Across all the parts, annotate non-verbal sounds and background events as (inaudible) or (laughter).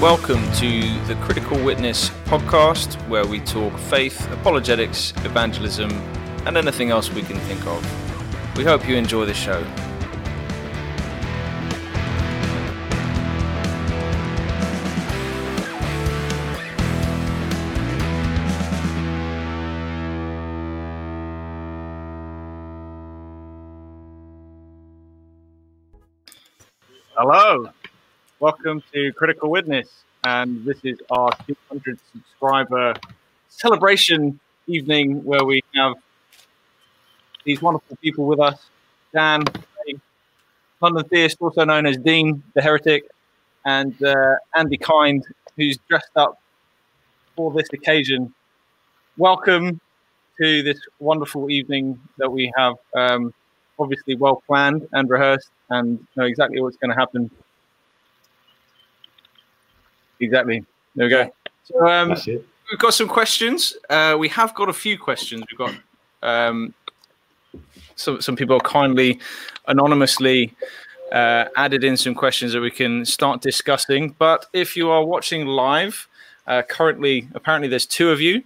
Welcome to the Critical Witness podcast, where we talk faith, apologetics, evangelism, and anything else we can think of. We hope you enjoy the show. Welcome to Critical Witness, and this is our 200 subscriber celebration evening where we have these wonderful people with us Dan, London Theist, also known as Dean the Heretic, and uh, Andy Kind, who's dressed up for this occasion. Welcome to this wonderful evening that we have um, obviously well planned and rehearsed and know exactly what's going to happen. Exactly. There we go. So um, we've got some questions. Uh, we have got a few questions. We've got um, some some people kindly anonymously uh, added in some questions that we can start discussing. But if you are watching live, uh, currently, apparently, there's two of you.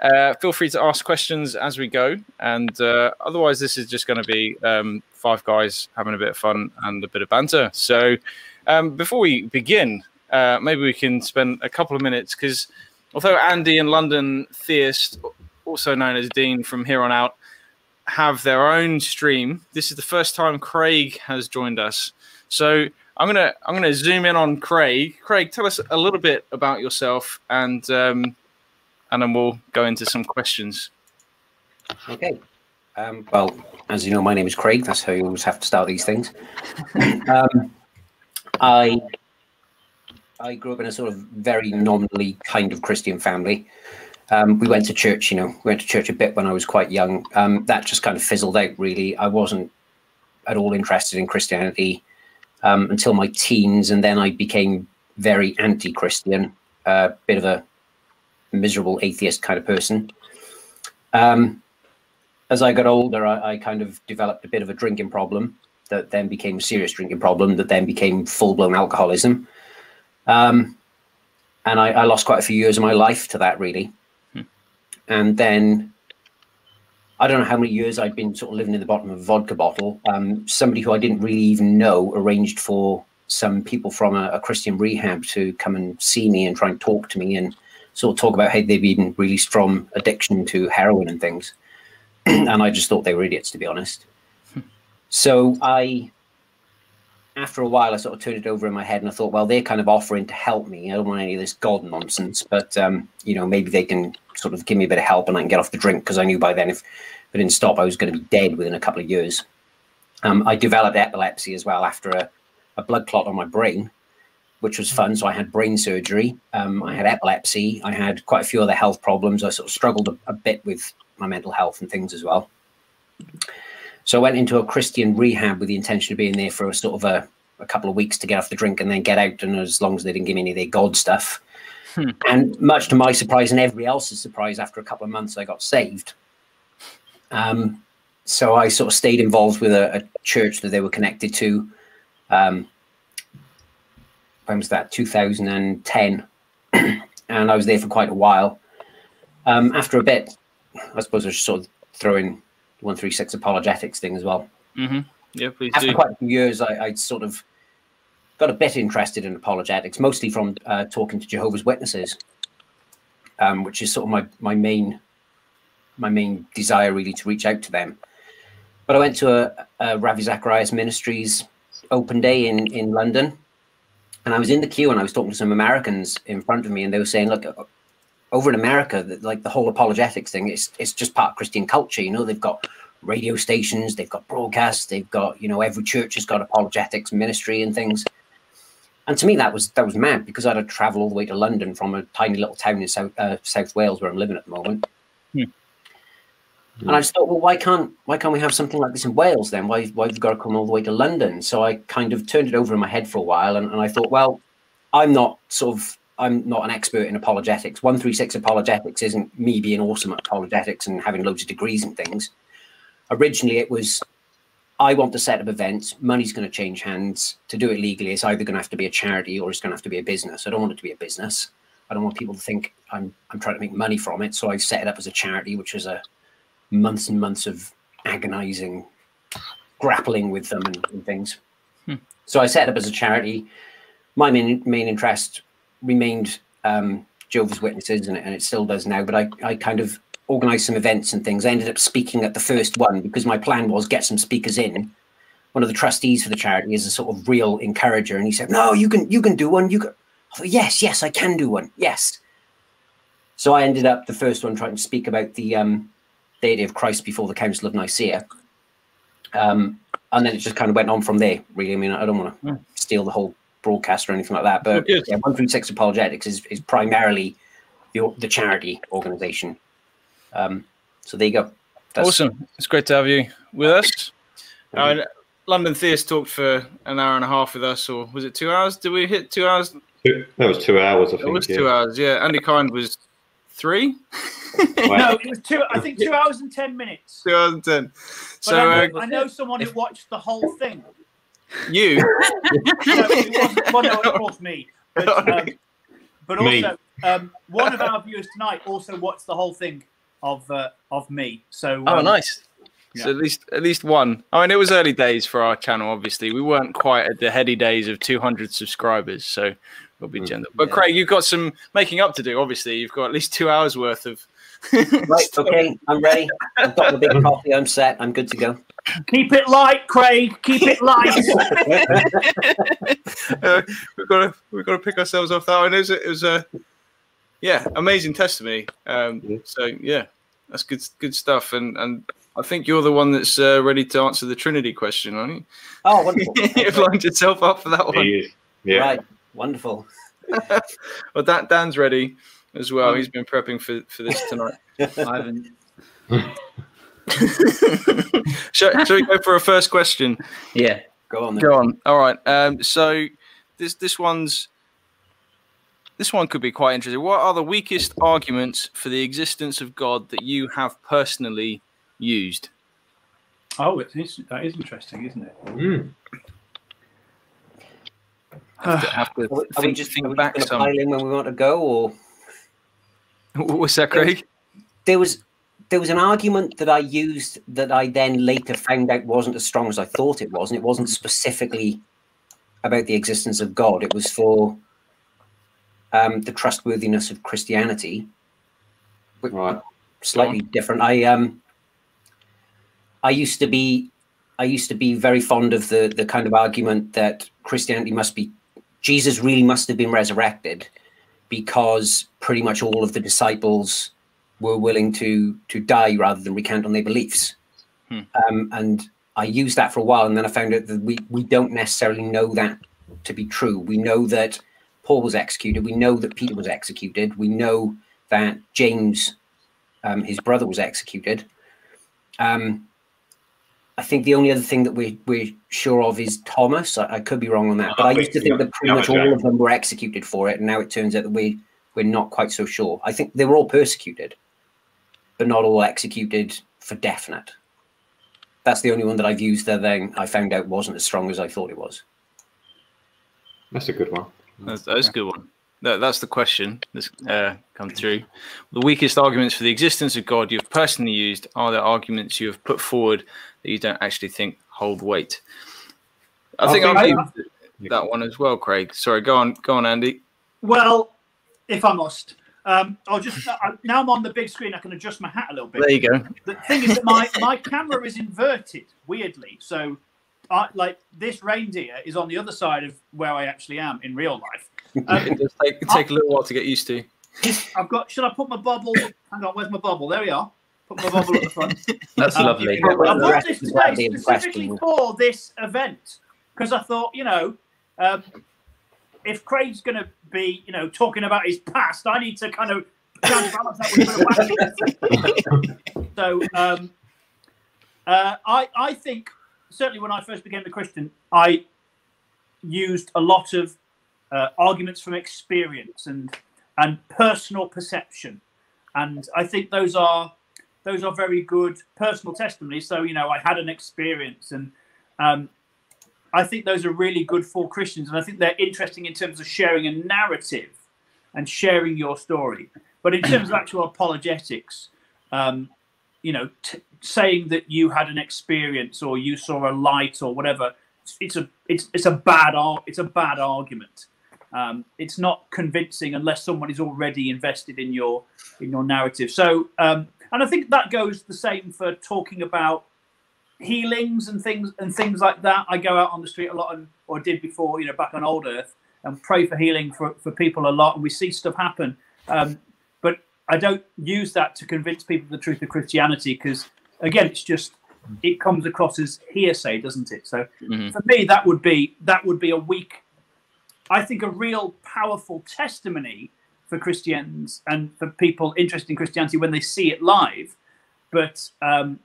Uh, feel free to ask questions as we go, and uh, otherwise, this is just going to be um, five guys having a bit of fun and a bit of banter. So, um, before we begin, uh, maybe we can spend a couple of minutes because although Andy and London Theist, also known as Dean from here on out, have their own stream, this is the first time Craig has joined us. So I'm gonna I'm gonna zoom in on Craig. Craig, tell us a little bit about yourself, and um, and then we'll go into some questions. Okay. Um, well, as you know, my name is Craig. That's how you always have to start these things. (laughs) um, I I grew up in a sort of very nominally kind of Christian family. Um, we went to church, you know, we went to church a bit when I was quite young. Um, that just kind of fizzled out, really. I wasn't at all interested in Christianity um, until my teens, and then I became very anti-Christian, a uh, bit of a miserable atheist kind of person. Um, as I got older, I, I, kind of developed a bit of a drinking problem that then became a serious drinking problem that then became full-blown alcoholism. Um, and I, I, lost quite a few years of my life to that, really. Hmm. And then I don't know how many years I'd been sort of living in the bottom of a vodka bottle. Um, somebody who I didn't really even know arranged for some people from a, a, Christian rehab to come and see me and try and talk to me and sort of talk about how they've been released from addiction to heroin and things. (clears throat) and I just thought they were idiots, to be honest. so I, after a while, I sort of turned it over in my head and I thought, well, they're kind of offering to help me. I don't want any of this God nonsense, but um, you know, maybe they can sort of give me a bit of help and I can get off the drink because I knew by then if I didn't stop, I was going to be dead within a couple of years. Um, I developed epilepsy as well after a, a, blood clot on my brain, which was fun. So I had brain surgery. Um, I had epilepsy. I had quite a few other health problems. I sort of struggled a, a bit with my mental health and things as well. So I went into a Christian rehab with the intention of being there for a sort of a, a couple of weeks to get off the drink and then get out. And as long as they didn't give me any of their God stuff, Hmm. And much to my surprise and everybody else's surprise, after a couple of months, I got saved. Um, so I sort of stayed involved with a, a church that they were connected to. Um, when was that? 2010. (clears throat) and I was there for quite a while. Um, after a bit, I suppose I should sort of throw in 136 apologetics thing as well. Mm-hmm. Yeah, please After do. quite a few years, I, I sort of got a bit interested in apologetics, mostly from uh, talking to Jehovah's Witnesses, um, which is sort of my my main my main desire really to reach out to them. But I went to a, a Ravi Zacharias Ministries open day in in London, and I was in the queue and I was talking to some Americans in front of me, and they were saying, "Look." Over in America, like the whole apologetics thing, it's it's just part of Christian culture. You know, they've got radio stations, they've got broadcasts, they've got you know every church has got apologetics ministry and things. And to me, that was that was mad because I had to travel all the way to London from a tiny little town in South uh, South Wales where I'm living at the moment. Hmm. And I just thought, well, why can't why can't we have something like this in Wales then? Why why have you got to come all the way to London? So I kind of turned it over in my head for a while, and, and I thought, well, I'm not sort of I'm not an expert in apologetics. One three six apologetics isn't me being awesome at apologetics and having loads of degrees and things. originally it was I want to set up events. Money's going to change hands. To do it legally, it's either going to have to be a charity or it's going to have to be a business. I don't want it to be a business. I don't want people to think I'm I'm trying to make money from it. So I set it up as a charity, which was a months and months of agonizing grappling with them and, and things. Hmm. So I set it up as a charity. My main main interest remained um, Jehovah's Witnesses, and, and it still does now. But I I kind of organized some events and things. I ended up speaking at the first one because my plan was get some speakers in. One of the trustees for the charity is a sort of real encourager, and he said, "No, you can you can do one. You can." I thought, "Yes, yes, I can do one. Yes." So I ended up the first one trying to speak about the um, deity of Christ before the Council of Nicaea, um, and then it just kind of went on from there. Really, I mean, I don't want to mm. steal the whole broadcast or anything like that, but yeah, One Three Six Apologetics is is primarily the the charity organization um, so there you go. That's... Awesome. It's great to have you with us. Uh, London Theist talked for an hour and a half with us, or was it two hours? Did we hit two hours? That was two hours, I think. It was yeah. two hours, yeah. Andy Kind was three. no, it was two. I think two hours and ten minutes. Two hours and ten. But so I know, uh, I know someone who watched the whole thing. You? no, it. Well, no, it was me. But, (laughs) um, but also, um, one of our viewers tonight also watched the whole thing of uh, of me. So oh, um, nice. Yeah. So at least at least one. I mean, it was early days for our channel. Obviously, we weren't quite at the heady days of 200 subscribers. So we'll be mm. gentle. But Craig, you've got some making up to do. Obviously, you've got at least two hours worth of. Right. (laughs) Okay. I'm ready. I've got the big coffee. I'm set. I'm good to go. Keep it light, Craig. Keep it light. (laughs) (laughs) uh, we've got to we've got to pick ourselves off that one. It was, it was a yeah, amazing testimony. Um, so yeah, that's good good stuff. And and I think you're the one that's uh, ready to answer the Trinity question, aren't you? Oh, wonderful! You've lined yourself up for that one. Yeah, right. Wonderful. well, Dan, Dan's ready as well. He's been prepping for for this tonight. (laughs) I haven't. (laughs) shall, shall, we go for a first question? Yeah, go on. Then. Go on. All right. Um, so this this one's this one could be quite interesting. What are the weakest arguments for the existence of God that you have personally used? Oh, it is, that is interesting, isn't it? Mm. Have to, have to are, we, are we just think back some. when we want to go, or what's that, Craig? There was there was an argument that I used that I then later found out wasn't as strong as I thought it was, and it wasn't specifically about the existence of God. It was for um, the trustworthiness of Christianity. Right. Slightly different. I um I used to be I used to be very fond of the the kind of argument that Christianity must be Jesus really must have been resurrected because pretty much all of the disciples were willing to to die rather than recant on their beliefs. Hmm. Um, and I used that for a while, and then I found out that we we don't necessarily know that to be true. We know that Paul was executed. We know that Peter was executed. We know that James, um, his brother, was executed. Um, I think the only other thing that we, we're sure of is Thomas. I, I could be wrong on that, but I used to think that pretty much all of them were executed for it, and now it turns out that we we're not quite so sure. I think they were all persecuted, but not all executed for definite. That's the only one that I've used that then I found out wasn't as strong as I thought it was. That's a good one. That's, that's a good one. That, that's the question that's uh, come through. The weakest arguments for the existence of God you've personally used are the arguments you have put forward that you don't actually think hold weight. I think I'll leave that one as well, Craig. Sorry, go on, go on, Andy. Well, if I'm lost, um, I'll just uh, now I'm on the big screen. I can adjust my hat a little bit. There you go. The thing is that my my camera is inverted weirdly, so I, like this reindeer is on the other side of where I actually am in real life. (laughs) Um, it does take, take a little while to get used to. I've got. Should I put my bubble? Hang on, where's my bubble? There we are. Put my bubble at the front. (laughs) That's um, lovely. I bought this today specifically for this event because I thought, you know, um, if Craig's going to be, you know, talking about his past, I need to kind of balance that with (laughs) so um, uh, I I think certainly when I first became a Christian, I used a lot of uh, arguments from experience and and personal perception, and I think those are those are very good personal testimonies. So you know, I had an experience, and um, I think those are really good for Christians, and I think they're interesting in terms of sharing a narrative and sharing your story. But in terms of (clears throat) actual apologetics, um, you know, t- saying that you had an experience or you saw a light or whatever, it's a it's it's a bad it's a bad argument. Um, it's not convincing unless someone is already invested in your in your narrative. So, um, and I think that goes the same for talking about healings and things and things like that. I go out on the street a lot, and, or did before, you know, back on old Earth, and pray for healing for, for people a lot, and we see stuff happen. Um, but I don't use that to convince people the truth of Christianity because, again, it's just it comes across as hearsay, doesn't it? So mm-hmm. for me, that would be that would be a weak. I think a real powerful testimony for Christians and for people interested in Christianity when they see it live, but um,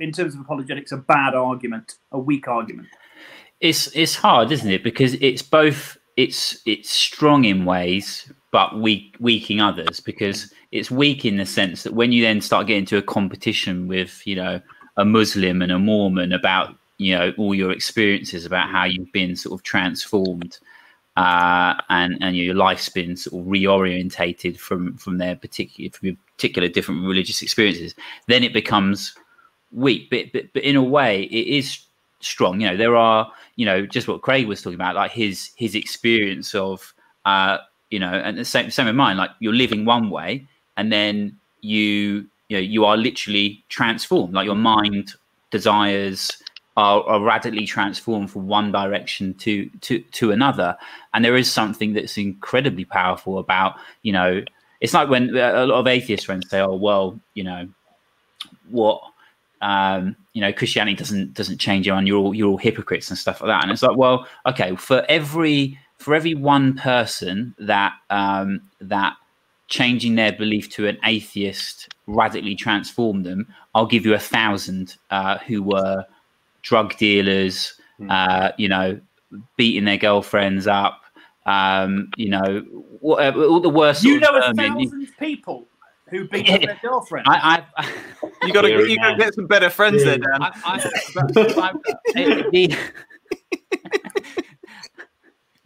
in terms of apologetics, a bad argument, a weak argument. It's it's hard, isn't it? Because it's both it's it's strong in ways, but weak weak in others. Because it's weak in the sense that when you then start getting into a competition with you know a Muslim and a Mormon about you know all your experiences about how you've been sort of transformed uh, and and your life's been sort of reorientated from from their particular from your particular different religious experiences, then it becomes weak. But, but but in a way, it is strong. You know, there are you know just what Craig was talking about, like his his experience of uh, you know, and the same same in mine. Like you're living one way, and then you you know you are literally transformed. Like your mind desires are, are, radically transformed from one direction to to to another and there is something that's incredibly powerful about you know it's like when a lot of atheist friends say oh well you know what um, you know Christianity doesn't doesn't change you and you're all you're all hypocrites and stuff like that. And it's like, well, okay, for every for every one person that um, that changing their belief to an atheist radically transformed them, I'll give you a thousand uh, who were drug dealers, mm. uh, you know, beating their girlfriends up, um, you know, whatever, all the worst. You know, a thousand people who beat yeah. their girlfriend. I, I, you got to you got to get some better friends yeah. there, Dan. I,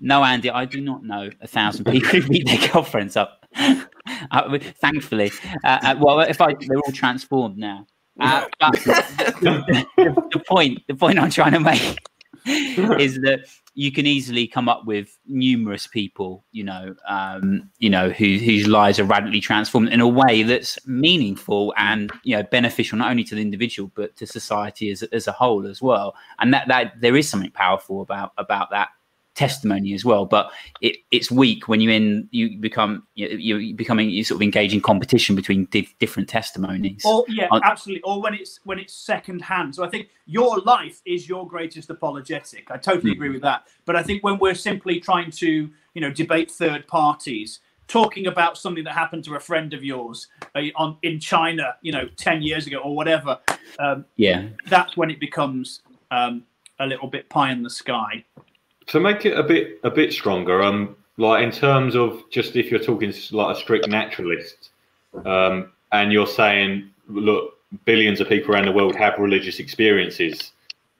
no, Andy, I do not know a thousand people who beat their girlfriends up. (laughs) uh, thankfully, uh, uh, well, if I they're all transformed now. Uh, (laughs) but the, the, the point, the point I'm trying to make (laughs) is that you can easily come up with numerous people, you know, um, you know, who, whose lives are radically transformed in a way that's meaningful and you know beneficial not only to the individual but to society as, as a whole as well. And that that there is something powerful about about that testimony as well. But it, it's weak when you in you become you, are becoming you sort of engaging competition between di- different testimonies. Or yeah, absolutely. Or when it's when it's second hand. So I think your life is your greatest apologetic. I totally agree with that. But I think when we're simply trying to you know debate third parties. Talking about something that happened to a friend of yours uh, on in China, you know, ten years ago or whatever. Um, yeah, that's when it becomes um, a little bit pie in the sky to make it a bit a bit stronger, um, like in terms of just if you're talking like a strict naturalist, um, and you're saying, look, billions of people around the world have religious experiences.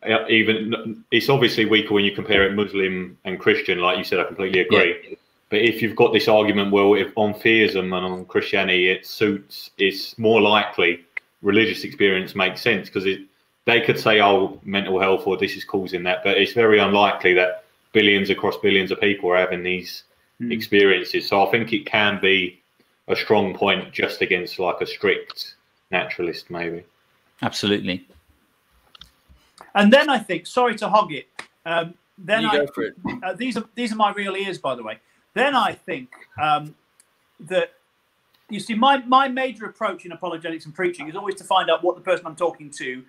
Uh, even it's obviously weaker when you compare it Muslim and Christian, like you said. I completely agree. Yeah. But if you've got this argument, well, if on theism and on Christianity, it suits, it's more likely religious experience makes sense because it they could say, oh, mental health or this is causing that, but it's very unlikely that billions across billions of people are having these mm. experiences. So I think it can be a strong point just against like a strict naturalist, maybe. Absolutely. And then I think, sorry to hog it. Um, then you I, uh, these are these are my real ears, by the way. Then I think um, that you see, my my major approach in apologetics and preaching is always to find out what the person I'm talking to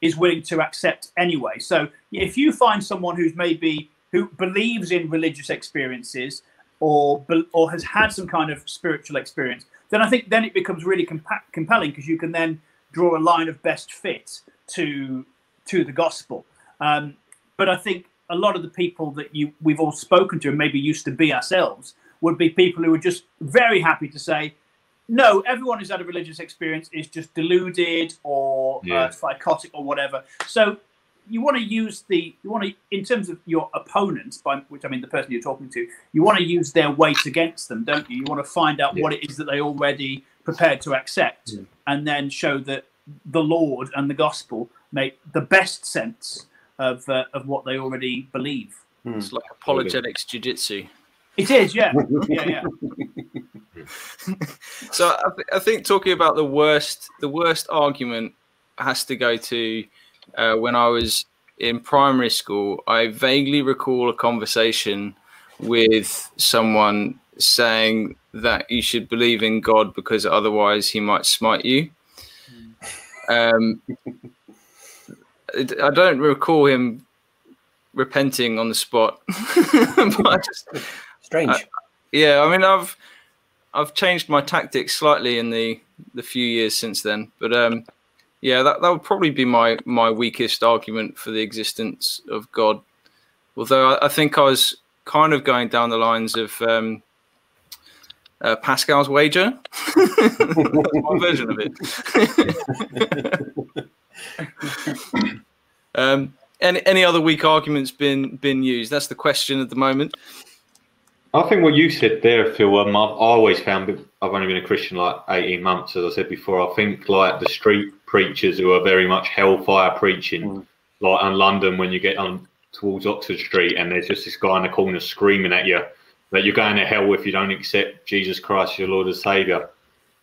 is willing to accept anyway. So if you find someone who's maybe who believes in religious experiences or or has had some kind of spiritual experience, then I think then it becomes really compa- compelling because you can then draw a line of best fit to to the gospel. Um, but I think a lot of the people that you we've all spoken to and maybe used to be ourselves would be people who are just very happy to say, no, everyone who's had a religious experience is just deluded or uh, yeah. uh, psychotic or whatever. So you want to use the you want to in terms of your opponents, by which I mean the person you're talking to, you want to use their weight against them, don't you? You want to find out yeah. what it is that they already prepared to accept, yeah. and then show that the Lord and the gospel make the best sense of uh, of what they already believe. Hmm. It's like apologetics jiu-jitsu. It is, yeah, (laughs) yeah, yeah. so I, th- I, think talking about the worst, the worst argument has to go to uh, when I was in primary school. I vaguely recall a conversation with someone saying that you should believe in God because otherwise He might smite you. Um, I don't recall him repenting on the spot. (laughs) just, Strange. I, yeah, I mean, I've I've changed my tactics slightly in the the few years since then, but um, yeah, that that would probably be my my weakest argument for the existence of God. Although I, I think I was kind of going down the lines of um, uh, Pascal's wager. my version of it. (laughs) um, any any other weak arguments been been used? That's the question at the moment. I think what you said there, Phil. Um, I've always found I've only been a Christian like eighteen months, as I said before. I think like the street preachers who are very much hellfire preaching, mm. like in London when you get on towards Oxford Street and there's just this guy in the corner screaming at you that you're going to hell if you don't accept Jesus Christ as your Lord and Savior.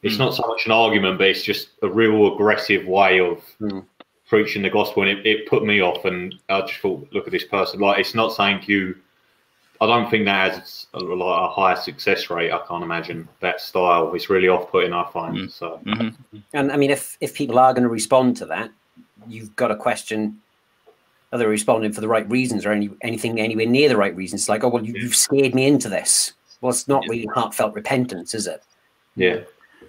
It's mm. not so much an argument, but it's just a real aggressive way of mm. preaching the gospel, and it, it put me off. And I just thought, look at this person. Like, it's not saying you. I don't think that has a, like a higher success rate. I can't imagine that style. It's really off-putting. I find mm. so. Mm-hmm. And I mean, if if people are going to respond to that, you've got to question are they responding for the right reasons or any anything anywhere near the right reasons? It's like, oh well, you, have scared me into this. Well, it's not really heartfelt repentance, is it? Yeah,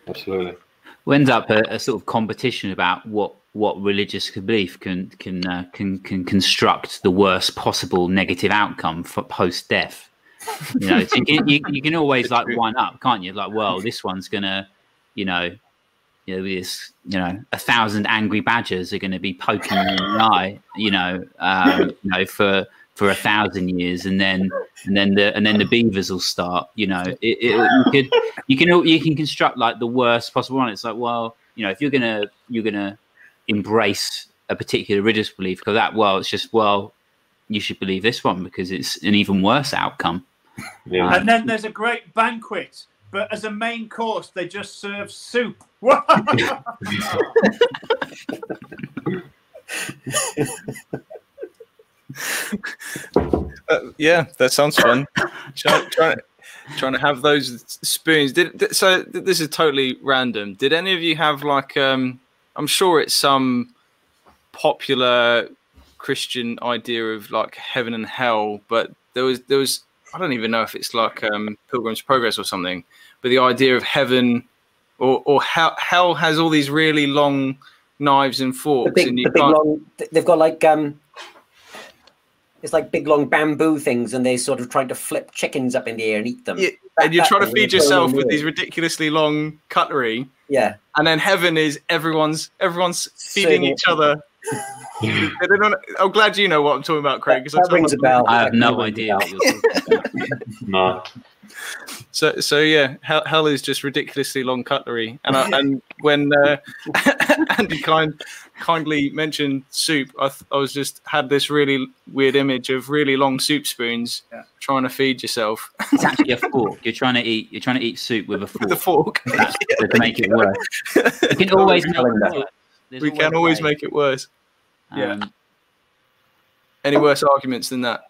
absolutely. We end up a, a sort of competition about what what religious belief can can uh, can can construct the worst possible negative outcome for post death. You know, so you, can, you, you, can always like one up, can't you? Like, well, this one's gonna, you know, you know, this, you know, a thousand angry badgers are going to be poking you in the eye, you know, um, you know, for for a thousand years, and then and then the and then the beavers will start. You know, it, it, you could you can you can construct like the worst possible one. It's like, well, you know, if you're gonna you're gonna embrace a particular religious belief, because that well, it's just well, you should believe this one because it's an even worse outcome. (laughs) Yeah. Um, and then there's a great banquet but as a main course, they just serve soup. (laughs) uh, yeah, that sounds fun. Try, try, trying to have those spoons. Did, did, so? This is totally random. Did any of you have like? Um, I'm sure it's some popular Christian idea of like heaven and hell, but there was there was I don't even know if it's like um, Pilgrim's Progress or something, but the idea of heaven or or hell, hell has all these really long knives and forks. The big, and the big long, they've got like um, it's like big long bamboo things, and they're sort of trying to flip chickens up in the air and eat them. Yeah, that, and you're trying to feed yourself with these ridiculously long cutlery. Yeah, and then heaven is everyone's everyone's feeding each other. (laughs) I'm glad you know what I'm talking about, Craig. That, that rings a bell. I have no idea. no. (laughs) So, so yeah, hell, hell is just ridiculously long cutlery, and I, and when uh, (laughs) Andy Kind kindly mentioned soup, I, th- I was just had this really weird image of really long soup spoons yeah. trying to feed yourself. (laughs) It's actually a fork. You're trying to eat. You're trying to eat soup with a fork. (laughs) With a fork yeah, to make it worse. You can always make it worse. we can always make it worse. Yeah. Um, Any worse arguments than that?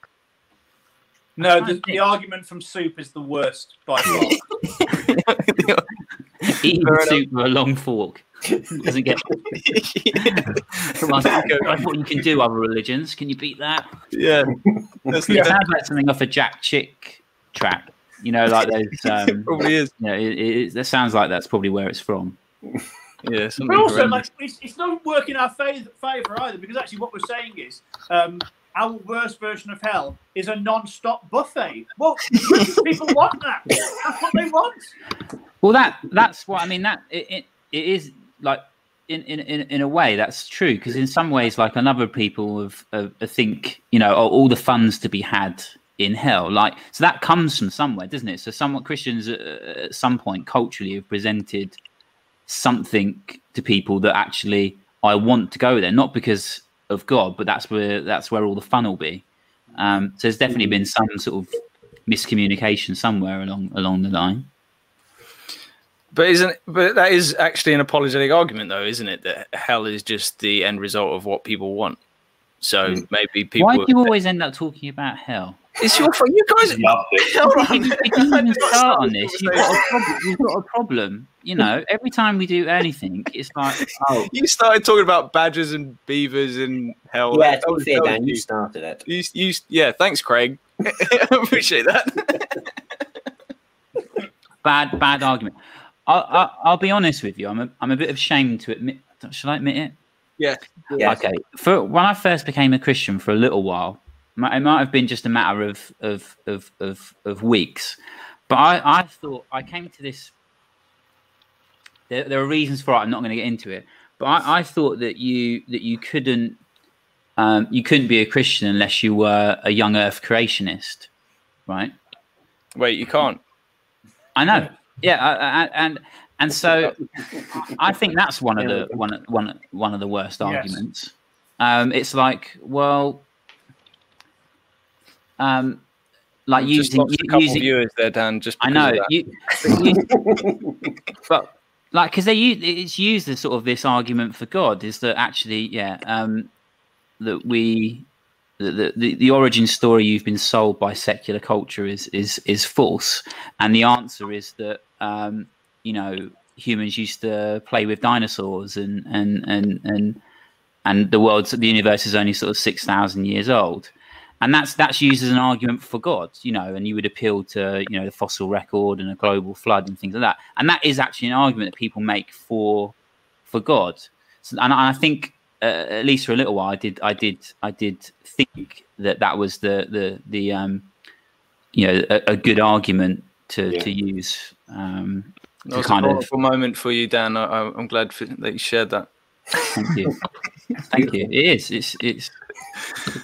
No, the, the, argument from soup is the worst by far. (laughs) Eating soup with a long fork doesn't get. like, (laughs) what you can do other religions. Can you beat that? Yeah, that's it sounds like something off a Jack Chick track. You know, like those. (laughs) Um, probably is. You know, it, it, it, sounds like that's probably where it's from. Yeah, but also, like, it's, it's not working our favour, favour either because actually, what we're saying is, um, our worst version of hell is a non-stop buffet. Well, (laughs) people want that. That's what they want. Well, that that's what I mean. That it, it, it is like in, in, in a way that's true because in some ways like another people have, have, have think you know all the funds to be had in hell like so that comes from somewhere doesn't it so somewhat christians uh, at some point culturally have presented something to people that actually i want to go there not because of god but that's where that's where all the fun will be um, so there's definitely been some sort of miscommunication somewhere along along the line but isn't but that is actually an apologetic argument though, isn't it? That hell is just the end result of what people want. So mm. maybe people. Why do you always end up talking about hell? It's your fault. You guys love it. Hold on. You didn't even start on this. You've got, a problem. You've got a problem. You know, every time we do anything, it's like, oh. (laughs) You started talking about badgers and beavers and hell. Yeah, to be fair, Dan, you started it. You, you, yeah, thanks, Craig. (laughs) I appreciate that. (laughs) bad, bad argument. I'll, I'll, be honest with you. I'm a, I'm a bit ashamed to admit. Should I admit it? Yeah. yeah. Okay. For when I first became a Christian, for a little while, it might have been just a matter of of of of, of weeks, but I, I thought I came to this. There, there are reasons for it. I'm not going to get into it, but I, I thought that you that you couldn't um, you couldn't be a Christian unless you were a young Earth creationist, right? Wait, you can't. I know. Yeah, and and so I think that's one of the (laughs) one one one of the worst arguments. Yes. Um, it's like, well, um, like using a couple using, viewers there, Dan. Just I know, you, you, but (laughs) like because they use it's used as sort of this argument for God is that actually, yeah, um, that we the, the, the origin story you've been sold by secular culture is is is false, and the answer is that um, you know humans used to play with dinosaurs and and and and and the world's the universe is only sort of six thousand years old, and that's that's used as an argument for God, you know, and you would appeal to you know the fossil record and a global flood and things like that, and that is actually an argument that people make for for God, so, and I think uh, at least for a little while, I did I did I did think that that was the the the um you know a, a good argument to yeah. to use um that was kind a wonderful of... moment for you, Dan. I, am glad for, that you shared that. Thank you. Thank you. It is. It's. It's.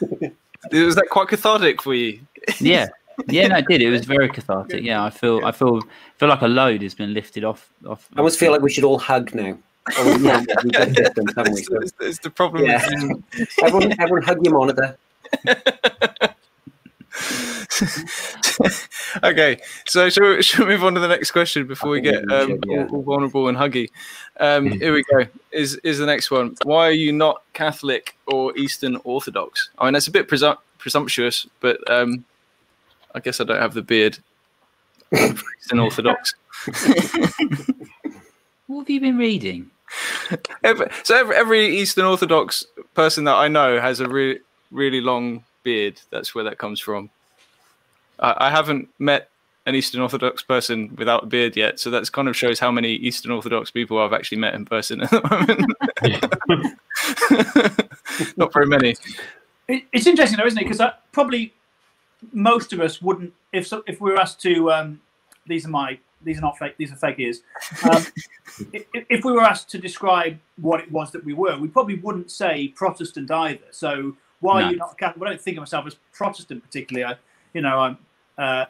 (laughs) was that quite cathartic for you? yeah. (laughs) Yeah, no, it did. It was very cathartic. Yeah, I feel, I feel, feel like a load has been lifted off. Off. I almost feel like we should all hug now. Oh, yeah, distance, it's, it's, the problem. Yeah. (laughs) everyone, everyone, hug your monitor. (laughs) (laughs) okay, so shall we, shall we move on to the next question before we get um, all, all, vulnerable and huggy? Um, here we go. Is is the next one? Why are you not Catholic or Eastern Orthodox? I mean, that's a bit presu- presumptuous, but um, I guess I don't have the beard. Eastern Orthodox. (laughs) what have you been reading? Every, so every, every Eastern Orthodox person that I know has a really really long beard. That's where that comes from. I, I haven't met an Eastern Orthodox person without a beard yet, so that kind of shows how many Eastern Orthodox people I've actually met in person at the moment. (laughs) Not very many. it's interesting, though, isn't it? Because probably most of us wouldn't, if so, if we were asked to, um, these are my, these are not fake, these are fake ears. Um, (laughs) if, if we were asked to describe what it was that we were, we probably wouldn't say Protestant either. So why no. are you not Catholic? I don't think of myself as Protestant particularly. I, you know, I'm a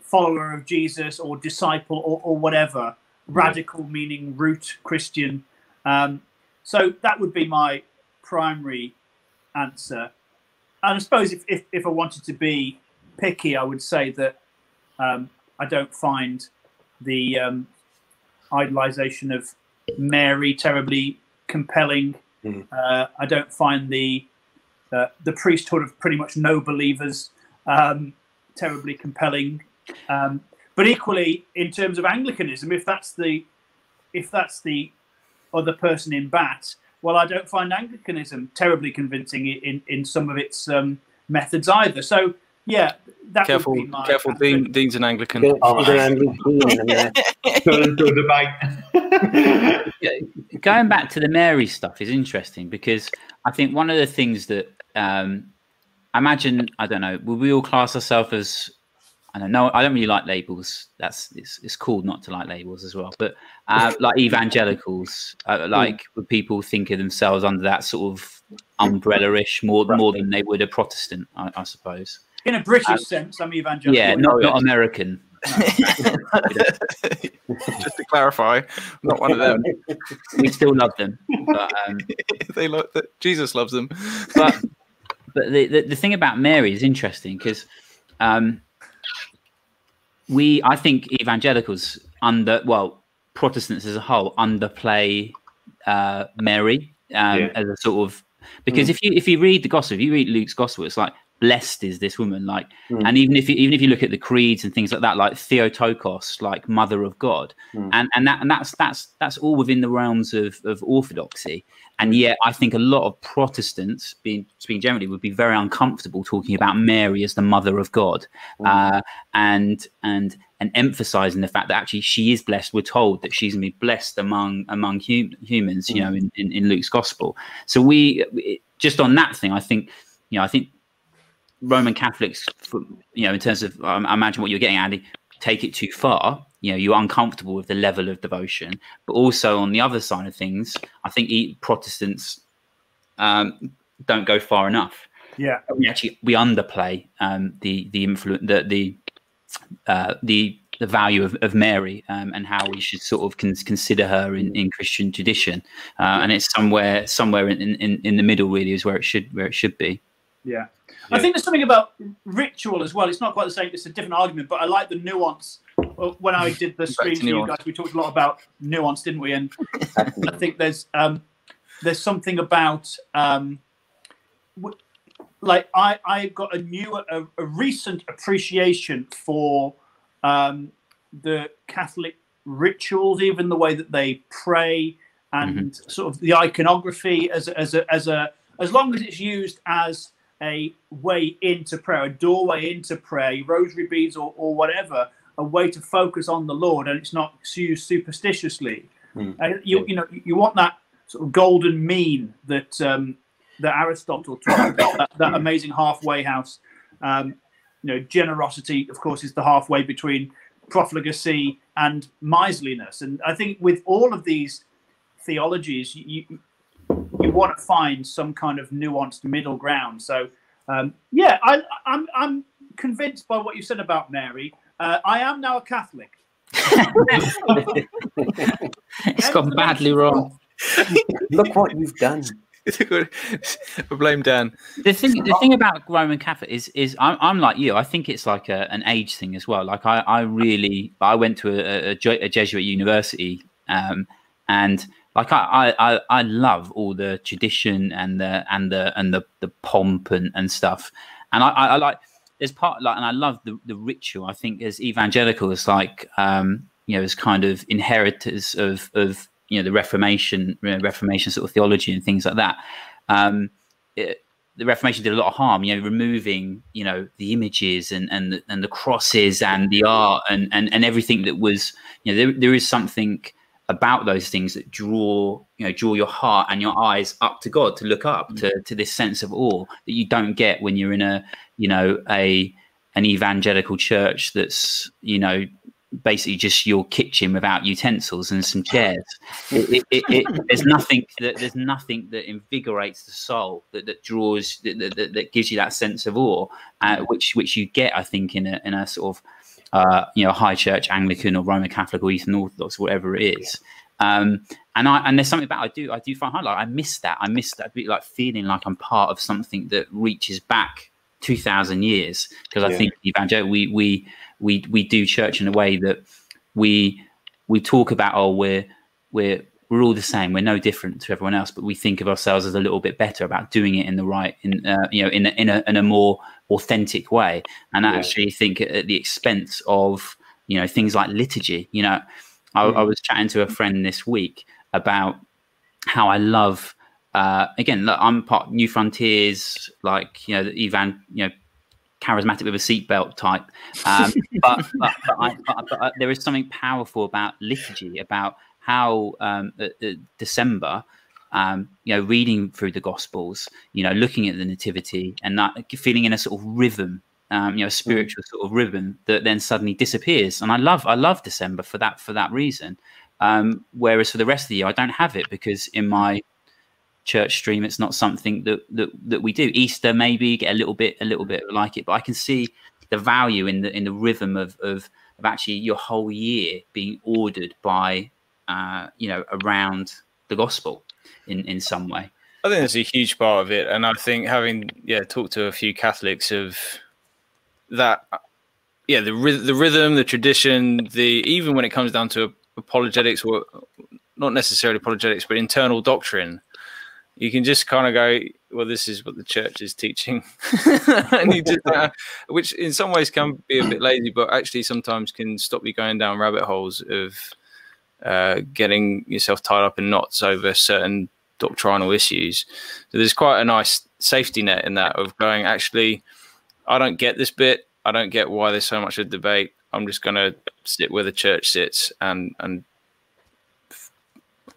follower of Jesus or disciple or, or whatever. Radical meaning root Christian. Um, so that would be my primary answer. And I suppose if, if, if I wanted to be picky, I would say that um, I don't find the um, idolization of Mary terribly compelling. Mm. Uh, I don't find the uh, the priesthood of pretty much no believers um, terribly compelling. Um, but equally, in terms of Anglicanism, if that's the if that's the other person in bat, well, I don't find Anglicanism terribly convincing in in some of its um, methods either. So yeah, that careful, would be my careful. Dean, Dean's an Anglican. Oh, (laughs) (laughs) Going back to the Mary stuff is interesting because I think one of the things that um, I imagine I don't know. Will we all class ourselves as I don't know. I don't really like labels. That's it's, it's cool not to like labels as well. But uh, (laughs) like evangelicals, uh, like would people think of themselves under that sort of umbrella-ish more more than they would a Protestant, I, I suppose. In a British um, sense, I'm evangelical. Yeah, not, not American. (laughs) Just to clarify, not one of them. (laughs) We still love them, but um, they love that Jesus loves them. but but the, the, the thing about Mary is interesting because um, we, I think, evangelicals under well Protestants as a whole underplay uh, Mary um, yeah. as a sort of because mm. if you if you read the gospel, if you read Luke's gospel, it's like blessed is this woman like mm. and even if you even if you look at the creeds and things like that like theotokos like mother of god mm. and and that and that's that's that's all within the realms of of orthodoxy and yet i think a lot of protestants being speaking generally would be very uncomfortable talking about mary as the mother of god mm. uh, and and and emphasizing the fact that actually she is blessed we're told that she's going to be blessed among among hum- humans you mm. know in, in, in luke's gospel so we just on that thing i think you know i think Roman Catholics, you know, in terms of, I imagine what you're getting, Andy, take it too far. You know, you're uncomfortable with the level of devotion. But also on the other side of things, I think Protestants um, don't go far enough. Yeah, we actually we underplay um, the the influence the the uh, the the value of, of Mary um, and how we should sort of con- consider her in, in Christian tradition, uh, and it's somewhere somewhere in, in, in the middle really is where it should where it should be. Yeah. I think there's something about ritual as well. It's not quite the same. It's a different argument, but I like the nuance. When I did the (laughs) stream for you guys, we talked a lot about nuance, didn't we? And I think there's um, there's something about um, w- like I I got a new a, a recent appreciation for um, the Catholic rituals, even the way that they pray and mm-hmm. sort of the iconography as as a, as a as long as it's used as a way into prayer, a doorway into prayer, rosary beads or, or whatever, a way to focus on the Lord, and it's not used superstitiously. Mm. Uh, you, you know, you want that sort of golden mean that um, that Aristotle talked about, that, that, amazing halfway house. Um, you know, generosity, of course, is the halfway between profligacy and miserliness. And I think with all of these theologies, you, you want to find some kind of nuanced middle ground. So, um, yeah, I, am I'm, I'm convinced by what you said about Mary. Uh, I am now a Catholic. (laughs) it's gone badly wrong. (laughs) Look what you've done. blame Dan. The thing, the thing about Roman Catholic is, is I'm, I'm like you. I think it's like a, an age thing as well. Like I, I really, I went to a, a, a Jesuit university, um, and like I, I, I love all the tradition and the and the and the, the pomp and, and stuff. And I, I, like there's part like and I love the, the ritual. I think as evangelical, evangelicals, like um, you know, as kind of inheritors of of you know the Reformation, you know, Reformation sort of theology and things like that. Um, it, the Reformation did a lot of harm, you know, removing, you know, the images and and the, and the crosses and the art and, and and everything that was, you know, there, there is something about those things that draw you know draw your heart and your eyes up to god to look up to, to this sense of awe that you don't get when you're in a you know a an evangelical church that's you know basically just your kitchen without utensils and some chairs. It, it, it, there's nothing that there's nothing that invigorates the soul that, that draws that, that, that gives you that sense of awe uh, which which you get i think in a in a sort of uh, you know, high church, Anglican or Roman Catholic or Eastern Orthodox, whatever it is. Um, and I and there's something about I do I do find hard. Like I miss that. I miss that bit like feeling like I'm part of something that reaches back two thousand years. Because I yeah. think evangelical we we we we do church in a way that we we talk about oh we're we're we're all the same. We're no different to everyone else, but we think of ourselves as a little bit better about doing it in the right, in uh, you know, in a, in a in a more authentic way. And I actually think at the expense of you know things like liturgy. You know, I, mm. I was chatting to a friend this week about how I love. Uh, again, look, I'm part New Frontiers, like you know, the Evan, you know, charismatic with a seatbelt type. Um, (laughs) but, but, but, I, but, but, there is something powerful about liturgy, about how um, uh, uh, December um, you know, reading through the Gospels, you know, looking at the Nativity, and that, feeling in a sort of rhythm, um, you know, a spiritual sort of rhythm that then suddenly disappears. And I love, I love December for that for that reason. Um, whereas for the rest of the year, I don't have it because in my church stream, it's not something that that, that we do. Easter maybe get a little bit a little bit like it, but I can see the value in the in the rhythm of of, of actually your whole year being ordered by uh, you know around the gospel in in some way. I think that's a huge part of it, and I think having yeah talked to a few Catholics of that, yeah the the rhythm, the tradition, the even when it comes down to apologetics or not necessarily apologetics, but internal doctrine, you can just kind of go, well, this is what the church is teaching, (laughs) and you just, uh, which in some ways can be a bit lazy, but actually sometimes can stop you going down rabbit holes of uh, getting yourself tied up in knots over certain doctrinal issues. So there's quite a nice safety net in that of going, actually, I don't get this bit. I don't get why there's so much of debate. I'm just going to sit where the church sits and and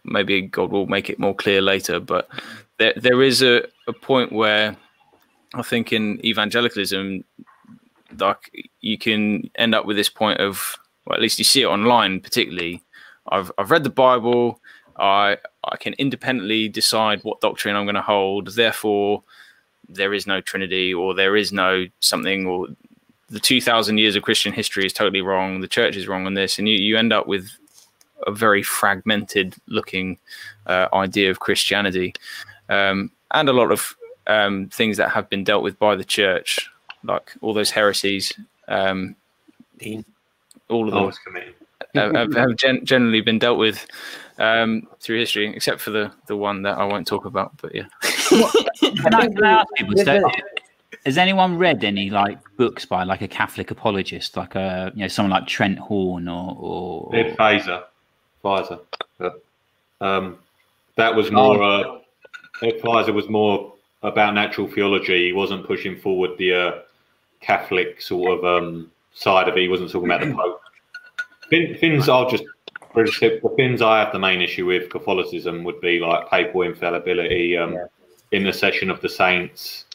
maybe God will make it more clear later. But there there is a, a point where I think in evangelicalism, like you can end up with this point of, well, at least you see it online, particularly. I've I've read the Bible. I I can independently decide what doctrine I'm going to hold. Therefore, there is no Trinity, or there is no something, or the 2,000 years of Christian history is totally wrong. The church is wrong on this, and you you end up with a very fragmented looking uh, idea of Christianity, um, and a lot of um, things that have been dealt with by the church, like all those heresies. Um, all of those have, have gen- generally been dealt with um, through history, except for the the one that I won't talk about. But yeah. can, I, can I ask people? has (laughs) anyone read any like books by like a Catholic apologist, like a you know someone like Trent Horn or or, or... Feser, Feser? Um, that was more. Uh, Feser was more about natural theology. He wasn't pushing forward the uh, Catholic sort of um, side of it. He wasn't talking about the Pope. Things I'll just the things I have the main issue with Catholicism would be like papal infallibility, um, yeah. intercession of the saints,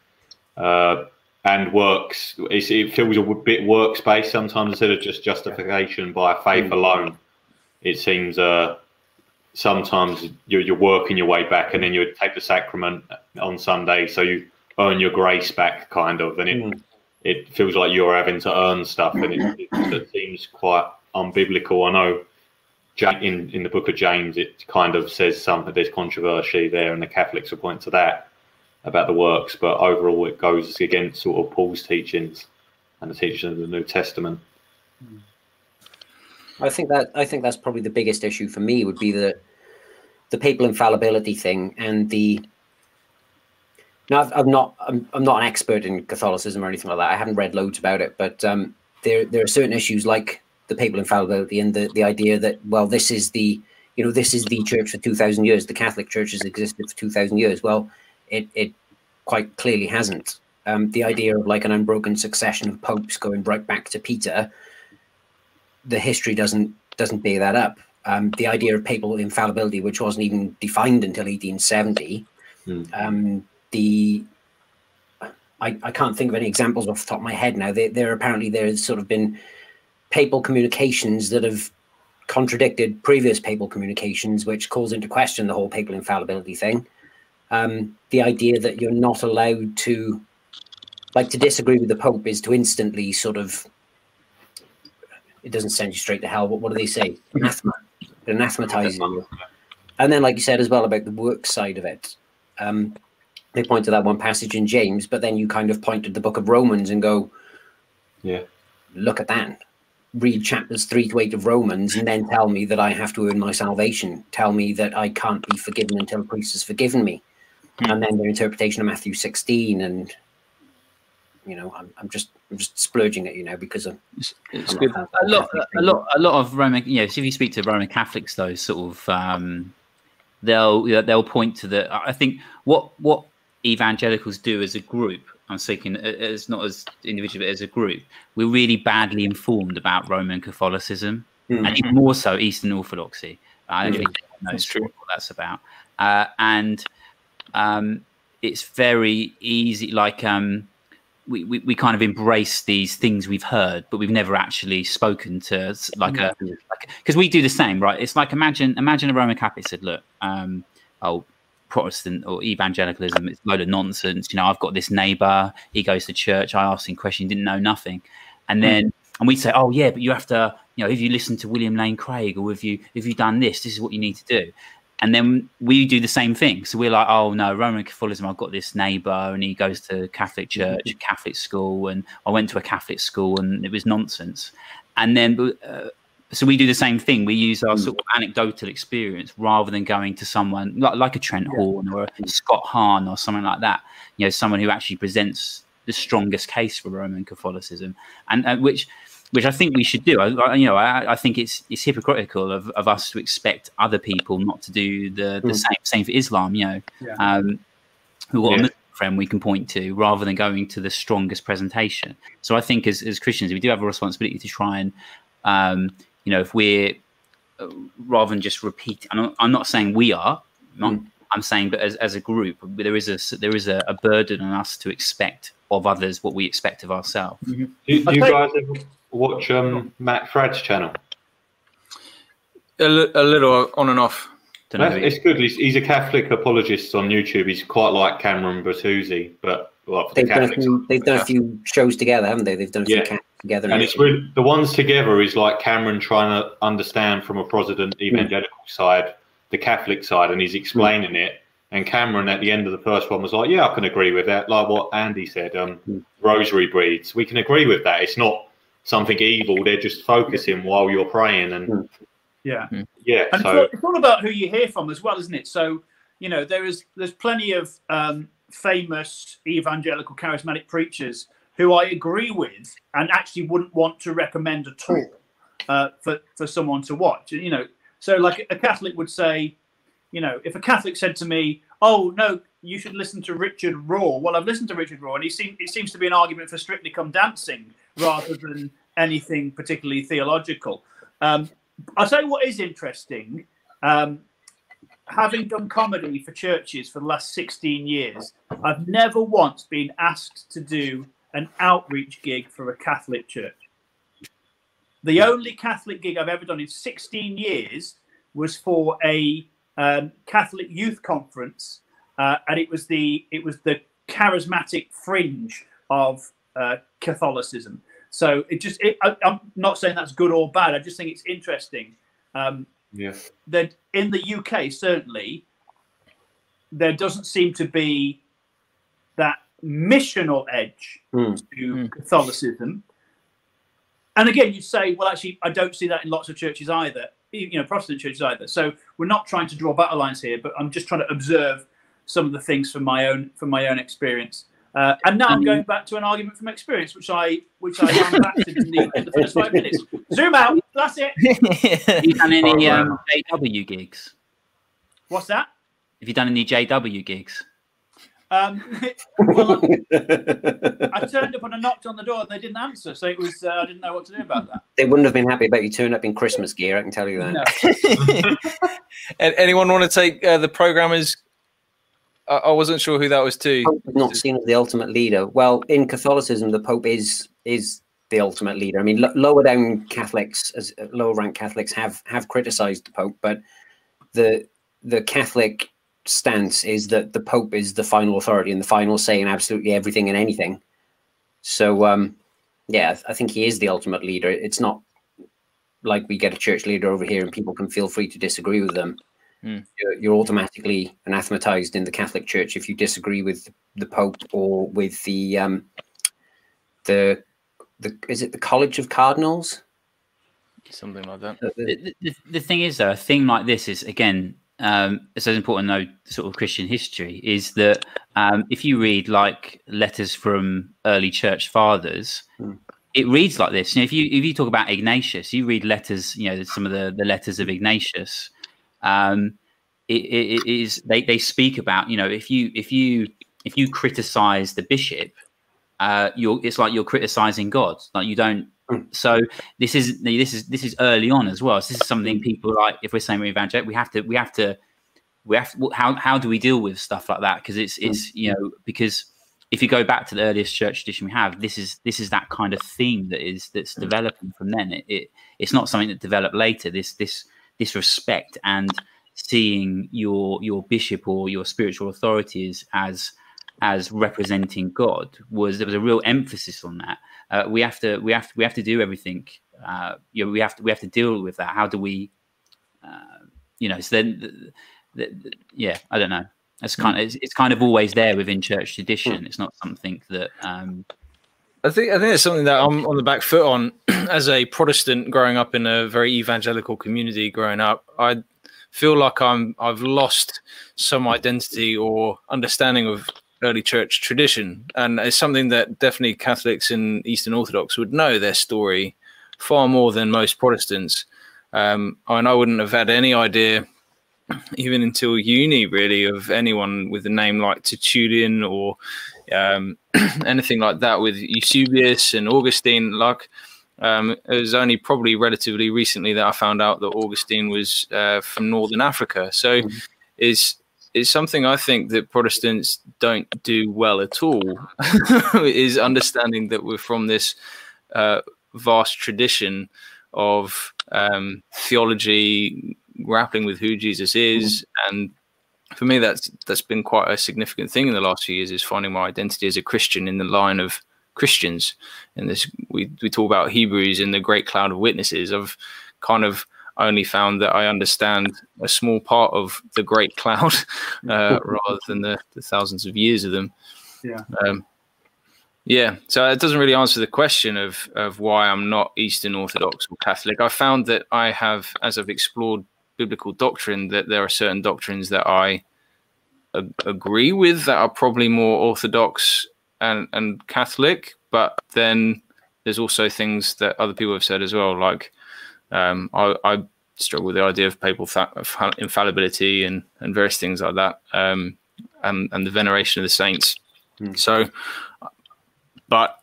uh, and works. it feels a bit works based sometimes instead of just justification by faith mm. alone. It seems uh, sometimes you're, you're, working your way back, and then you take the sacrament on Sunday, so you earn your grace back, kind of, and it mm. it feels like you're having to earn stuff, and it, it, it seems quite unbiblical. I know in in the book of James, it kind of says something. There's controversy there, and the Catholics will point to that about the works, but overall it goes against sort of Paul's teachings and the teachings of the New Testament. I think that I think that's probably the biggest issue for me would be the the papal infallibility thing and the. Now, I'm not I'm, I'm not an expert in Catholicism or anything like that. I haven't read loads about it, but um, there there are certain issues like the papal infallibility and the the idea that well, this is the you know this is the church for two thousand years. The Catholic Church has existed for two thousand years. Well, it it quite clearly hasn't. Um, the idea of like an unbroken succession of popes going right back to Peter, the history doesn't doesn't bear that up. Um, the idea of papal infallibility, which wasn't even defined until 1870, mm. um, the I, I can't think of any examples off the top of my head now. There, there apparently there's sort of been papal communications that have contradicted previous papal communications, which calls into question the whole papal infallibility thing um, the idea that you're not allowed to, like, to disagree with the Pope is to instantly sort of, it doesn't send you straight to hell, but what do they say? (laughs) Anathema. It anathematizes you. And then, like you said as well about the work side of it, um, they point to that one passage in James, but then you kind of point to the book of Romans and go, yeah, look at that. Read chapters three to eight of Romans and then tell me that I have to earn my salvation. Tell me that I can't be forgiven until a priest has forgiven me and then their interpretation of Matthew 16 and you know I'm, I'm just I'm just splurging at you now because of it's, it's a lot a lot a lot of Roman you know if you speak to Roman Catholics though sort of um, they'll they'll point to the I think what what evangelicals do as a group I'm speaking as not as individual but as a group we're really badly informed about Roman Catholicism mm-hmm. and even more so Eastern Orthodoxy I don't think knows that's what that's about. Uh, and um, it's very easy. Like um, we, we, we kind of embrace these things we've heard, but we've never actually spoken to like a because like, we do the same, right? It's like imagine imagine a Roman Catholic said, "Look, um, oh, Protestant or evangelicalism, it's a load of nonsense. You know, I've got this neighbor, he goes to church, I asked him questions, didn't know nothing, and hmm. then." And we'd say, oh yeah, but you have to, you know, if you listen to William Lane Craig, or if you if you done this, this is what you need to do. And then we do the same thing. So we're like, oh no, Roman Catholicism. I've got this neighbor, and he goes to Catholic church, mm-hmm. Catholic school, and I went to a Catholic school, and it was nonsense. And then, uh, so we do the same thing. We use our mm. sort of anecdotal experience rather than going to someone like, like a Trent yeah. Horn or a. Scott Hahn or something like that. You know, someone who actually presents the strongest case for Roman Catholicism, and uh, which which I think we should do. I, you know, I, I, think it's it's hypocritical of, of us to expect other people not to do the, the mm. same same for Islam. You know, yeah. um, who got yeah. a friend we can point to rather than going to the strongest presentation. So I think as as Christians, we do have a responsibility to try and, um, you know, if we're uh, rather than just repeat. I'm not, I'm not saying we are. Not, mm. I'm saying, but as, as a group, there is a there is a, a burden on us to expect of others what we expect of ourselves. Mm-hmm. Do, do you guys ever watch um, Matt Fradd's channel? A, a little on and off. It's good. He's, he's, a Catholic apologist on YouTube. He's quite like Cameron Bertuzzi, but well, they've, the done a few, they've done a few shows together, haven't they? They've done a few yeah. Together. And it's really, the ones together is like Cameron trying to understand from a Protestant hmm. evangelical mm. side the Catholic side, and he's explaining mm. it. And Cameron at the end of the first one was like, "Yeah, I can agree with that." Like what Andy said, um, mm. rosary breeds. We can agree with that. It's not something evil. They're just focusing while you're praying, and hmm. yeah, hmm. yeah. And so it's all about who you hear from as well, isn't it? So you know, there is there's plenty of um, famous evangelical charismatic preachers who I agree with and actually wouldn't want to recommend at all uh, for for someone to watch. You know, so like a Catholic would say, you know, if a Catholic said to me, "Oh no, you should listen to Richard Rohr," well, I've listened to Richard Rohr, and he seems it seems to be an argument for Strictly Come Dancing rather than anything particularly theological. Um, I'll tell you what is interesting. Um, having done comedy for churches for the last 16 years, I've never once been asked to do an outreach gig for a Catholic church. The only Catholic gig I've ever done in 16 years was for a um, Catholic youth conference, uh, and it was the it was the charismatic fringe of uh, Catholicism. So it just, it, I, am not saying that's good or bad. I just think it's interesting. Um, yes. That in the UK, certainly, there doesn't seem to be that missional edge mm. to mm. Catholicism. And again, you say, well, actually, I don't see that in lots of churches either, you know, Protestant churches either. So we're not trying to draw battle lines here, but I'm just trying to observe some of the things from my own from my own experience. Uh, and now I'm mm-hmm. going back to an argument from experience, which I which I unpacked in the, in the first five minutes. (laughs) Zoom out. That's it. Have you done any um, JW gigs? What's that? Have you done any JW gigs? Um, (laughs) well, I turned up and I knocked on the door and they didn't answer, so it was uh, I didn't know what to do about that. They wouldn't have been happy about you turning up in Christmas gear. I can tell you that. No. (laughs) Anyone want to take uh, the programmers I, I wasn't sure who that was to. Pope is not seen as the ultimate leader. Well, in Catholicism, the Pope is is the ultimate leader. I mean, lower down Catholics, as lower rank Catholics, have have criticised the Pope, but the the Catholic stance is that the Pope is the final authority and the final say in absolutely everything and anything. So, um, yeah, I think he is the ultimate leader. It's not like we get a church leader over here and people can feel free to disagree with them. Mm. You're, you're, automatically anathematized in the Catholic Church if you disagree with the Pope or with the um, the the is it the College of Cardinals? Something like that. The, the, the thing is, though, a thing like this is again um, it's so important though, sort of Christian history is that um, if you read like letters from early church fathers, mm. it reads like this. You know, if you if you talk about Ignatius, you read letters, you know, some of the, the letters of Ignatius, um, it, it is they, they speak about you know if you if you if you criticize the bishop uh, you're it's like you're criticizing God. Like you don't. Mm. So this is this is this is early on as well. So this is something Hmm. people like if we're saying we're evangelical, we have to we have to we have to, how how do we deal with stuff like that? Because it's mm. it's you know because if you go back to the earliest church tradition we have, this is this is that kind of theme that is that's mm. developing from then. It, it it's not something that developed later. This this this respect and seeing your your bishop or your spiritual authorities as as representing God was there was a real emphasis on that. Uh, we have to we have to we have to do everything. Uh, you know, we have to we have to deal with that. How do we, uh, you know? So then, the, the, the, yeah, I don't know. It's kind of it's, it's, kind of always there within church tradition. It's not something that. Um, I think I think it's something that I'm on the back foot on (clears throat) as a Protestant growing up in a very evangelical community. Growing up, I feel like I'm I've lost some identity or understanding of early church tradition, and it's something that definitely Catholics and Eastern Orthodox would know their story far more than most Protestants. Um, and I wouldn't have had any idea, even until uni, really, of anyone with a name like Tertullian or um, (clears throat) anything like that with Eusebius and Augustine. Like, um, it was only probably relatively recently that I found out that Augustine was uh, from Northern Africa. So, mm-hmm. is is something I think that Protestants don't do well at all. (laughs) is understanding that we're from this uh, vast tradition of um, theology, grappling with who Jesus is, mm-hmm. and for me, that's that's been quite a significant thing in the last few years. Is finding my identity as a Christian in the line of Christians. And this, we we talk about Hebrews in the great cloud of witnesses. I've kind of only found that I understand a small part of the great cloud (laughs) uh, rather than the, the, thousands of years of them. Yeah. Um, yeah. So it doesn't really answer the question of of why I'm not Eastern Orthodox or Catholic. I found that I have, as I've explored biblical doctrine, that there are certain doctrines that I ag- agree with that are probably more Orthodox and and Catholic, but then there's also things that other people have said as well, like um, I, I, struggle with the idea of papal fa- infallibility and, and various things like that, um, and, and the veneration of the saints. Mm. So, but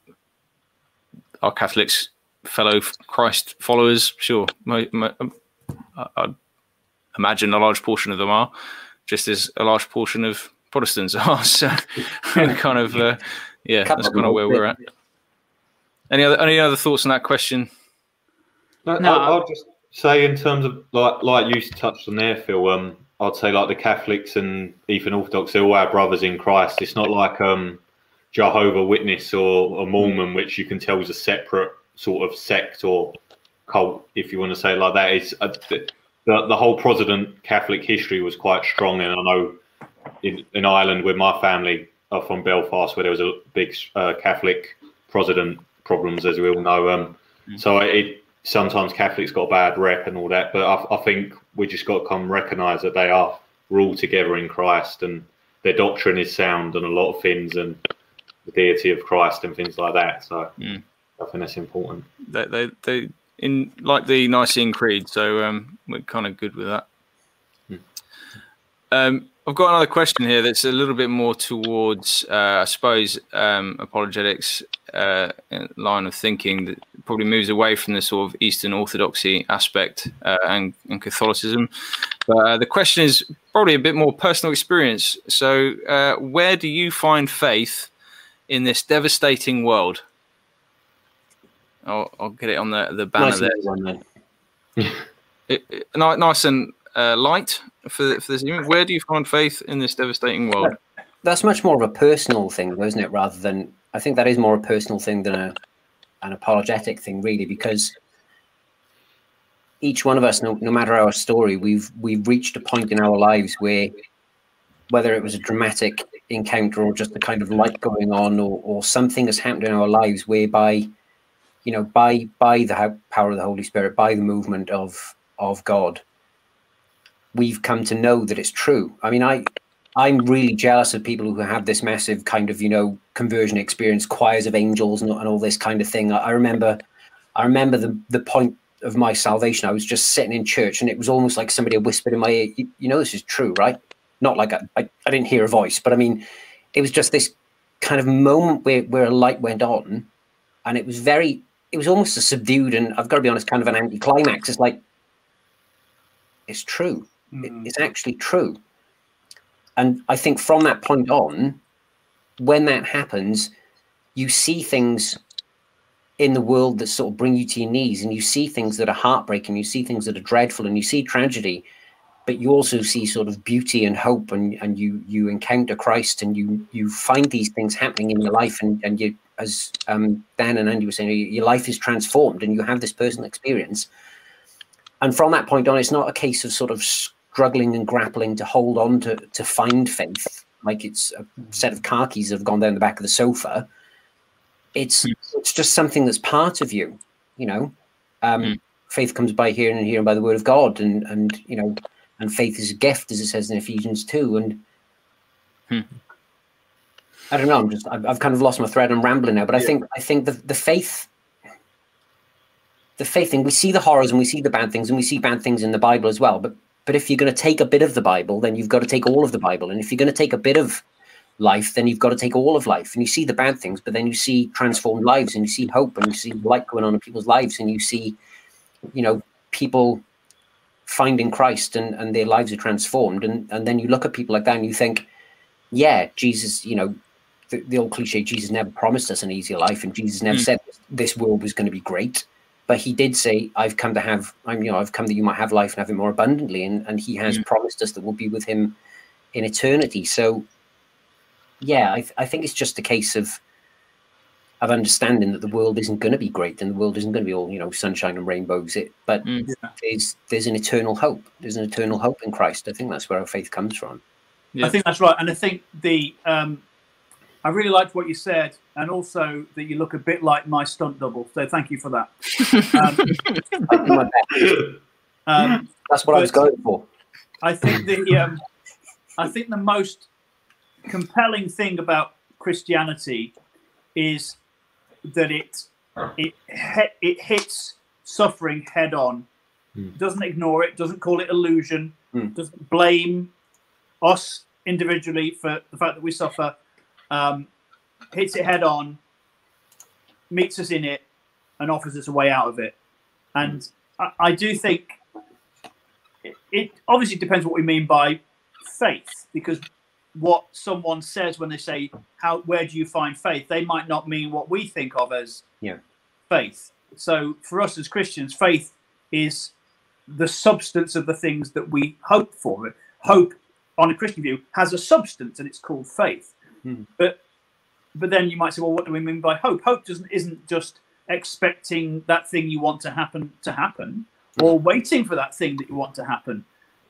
our Catholics, fellow Christ followers, sure, my, my, I imagine a large portion of them are, just as a large portion of Protestants (laughs) are. So, (laughs) kind of, uh, yeah, that's kind of where we're at. Any other any other thoughts on that question? No, no. I'll, I'll, just say in terms of like like you touched on there, Phil. Um, I'd say like the Catholics and even Orthodox, they're all our brothers in Christ. It's not like um, Jehovah Witness or a Mormon, which you can tell is a separate sort of sect or cult, if you want to say it like that. It's uh, the, the whole Protestant Catholic history was quite strong, and I know in, in Ireland, where my family are from Belfast, where there was a big uh, Catholic Protestant problems, as we all know. Um, mm. So it sometimes Catholics got a bad rep and all that, but I, I think we just got to come recognise that they are we're all together in Christ, and their doctrine is sound and a lot of things, and the deity of Christ and things like that. So mm. I think that's important. They, they, they in like the Nicene Creed, so um, we're kind of good with that. Hmm. Um, I've got another question here that's a little bit more towards, uh, I suppose, um, apologetics uh, line of thinking that probably moves away from the sort of Eastern Orthodoxy aspect uh, and, and, Catholicism. But uh, the question is probably a bit more personal experience. So, uh, where do you find faith in this devastating world? I'll, I'll get it on the the banner nice there. One, (laughs) it, it, nice and uh, light for for this. Where do you find faith in this devastating world? That's much more of a personal thing, isn't it? Rather than I think that is more a personal thing than a an apologetic thing, really, because each one of us, no, no matter our story, we've we've reached a point in our lives where whether it was a dramatic encounter or just a kind of light going on or, or something has happened in our lives whereby you know, by by the power of the Holy Spirit, by the movement of of God, we've come to know that it's true. I mean, I I'm really jealous of people who have this massive kind of you know conversion experience, choirs of angels, and, and all this kind of thing. I, I remember, I remember the the point of my salvation. I was just sitting in church, and it was almost like somebody whispered in my ear, "You, you know, this is true, right?" Not like I, I I didn't hear a voice, but I mean, it was just this kind of moment where where a light went on, and it was very it was almost a subdued and I've got to be honest, kind of an anticlimax. It's like it's true. Mm. It's actually true. And I think from that point on, when that happens, you see things in the world that sort of bring you to your knees and you see things that are heartbreaking, you see things that are dreadful, and you see tragedy, but you also see sort of beauty and hope and, and you you encounter Christ and you you find these things happening in your life and, and you as um, Dan and Andy were saying, your life is transformed and you have this personal experience. And from that point on, it's not a case of sort of struggling and grappling to hold on to to find faith, like it's a set of car keys that have gone down the back of the sofa. It's mm. it's just something that's part of you, you know. Um, mm. Faith comes by hearing and hearing by the word of God, and and you know, and faith is a gift, as it says in Ephesians two. And mm. I don't know. I'm just I've, I've, kind of lost my thread. I'm rambling now, but I think I think the the faith the faith thing, we see the horrors and we see the bad things and we see bad things in the Bible as well. But but if you're going to take a bit of the Bible, then you've got to take all of the Bible. And if you're going to take a bit of life, then you've got to take all of life. And you see the bad things, but then you see transformed lives and you see hope and you see light going on in people's lives and you see, you know, people finding Christ and, and their lives are transformed. And, and then you look at people like that and you think, yeah, Jesus, you know, the, the old cliche, Jesus never promised us an easier life and Jesus never mm. said this world was going to be great but he did say, "I've come to have, I'm, you know, I've come that you might have life and have it more abundantly," and and he has mm. promised us that we'll be with him in eternity. So, yeah, I, I think it's just a case of of understanding that the world isn't going to be great and the world isn't going to be all you know sunshine and rainbows. It, but mm. there's there's an eternal hope. There's an eternal hope in Christ. I think that's where our faith comes from. Yeah. I think that's right, and I think the um, I really liked what you said, and also that you look a bit like my stunt double. So thank you for that. Um, (laughs) um, That's what I was going for. I think the um, I think the most compelling thing about Christianity is that it it it hits suffering head on. Mm. Doesn't ignore it. Doesn't call it illusion. Mm. Doesn't blame us individually for the fact that we suffer um, hits it head on, meets us in it, and offers us a way out of it. And I, I do think it, it obviously depends what we mean by faith, because what someone says when they say how where do you find faith they might not mean what we think of as yeah. faith so for us as christians faith is the substance of the things that we hope for hope on a christian view has a substance and it's called faith Hmm. But but then you might say, well, what do we mean by hope? Hope doesn't isn't just expecting that thing you want to happen to happen, hmm. or waiting for that thing that you want to happen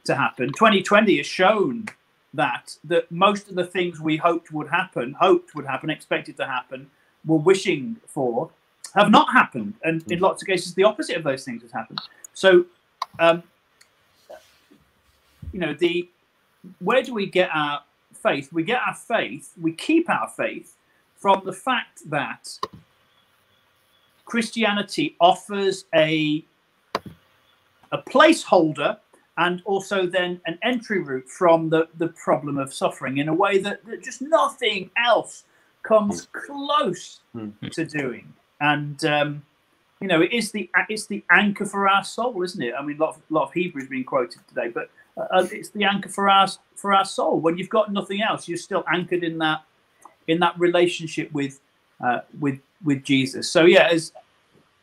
to happen. 2020 has shown that that most of the things we hoped would happen, hoped would happen, expected to happen, were wishing for, have not happened, and in hmm. lots of cases, the opposite of those things has happened. So, um, you know, the where do we get our faith, we get our faith, we keep our faith from the fact that Christianity offers a a placeholder and also then an entry route from the, the problem of suffering in a way that, that just nothing else comes close mm. to doing. And um, you know, it is the it's the anchor for our soul, isn't it? I mean, a lot of, a lot of Hebrews being quoted today, but uh, it's the anchor for our for our soul. When you've got nothing else, you're still anchored in that in that relationship with uh, with with Jesus. So yeah, as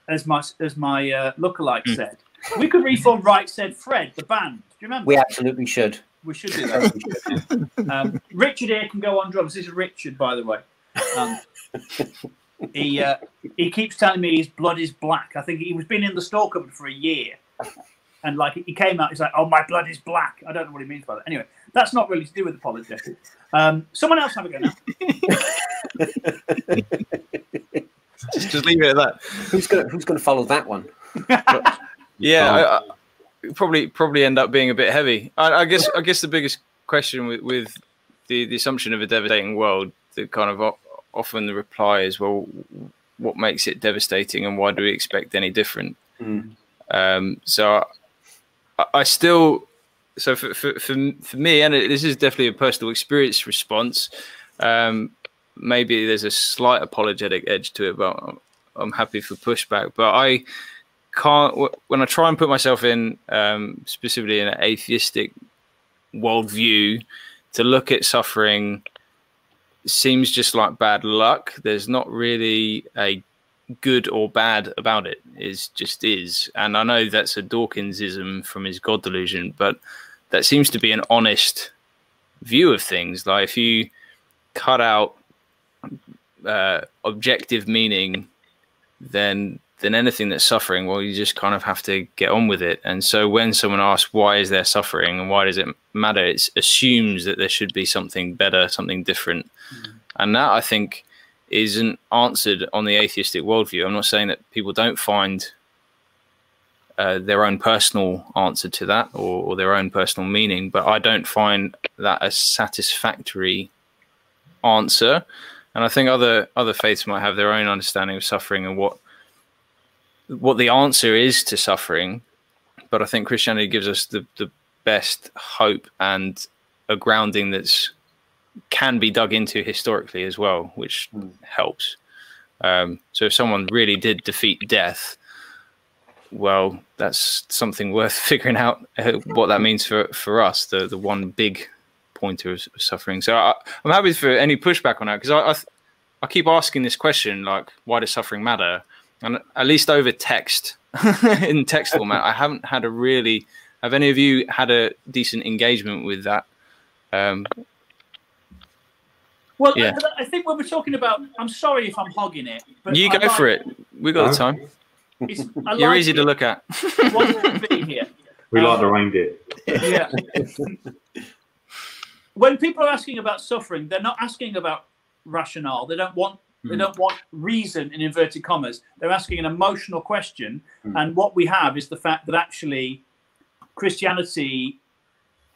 as my as my uh, lookalike mm. said, we could reform Right Said Fred, the band. Do you remember? We absolutely should. We should do that. (laughs) um, Richard here can go on drums. This is Richard, by the way. Um, he uh, he keeps telling me his blood is black. I think he was been in the store cupboard for a year and like he came out, he's like, "Oh, my blood is black." I don't know what he means by that. Anyway, that's not really to do with apologetic. Um, someone else have a go now. just, just leave it at that. Who's going? Who's going to follow that one? (laughs) yeah, I, I, probably probably end up being a bit heavy. I, I guess I guess the biggest question with, with the the assumption of a devastating world, the kind of often the reply is, well, what makes it devastating, and why do we expect any different? Mm. Um, so I still so for, for, for, for me, and this is definitely a personal experience response. Um, maybe there's a slight apologetic edge to it, but I'm happy for pushback. But I can't when I try and put myself in um, specifically in an atheistic worldview to look at suffering seems just like bad luck. There's not really a good or bad about it. Is just is, and I know that's a Dawkinsism from his God delusion, but that seems to be an honest view of things. Like if you cut out uh, objective meaning, then then anything that's suffering, well, you just kind of have to get on with it. And so when someone asks why is there suffering and why does it matter, it assumes that there should be something better, something different, mm. and that I think isn't answered on the atheistic worldview. I'm not saying that people don't find uh, their own personal answer to that or, or, their own personal meaning, but I don't find that a satisfactory answer. And I think other other faiths might have their own understanding of suffering and what what the answer is to suffering. But I think Christianity gives us the, the best hope and a grounding that's can be dug into historically as well, which mm. helps. Um, so if someone really did defeat death, well, that's something worth (laughs) figuring out uh, what that means for, for us, the, the one big pointer of, suffering. So I, am happy for any pushback on that because I, I, I keep asking this question, like, why does suffering matter? And at least over text, (laughs) in text format, I haven't had a really. Have any of you had a decent engagement with that? Um, well, yeah. I, I, think when we're talking about, I'm sorry if I'm hogging it. But you I go like, for it. We got the time. You're easy it. to look at. (laughs) We um, like the reindeer. Yeah. (laughs) when people are asking about suffering, they're not asking about rationale. They don't want they hmm. don't want reason in inverted commas. They're asking an emotional question, mm. and what we have is the fact that actually Christianity,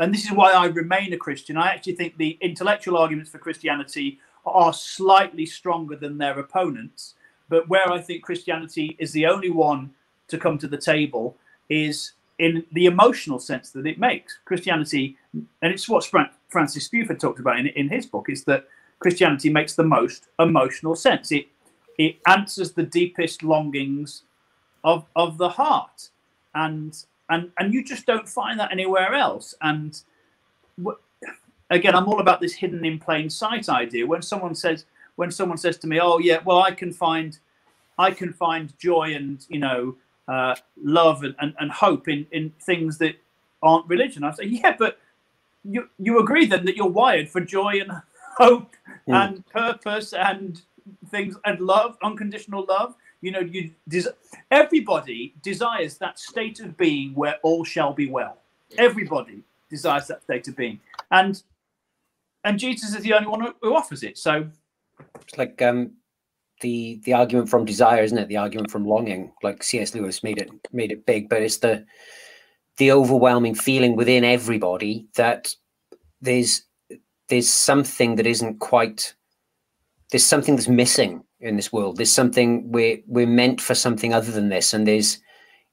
and this is why I remain a Christian. I actually think the intellectual arguments for Christianity are slightly stronger than their opponents but where I think Christianity is the only one to come to the table is in the emotional sense that it makes. Christianity, and it's what Francis Spufford talked about in, in his book, is that Christianity makes the most emotional sense. It it answers the deepest longings of of the heart, and and and you just don't find that anywhere else. And again, I'm all about this hidden in plain sight idea. When someone says, when someone says to me, "Oh yeah, well I can find I can find joy and you know uh, love and, and, and hope in in things that aren't religion," I say, "Yeah, but you you agree then that you're wired for joy and hope mm. and purpose and things and love, unconditional love." You know, you des- everybody desires that state of being where all shall be well. Everybody desires that state of being, and and Jesus is the only one who offers it. So it's like um, the the argument from desire, isn't it? The argument from longing. Like C.S. Lewis made it made it big, but it's the the overwhelming feeling within everybody that there's there's something that isn't quite there's something that's missing in this world. There's something we're we're meant for something other than this, and there's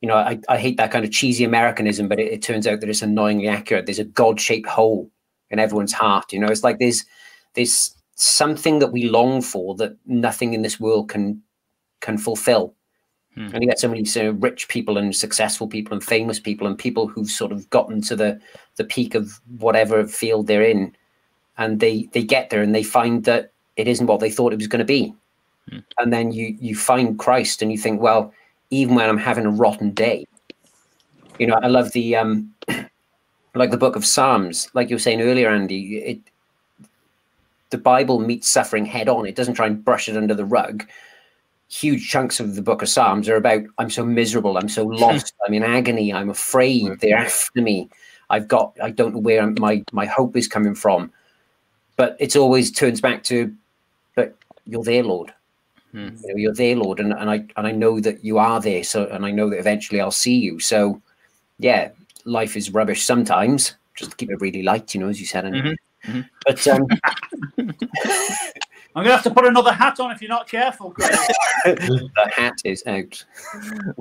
you know I, I hate that kind of cheesy Americanism, but it, it turns out that it's annoyingly accurate. There's a God shaped hole in everyone's heart. You know, it's like there's there's something that we long for that nothing in this world can can fulfill. Hmm. And you get so many so rich people and successful people and famous people and people who've sort of gotten to the the peak of whatever field they're in, and they they get there and they find that it isn't what they thought it was going to be. Hmm. And then you you find Christ and you think, well, even when I'm having a rotten day, you know, I love the um (clears throat) like the book of Psalms, like you were saying earlier, Andy, it the Bible meets suffering head on. It doesn't try and brush it under the rug. Huge chunks of the book of Psalms are about I'm so miserable, I'm so (laughs) lost, I'm in agony, I'm afraid, they're after me. I've got I don't know where my my hope is coming from. But it's always turns back to but you're there, Lord. Hmm. You know, you're there, Lord, and, and I and I know that you are there. So and I know that eventually I'll see you. So yeah, life is rubbish sometimes. Just keep it really light, you know, as you said. And mm-hmm. Mm-hmm. But um, (laughs) I'm gonna have to put another hat on if you're not careful. (laughs) the hat is out.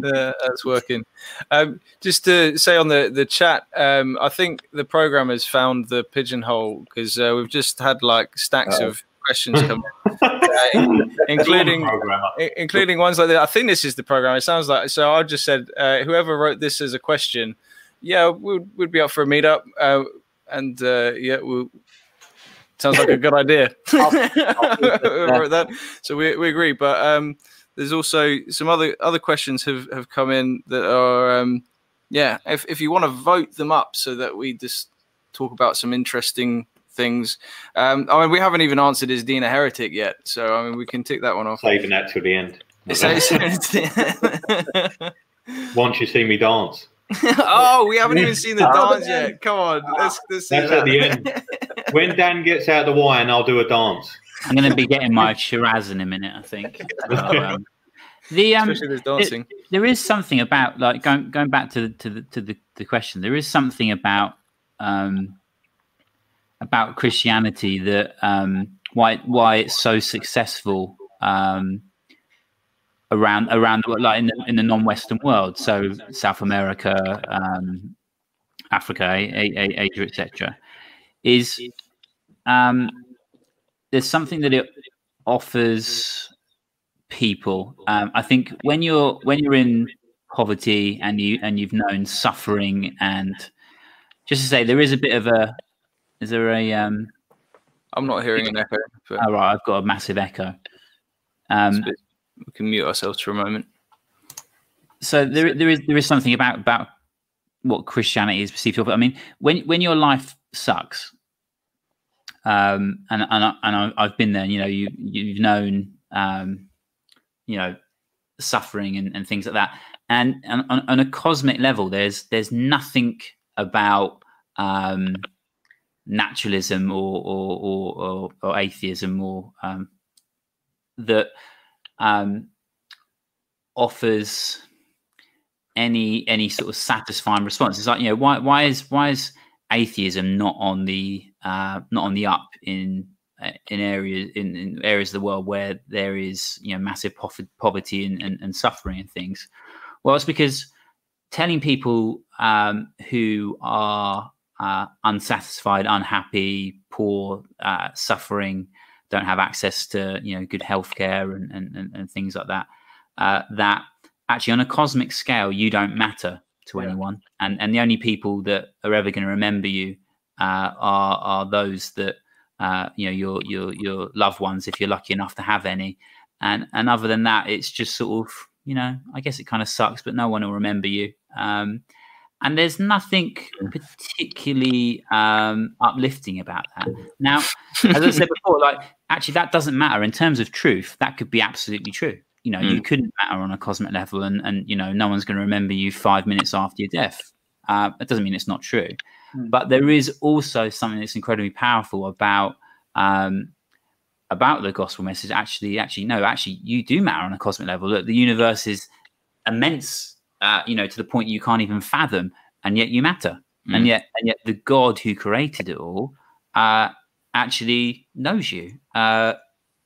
Uh, that's working. Um, just to say on the the chat, um, I think the program has found the pigeonhole because uh, we've just had like stacks oh. of questions come. (laughs) uh, including including ones like that. I think this is the program. It sounds like so. I just said uh, whoever wrote this as a question, yeah, we'd, we'd be up for a meetup, uh, and uh, yeah, we'll, sounds like a good idea. (laughs) (laughs) wrote that, so we we agree. But um, there's also some other other questions have have come in that are um, yeah. If if you want to vote them up so that we just talk about some interesting things. Um, I mean, we haven't even answered is Dean a heretic yet, so I mean, we can tick that one off. Saving that till the end. Once you see me dance. (laughs) oh, we haven't even seen the (laughs) dance yet. Come on, let's, let's That's that. at the end. (laughs) When Dan gets out the wine, I'll do a dance. I'm going to be getting my Shiraz in a minute, I think. So, um, the um, dancing. It, there is something about like going going back to the, to the to the, the question. There is something about um, about Christianity that um, why why it's so successful um, around around like in the, in the non-Western world, so South America, um, Africa, Asia, etc. Is um, there's something that it offers people. Um, I think when you're when you're in poverty and you and you've known suffering and just to say there is a bit of a is there a? Um, I'm not hearing an echo. But... Oh, right, I've got a massive echo. Um, we can mute ourselves for a moment. So there, there is there is something about about what Christianity is perceived of. I mean, when when your life sucks, um, and and I, and I've been there. You know, you you've known, um, you know, suffering and, and things like that. And, and on, on, a cosmic level, there's there's nothing about um, naturalism or or, or, or, or atheism or um, that um, offers any any sort of satisfying response. It's like you know why why is why is atheism not on the uh, not on the up in uh, in areas in, in, areas of the world where there is you know massive poverty and, and, and suffering and things. Well, it's because telling people um, who are uh, unsatisfied, unhappy, poor, uh, suffering, don't have access to you know good healthcare and and, and things like that. Uh, that actually on a cosmic scale you don't matter to yeah. anyone, and and the only people that are ever going to remember you uh, are are those that uh, you know your your your loved ones if you're lucky enough to have any. And and other than that, it's just sort of you know I guess it kind of sucks, but no one will remember you. Um, and there's nothing particularly um, uplifting about that. Now, as I said (laughs) before, like actually that doesn't matter in terms of truth. That could be absolutely true. You know, mm. you couldn't matter on a cosmic level, and and you know, no one's going to remember you five minutes after your death. Uh, that doesn't mean it's not true, mm. but there is also something that's incredibly powerful about um, about the gospel message. Actually, actually, no, actually, you do matter on a cosmic level. That the universe is immense uh, you know, to the point you can't even fathom, and yet you matter. Mm. And yet, and yet, the God who created it all uh, actually knows you. Uh,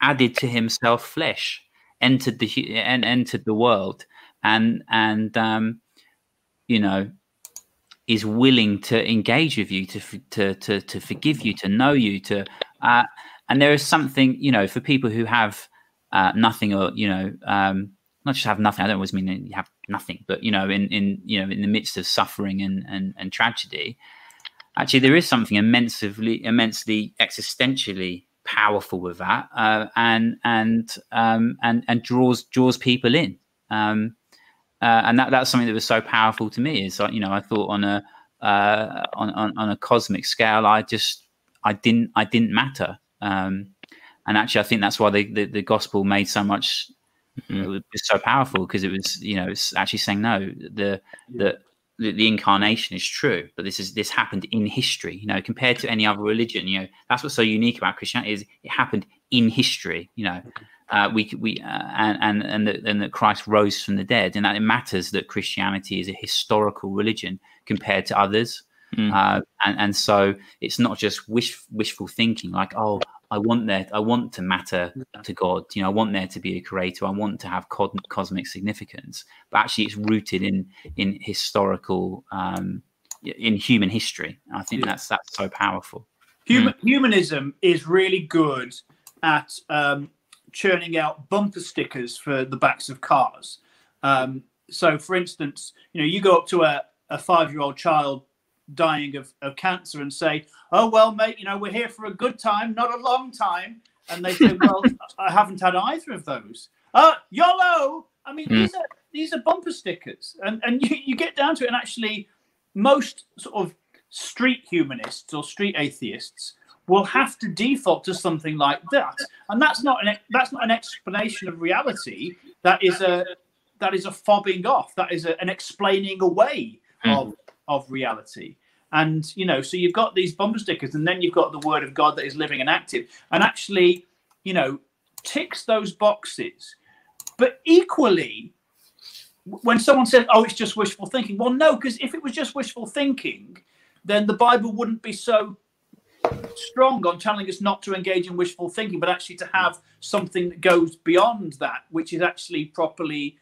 added to Himself flesh, entered the and entered the world, and and um, you know, is willing to engage with you, to to to to forgive you, to know you, to uh, and there is something you know for people who have uh, nothing or you know um, not just have nothing. I don't always mean you have nothing, but you know, in in you know, in the midst of suffering and and, and tragedy, actually, there is something immensely immensely existentially powerful with that, uh, and and um, and and draws draws people in. Um, uh, and that that's something that was so powerful to me. Is like you know, I thought on a uh, on, on on a cosmic scale, I just I didn't I didn't matter. Um, and actually, I think that's why the, the, the gospel made so much Mm-hmm. It was so powerful because it was, you know, it's actually saying no. The the the incarnation is true, but this is this happened in history. You know, compared to any other religion, you know, that's what's so unique about Christianity is it happened in history. You know, uh, we we uh, and and and that, and that Christ rose from the dead, and that it matters that Christianity is a historical religion compared to others. Mm. Uh, and and so it's not just wish wishful thinking, like oh I want there, I want to matter to God. You know, I want there to be a creator. I want to have co- cosmic significance. But actually, it's rooted in in historical, um, in human history. I think yeah. that's that's so powerful. Human, mm. Humanism is really good at um, churning out bumper stickers for the backs of cars. Um, so, for instance, you know, you go up to a, a five year old child dying of, of cancer and say, Oh, well, mate, you know, we're here for a good time, not a long time. And they say, Well, (laughs) I haven't had either of those. Uh, YOLO! I mean, mm. these are these are bumper stickers. And and you, you get down to it, and actually, most sort of street humanists or street atheists will have to default to something like that. And that's not an that's not an explanation of reality. That is a that is a fobbing off. That is a, an explaining away mm. of of reality. And you know, so you've got these bumper stickers, and then you've got the word of God that is living and active, and actually, you know, ticks those boxes. But equally, when someone says, "Oh, it's just wishful thinking," well, no, because if it was just wishful thinking, then the Bible wouldn't be so strong on telling us not to engage in wishful thinking, but actually to have something that goes beyond that, which is actually properly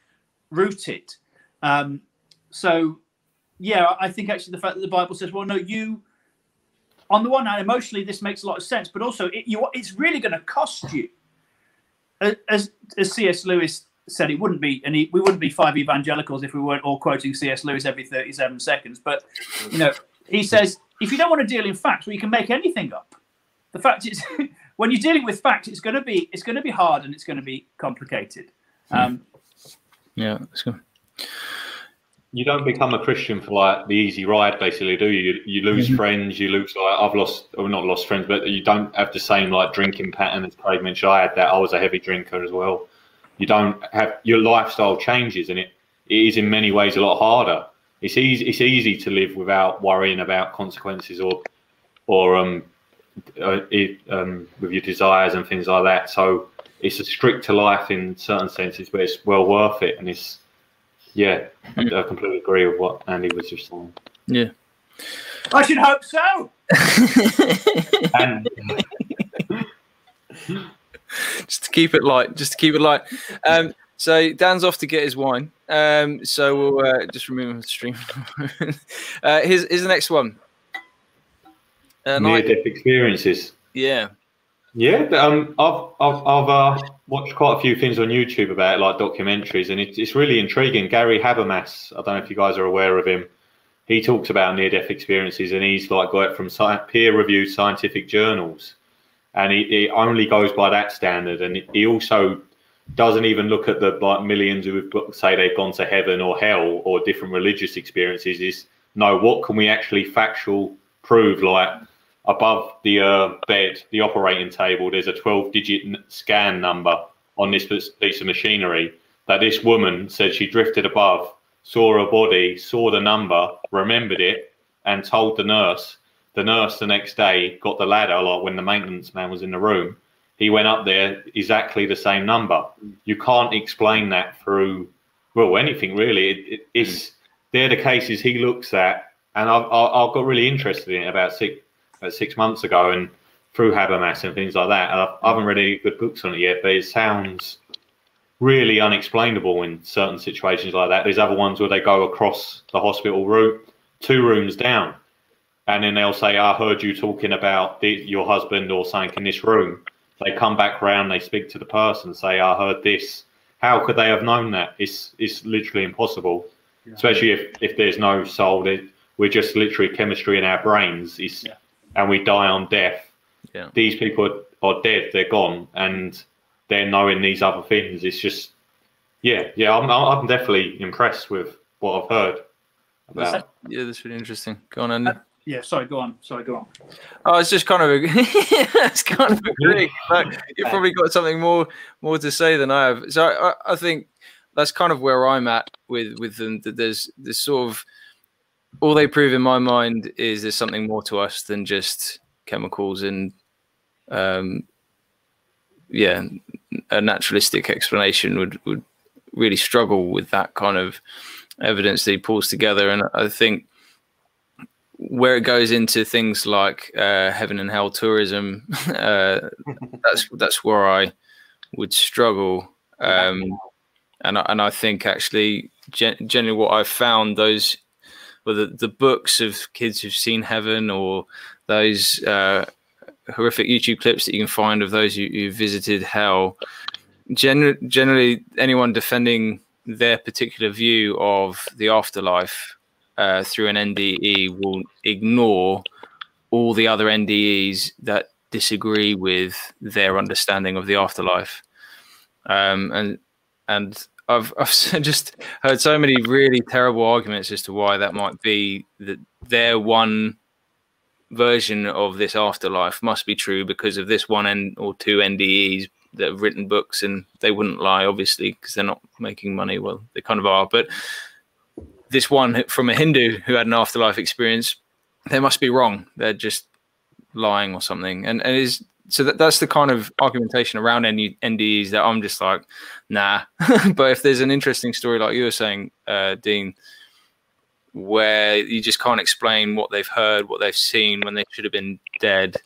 rooted. Um, so yeah, I think actually the fact that the Bible says, well, no, you, on the one hand, emotionally, this makes a lot of sense, but also it, you, it's really going to cost you. As, as C.S. Lewis said, it wouldn't be, and he, we wouldn't be five evangelicals if we weren't all quoting C.S. Lewis every 37 seconds. But, you know, he says, if you don't want to deal in facts, well, you can make anything up. The fact is, (laughs) when you're dealing with facts, it's going to be, it's going to be hard and it's going to be complicated. Hmm. Um, yeah, that's good you don't become a Christian for like the easy ride, basically, do you? You, you lose mm-hmm. friends, you lose like I've lost, or not lost friends, but you don't have the same like drinking pattern as Craig mentioned. I had that. I was a heavy drinker as well. You don't have your lifestyle changes, and it, it is in many ways a lot harder. It's easy. It's easy to live without worrying about consequences or, or um, uh, it, um, with your desires and things like that. So it's a stricter life in certain senses, but it's well worth it, and it's yeah, I, I completely agree with what Andy was just saying. Yeah. I should hope so. and, (laughs) just to keep it light, just to keep it light. Um, so Dan's off to get his wine. Um, so we'll uh, just remove him the stream. (laughs) uh, here's, here's the next one. Uh, Near death experiences. Yeah. Yeah, um, I've I've, I've uh, watched quite a few things on YouTube about it, like documentaries, and it's really intriguing. Gary Habermas, I don't know if you guys are aware of him. He talks about near-death experiences, and he's like got it from peer-reviewed scientific journals, and he, he only goes by that standard. And he also doesn't even look at the like millions who say they've gone to heaven or hell or different religious experiences. Is no, what can we actually factual prove? Like above the uh, bed, the operating table, there's a 12 digit scan number on this piece of machinery that this woman said she drifted above, saw her body, saw the number, remembered it, and told the nurse. The nurse the next day got the ladder, like when the maintenance man was in the room. He went up there, exactly the same number. You can't explain that through, well, anything really. It, it, it's, they're the cases he looks at. And I've, I've got really interested in it about six, Uh, six months ago and through Habermas and things like that. I, I haven't read any good books on it yet, but it sounds really unexplainable in certain situations like that. There's other ones where they go across the hospital route, two rooms down, and then they'll say, "I heard you talking about the, your husband or something in this room." They come back round, they speak to the person, say, "I heard this." How could they have known that? It's it's literally impossible, yeah. especially if if there's no soul. we're just literally chemistry in our brains. It's yeah and we die on death, yeah. these people are, are dead, they're gone, and they're knowing these other things. It's just, yeah, yeah, I'm, I'm definitely impressed with what I've heard. About. Yeah, that's really interesting. Go on, Andy. Uh, yeah, sorry, go on. Sorry, go on. Oh, it's just kind of a, (laughs) it's kind of agree. Like, you've probably got something more more to say than I have. So I, I think that's kind of where I'm at with with them. That there's this sort of all they prove in my mind is there's something more to us than just chemicals and um, yeah a naturalistic explanation would would really struggle with that kind of evidence that he pulls together. And i think where it goes into things like uh, heaven and hell tourism (laughs) uh, that's that's where i would struggle um, and, I, and i think actually gen- generally what i've found those whether the books of kids who've seen heaven or those uh, horrific YouTube clips that you can find of those who, who visited hell, gen- generally, anyone defending their particular view of the afterlife uh, through an NDE will ignore all the other NDEs that disagree with their understanding of the afterlife. Um, and and I've (laughs) I've just heard so many really terrible arguments as to why that might be that their one version of this afterlife must be true because of this one N or two NDEs that have written books and they wouldn't lie obviously because they're not making money. Well they kind of are but this one from a hindu who had an afterlife experience they must be wrong. They're just lying or something. And, and is so that, that's the kind of argumentation around NDEs that I'm just like, nah. (laughs) but if there's an interesting story like you were saying, uh, Dean, where you just can't explain what they've heard, what they've seen when they should have been dead.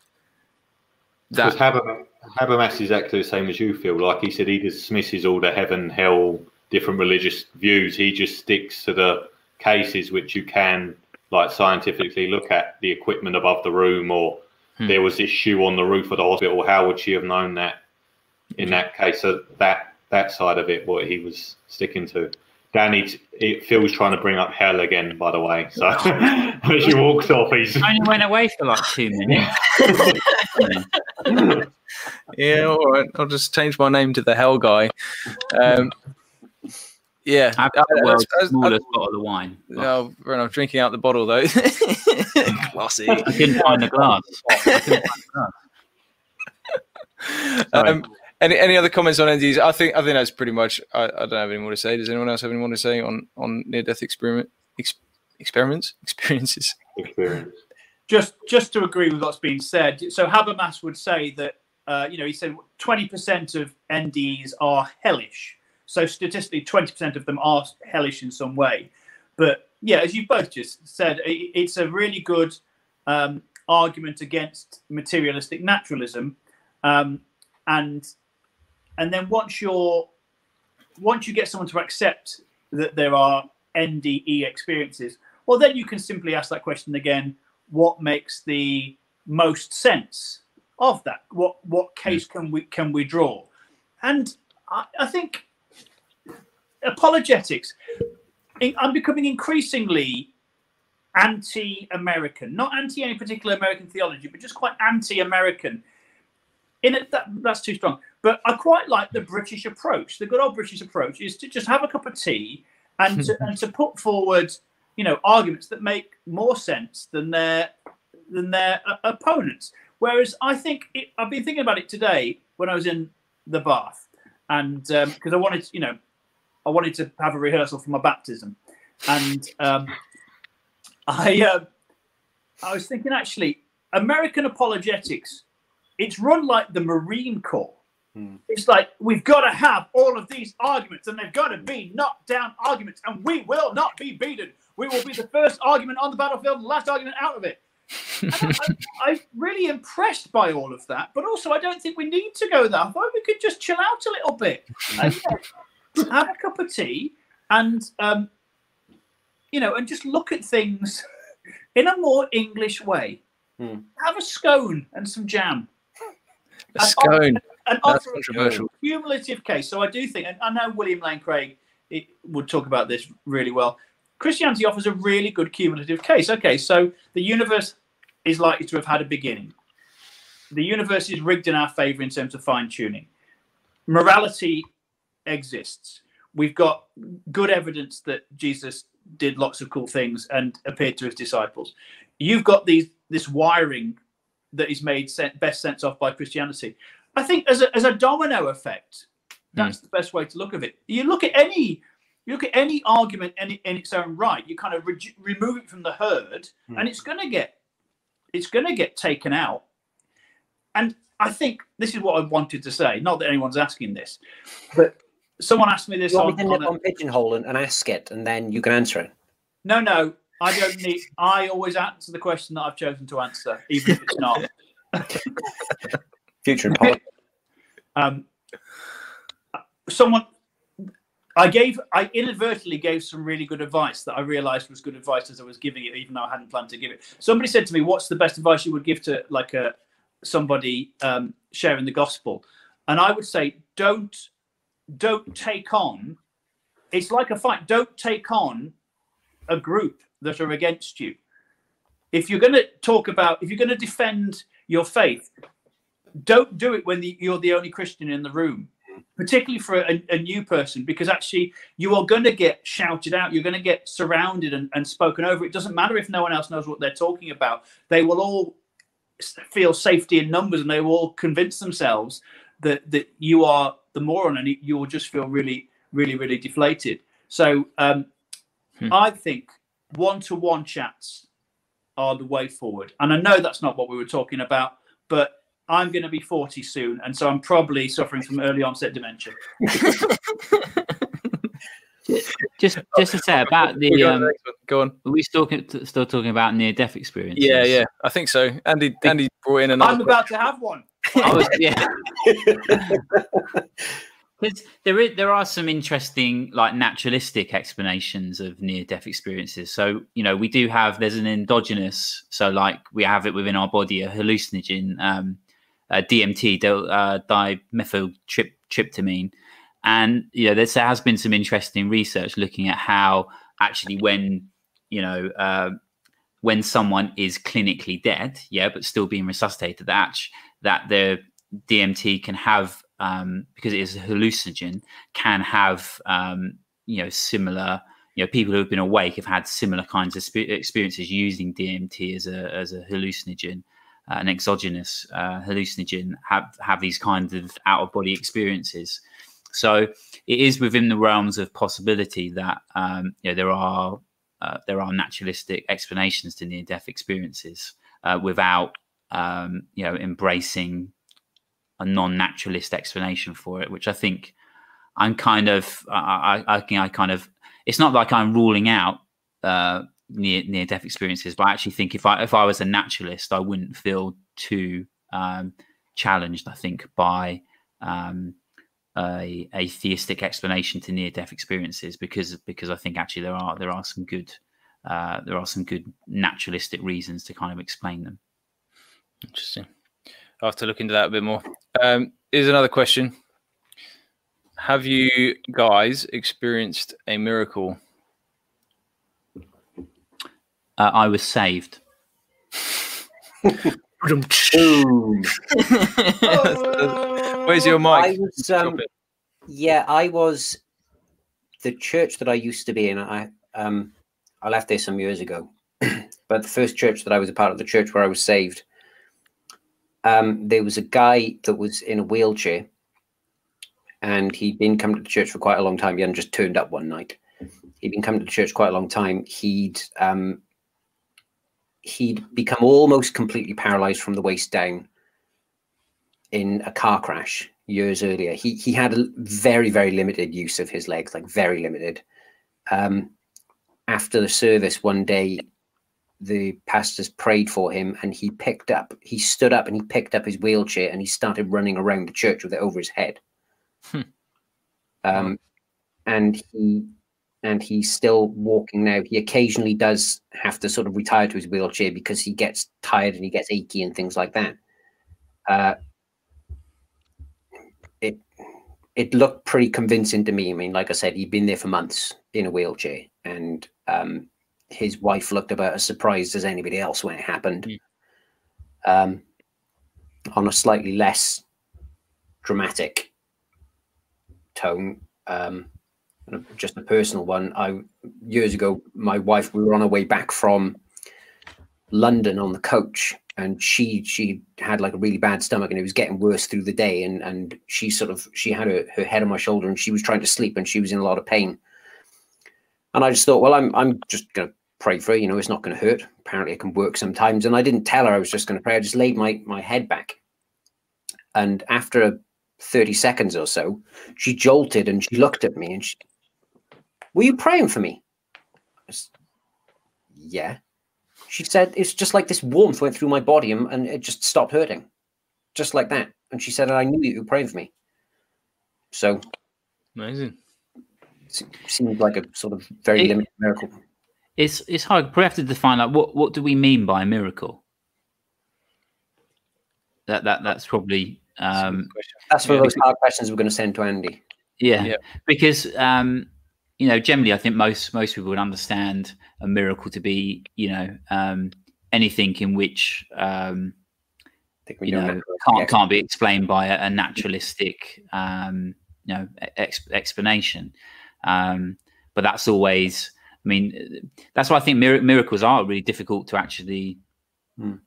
That Habermas is exactly the same as you feel. Like he said, he dismisses all the heaven, hell, different religious views. He just sticks to the cases which you can, like scientifically, look at the equipment above the room or hmm. there was this shoe on the roof of the hospital. How would she have known that? In that case, so that that side of it, what he was sticking to. Danny, it feels trying to bring up hell again, by the way. So as you walked off, he's only went away for like two minutes. (laughs) yeah, all right. I'll just change my name to the Hell Guy. Um, yeah, I've got the world's smallest bottle of wine. No, I'm drinking out the bottle though. (laughs) Classy. I couldn't find the glass. (laughs) um, any any other comments on NDs? I think I think that's pretty much. I, I don't have any more to say. Does anyone else have any more to say on on near death experiment ex, experiments (laughs) experiences? Experience. Just just to agree with what's been said. So Habermas would say that uh, you know he said twenty percent of NDs are hellish. So statistically, twenty percent of them are hellish in some way. But yeah, as you both just said, it's a really good um, argument against materialistic naturalism. Um, and and then once you're once you get someone to accept that there are NDE experiences, well, then you can simply ask that question again: What makes the most sense of that? What what case can we can we draw? And I, I think apologetics. I'm becoming increasingly anti-American, not anti any particular American theology, but just quite anti-American. In it that, that's too strong. But i quite like the british approach. The good old british approach is to just have a cup of tea and to, (laughs) and to put forward you know arguments that make more sense than their than their uh, opponents. Whereas i think it, i've been thinking about it today when i was in the bath and because um, i wanted you know i wanted to have a rehearsal for my baptism and um, i uh, i was thinking actually american apologetics it's run like the Marine Corps. Hmm. It's like we've got to have all of these arguments, and they've got to be knocked down arguments, and we will not be beaten. We will be the first argument on the battlefield and the last argument out of it. I, am (laughs) really impressed by all of that, but also I don't think we need to go. I thought we could just chill out a little bit, (laughs) and, (laughs) have a cup of tea, and um, you know, and just look at things (laughs) in a more English way. Hmm. Have a scone and some jam a scone. An That's controversial. Cumulative case. So I do think, and I know William Lane Craig it, would talk about this really well. Christianity offers a really good cumulative case. Okay, so the universe is likely to have had a beginning. The universe is rigged in our favor in terms of fine tuning. Morality exists. We've got good evidence that Jesus did lots of cool things and appeared to his disciples. You've got these this wiring that is made best sense of by Christianity. I think as a, as a domino effect, that's mm. the best way to look at it. You look at any you look at any argument in, in its own right, you kind of re- remove it from the herd, mm. and it's going to get it's going to get taken out. And I think this is what I wanted to say. Not that anyone's asking this, but someone asked me this you on, on, on Pigeonhole and, and ask it, and then you can answer it. No, no. I don't need. I always answer the question that I've chosen to answer, even if it's not. (laughs) Future and politics. Um, someone, I gave, I inadvertently gave some really good advice that I realised was good advice as I was giving it, even though I hadn't planned to give it. Somebody said to me, "What's the best advice you would give to like a somebody um, sharing the gospel?" And I would say, don't don't take on. It's like a fight. Don't take on a group that are against you. If you're going to talk about, if you're going to defend your faith, don't do it when the, you're the only Christian in the room, particularly for a, a new person, because actually you are going to get shouted out. You're going to get surrounded and, and spoken over. It doesn't matter if no one else knows what they're talking about. They will all feel safety in numbers and they will all convince themselves that, that you are the moron and you will just feel really, really, really deflated. So um, hmm. I think one to one chats are the way forward. And I know that's not what we were talking about, but I'm going to be 40 soon, and so I'm probably suffering from early onset dementia. (laughs) just just to say about the um, go on. Are we still still talking about near death experience? Yeah, yeah, I think so. Andy Andy brought in another. I'm about to have one. Was, yeah. (laughs) Because there is, there are some interesting like naturalistic explanations of near death experiences. So you know we do have there's an endogenous so like we have it within our body a hallucinogen um, a DMT uh, dimethyltryptamine, and you know there has been some interesting research looking at how actually when you know uh, when someone is clinically dead, yeah, but still being resuscitated, that that the DMT can have um, because it is a hallucinogen, can have um, you know similar. You know, people who have been awake have had similar kinds of experiences using DMT as a as a hallucinogen, uh, an exogenous uh, hallucinogen, have have these kinds of out of body experiences. So it is within the realms of possibility that um, you know there are uh, there are naturalistic explanations to near death experiences uh, without um, you know embracing a non-naturalist explanation for it, which I think I'm kind of I, I, I kind of it's not like I'm ruling out uh, near near death experiences, but I actually think if I if I was a naturalist, I wouldn't feel too um, challenged. I think by um, a, a theistic explanation to near death experiences because because I think actually there are there are some good uh, there are some good naturalistic reasons to kind of explain them. Interesting. I'll have to look into that a bit more. Um, here's another question. Have you guys experienced a miracle? Uh, I was saved. (laughs) Where's your mic? I was, um, yeah, I was the church that I used to be in. I um, I left there some years ago, (clears throat) but the first church that I was a part of, the church where I was saved, um, there was a guy that was in a wheelchair and he'd been coming to the church for quite a long time. He hadn't just turned up one night. He'd been coming to the church quite a long time. He'd um, he'd become almost completely paralyzed from the waist down in a car crash years earlier. He he had a very very limited use of his legs, like very limited. Um, after the service one day, the pastors prayed for him and he picked up, he stood up and he picked up his wheelchair and he started running around the church with it over his head. Hmm. Um, and he and he's still walking now. He occasionally does have to sort of retire to his wheelchair because he gets tired and he gets achy and things like that. Uh, it it looked pretty convincing to me. I mean, like I said, he'd been there for months in a wheelchair, and um, his wife looked about as surprised as anybody else when it happened. Mm. Um, on a slightly less dramatic tone, um, just a personal one. I years ago, my wife, we were on our way back from London on the coach, and she she had like a really bad stomach, and it was getting worse through the day. And and she sort of she had her, her head on my shoulder, and she was trying to sleep, and she was in a lot of pain. And I just thought, well, I'm I'm just gonna pray for her. You know, it's not going to hurt. Apparently, it can work sometimes. And I didn't tell her I was just going to pray. I just laid my my head back, and after 30 seconds or so, she jolted and she looked at me and she, Were you praying for me? Was, yeah. She said, It's just like this warmth went through my body and, and it just stopped hurting. Just like that. And she said, I knew you were praying for me. So amazing. Seems like a sort of very it, limited miracle. It's it's hard. We have to define like what what do we mean by a miracle? That that that's probably um, that's one of those hard questions we're going to send to Andy. Yeah, yeah. because um, you know, generally, I think most most people would understand a miracle to be, you know, um, anything in which um, you know can't can't be explained by a, a naturalistic, um, you know, ex- explanation. Um, but that's always, I mean, that's why I think mir- miracles are really difficult to actually. Mm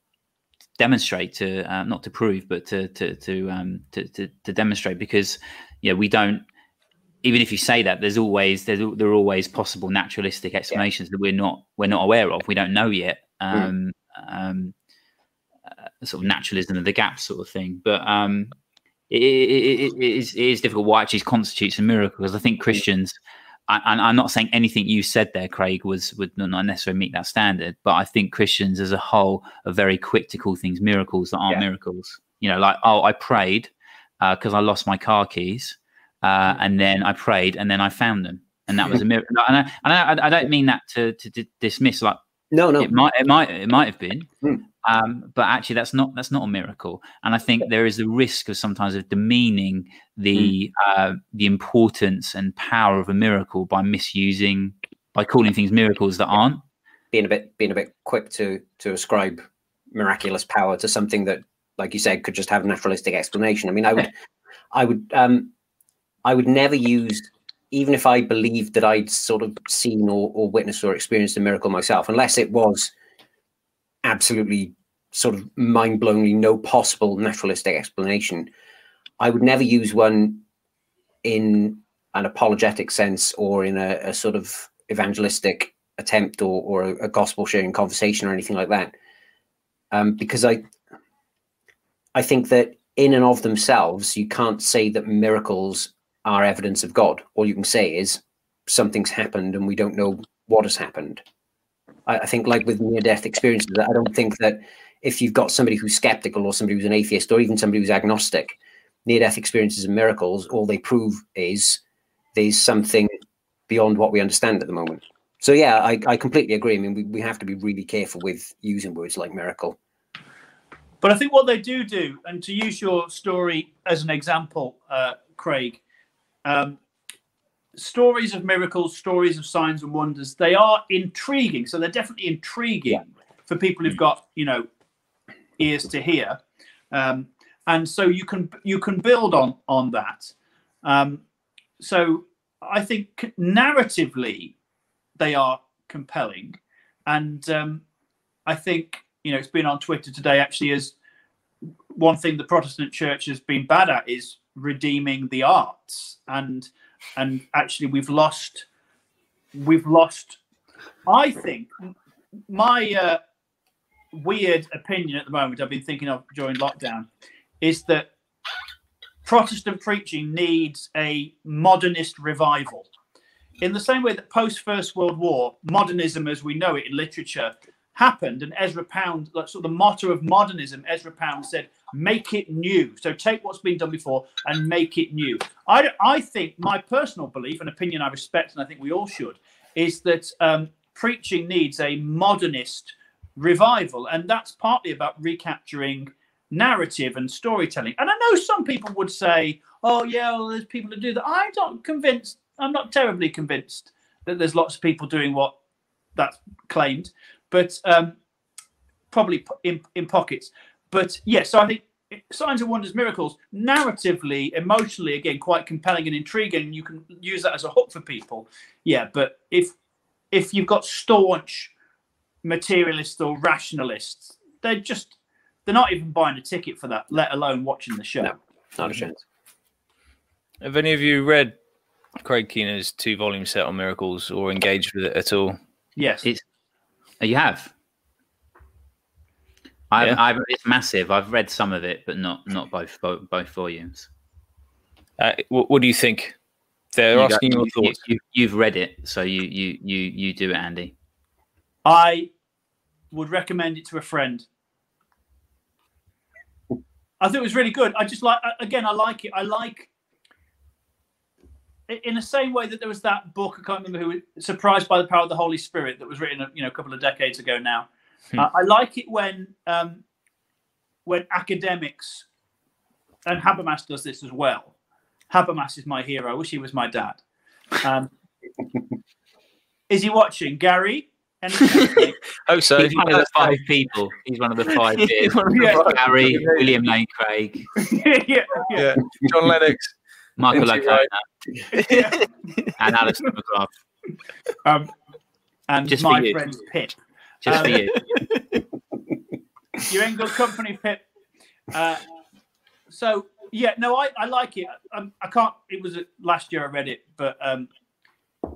demonstrate to uh, not to prove but to to to, um, to to to demonstrate because yeah we don't even if you say that, there's always there's there are always possible naturalistic explanations yeah. that we're not we're not aware of. We don't know yet. Hmm. Um, mm. um, uh, sort of naturalism of the gap sort of thing. But um, it, it, it, is, it is difficult what actually constitutes a miracle because I think hmm. Christians. And I'm not saying anything you said there, Craig, was would not necessarily meet that standard. But I think Christians as a whole are very quick to call things miracles that aren't yeah. miracles. You know, like oh, I prayed because uh, I lost my car keys uh, and then I prayed, and then I found them, and that was (laughs) a miracle. And, I, and I, I, don't mean that to, to, to, dismiss, like no, no, it might, it might, it might have been, mm. um, but actually, that's not that's not a miracle. And I think there is a risk of sometimes of demeaning the mm. uh, the importance and power of a miracle by misusing, by calling things miracles that aren't. Being a bit, being a bit quick to to ascribe miraculous power to something that, like you said, could just have a naturalistic explanation. I mean, I would, I would. um I would never use, even if I believed that I'd sort of seen or, or witnessed or experienced a miracle myself, unless it was absolutely sort of mind blowingly no possible naturalistic explanation, I would never use one in an apologetic sense or in a, a sort of evangelistic attempt or, or a, a, gospel sharing conversation or anything like that. Um, because I, I think that in and of themselves, you can't say that miracles are evidence of God. All you can say is something's happened and we don't know what has happened. I, I think, like with near death experiences, I don't think that if you've got somebody who's skeptical or somebody who's an atheist or even somebody who's agnostic, near death experiences and miracles, all they prove is there's something beyond what we understand at the moment. So, yeah, I, I completely agree. I mean, we, we have to be really careful with using words like miracle. But I think what they do do, and to use your story as an example, uh, Craig, um, stories of miracles, stories of signs and wonders, they are intriguing. So they're definitely intriguing yeah. for people who've got, you know, ears to hear. Um, and so you can you can build on on that. Um, so I think narratively they are compelling, and um, I think you know it's been on Twitter today actually as one thing the Protestant Church has been bad at is redeeming the arts and and actually we've lost we've lost i think my uh, weird opinion at the moment i've been thinking of during lockdown is that protestant preaching needs a modernist revival. In the same way that post first world war modernism as we know it in literature happened and ezra pound like sort of the motto of modernism ezra pound said make it new. So take what's been done before and make it new. I, I think my personal belief and opinion I respect, and I think we all should, is that um, preaching needs a modernist revival. And that's partly about recapturing narrative and storytelling. And I know some people would say, oh, yeah, well, there's people that do that. I'm not convinced, I'm not terribly convinced that there's lots of people doing what that's claimed, but um, probably in, in pockets. But yes, yeah, so I think Signs of Wonders, Miracles, narratively, emotionally, again, quite compelling and intriguing. You can use that as a hook for people. Yeah, but if if you've got staunch materialists or rationalists, they're just they're not even buying a ticket for that, let alone watching the show. No, not a chance. Have any of you read Craig Keener's two volume set on miracles or engaged with it at all? Yes. It's, you have. I, yeah. I, it's massive. I've read some of it, but not not both both, both volumes. Uh, what, what, do you think? They're you asking got, your you, thoughts. You, you've read it, so you you you you do it, Andy. I would recommend it to a friend. I think it was really good. I just like again, I like it. I like in the same way that there was that book. I can't remember who. Surprised by the Power of the Holy Spirit that was written, you know, a couple of decades ago now. Hmm. Uh, I like it when um, when academics and Habermas does this as well. Habermas is my hero. I wish he was my dad. Um, (laughs) is he watching, Gary? (laughs) oh, so he's one of the five people. He's one of the five. (laughs) yeah. Gary, William Lane Craig, yeah, yeah. yeah, John Lennox, Michael Licona, (laughs) yeah. (laughs) and Alister McGrath. Um, and just my friend Pip. Just um, for you. (laughs) You're in good company, Pip. Uh, so yeah, no, I, I like it. I, um, I can't. It was last year I read it, but um,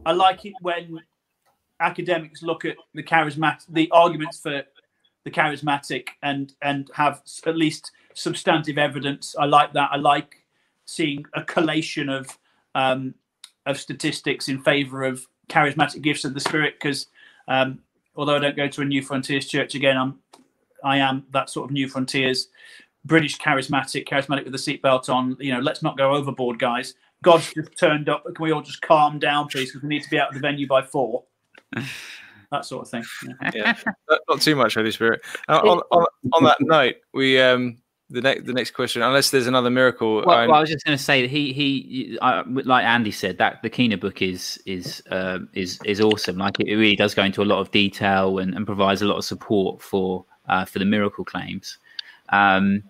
I like it when academics look at the charismatic, the arguments for the charismatic, and and have at least substantive evidence. I like that. I like seeing a collation of um, of statistics in favor of charismatic gifts of the spirit because um, although I don't go to a Newfrontiers church again, I'm I am that sort of Newfrontiers British charismatic, charismatic with the seatbelt on. You know, let's not go overboard, guys. God's just turned up. Can we all just calm down, please? Because we need to be out of the venue by four. (laughs) That sort of thing. Yeah, yeah. not too much Holy Spirit. Uh, on, on, on that note, we um the next the next question, unless there's another miracle. Well, well I was just going to say that he he I, like Andy said that the Keener book is is uh, is is awesome. Like it, really does go into a lot of detail and, and provides a lot of support for uh, for the miracle claims, um,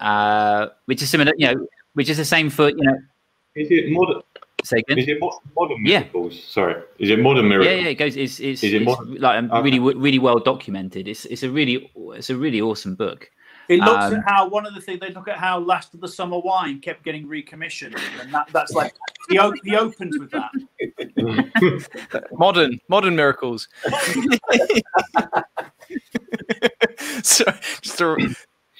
uh, which is similar. You know, which is the same for you know. Is it modern? Say again. Is it modern miracles? Yeah. Sorry, is it modern miracles? Yeah, yeah. It goes. It's it's, is it it's like um, okay. really really well documented. It's it's a really it's a really awesome book. It looks um, at how one of the things they look at how Last of the Summer Wine kept getting recommissioned, and that, that's like the the opens with that. (laughs) modern modern miracles. (laughs) so just a,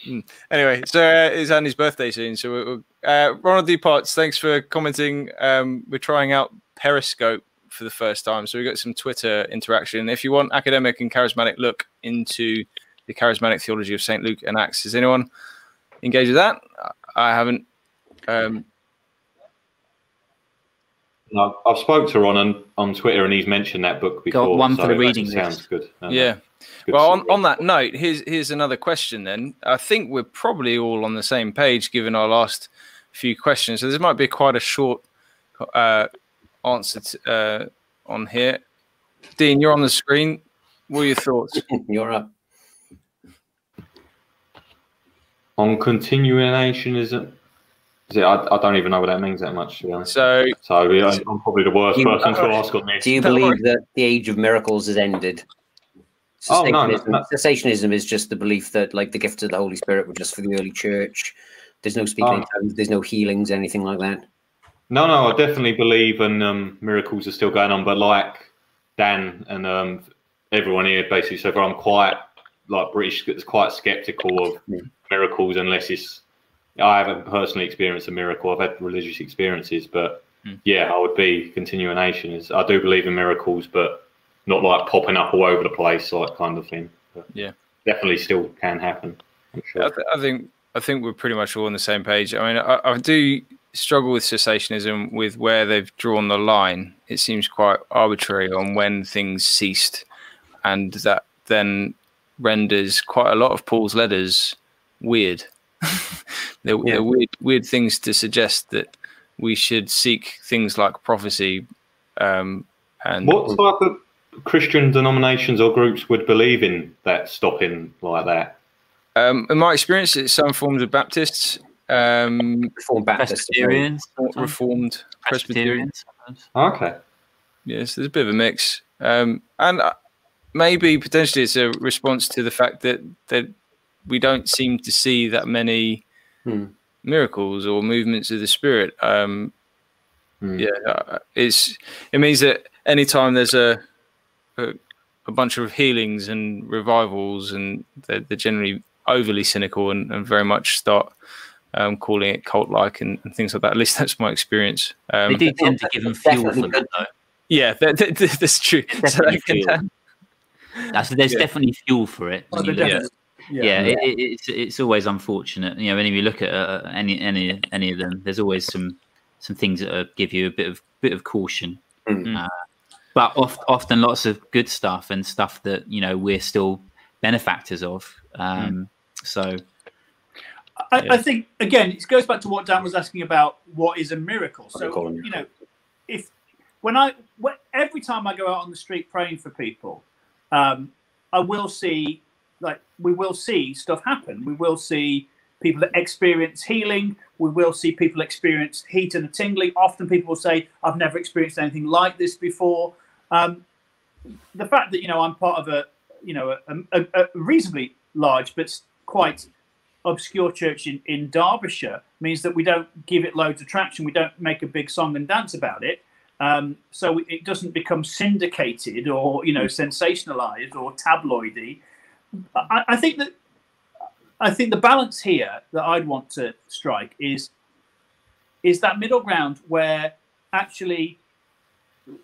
hmm. anyway, so uh, it's Andy's birthday soon. So uh, Ronald D. Potts, thanks for commenting. Um, we're trying out Periscope for the first time, so we got some Twitter interaction. If you want academic and charismatic look into the charismatic theology of St. Luke and Acts. Is anyone engaged with that? I haven't. Um, no, I've spoke to Ron on, on Twitter and he's mentioned that book before. Got one so for the reading sounds list. good. yeah. Good well, on, on that note, here's here's another question. Then I think we're probably all on the same page, given our last few questions. So this might be quite a short uh, answer to, uh, on here. Dean, you're on the screen. What are your thoughts? (laughs) you're up. On continuationism. Is it, I, I don't even know what that means that much, to be honest. So, so yeah, I'm probably the worst you, person to ask on this. Do you believe that the age of miracles has ended? Oh, no, no, no. Cessationism is just the belief that, like, the gifts of the Holy Spirit were just for the early church. There's no speaking oh. tongues. There's no healings, anything like that. No, no, I definitely believe and um, miracles are still going on. But like Dan and um, everyone here, basically, so far, I'm quite like British, quite skeptical of miracles unless it's. I haven't personally experienced a miracle. I've had religious experiences, but mm. yeah, I would be continuation. Is I do believe in miracles, but not like popping up all over the place, like kind of thing. But yeah, definitely still can happen. Sure. I, th- I, think I think we're pretty much all on the same page. I mean, I, I do struggle with cessationism with where they've drawn the line. It seems quite arbitrary on when things ceased, and that then renders quite a lot of Paul's letters weird. (laughs) they're, yeah. they're, weird, weird things to suggest that we should seek things like prophecy. Um, and what type of Christian denominations or groups would believe in that stopping like that? Um, in my experience, it's some forms of Baptists, um, Reformed Baptists, Presbyterians, Reformed Presbyterians. Okay. Yes, there's a bit of a mix, um, and uh, maybe potentially it's a response to the fact that that we don't seem to see that many hmm. miracles or movements of the spirit. Um, hmm. Yeah, uh, it's it means that anytime there's a, a, a bunch of healings and revivals, and they're, they're generally overly cynical and, and very much start um, calling it cult-like and, and, things like that. At least that's my experience. Um, they do tend to give them fuel for that, though. Yeah, that, that, (laughs) that's true. So that's, there's yeah. definitely fuel for it. Oh, yeah yeah, yeah it, it, it's it's always unfortunate. You know, when you look at uh, any any any of them, there's always some some things that uh, give you a bit of bit of caution. Mm. Uh, but oft, often lots of good stuff and stuff that you know we're still benefactors of. Um, mm. So I. I, think again, it goes back to what Dan was asking about. What is a miracle? So you know, if when I when, every time I go out on the street praying for people, um, I will see like we will see stuff happen. We will see people that experience healing. We will see people experience heat and a tingling. Often people will say, "I've never experienced anything like this before." Um, the fact that you know I'm part of a you know a, a, a reasonably large but quite obscure church in, in Derbyshire means that we don't give it loads of traction. We don't make a big song and dance about it. Um, so it doesn't become syndicated or you know sensationalized or tabloidy. I, I, think that I think the balance here that I'd want to strike is is that middle ground where actually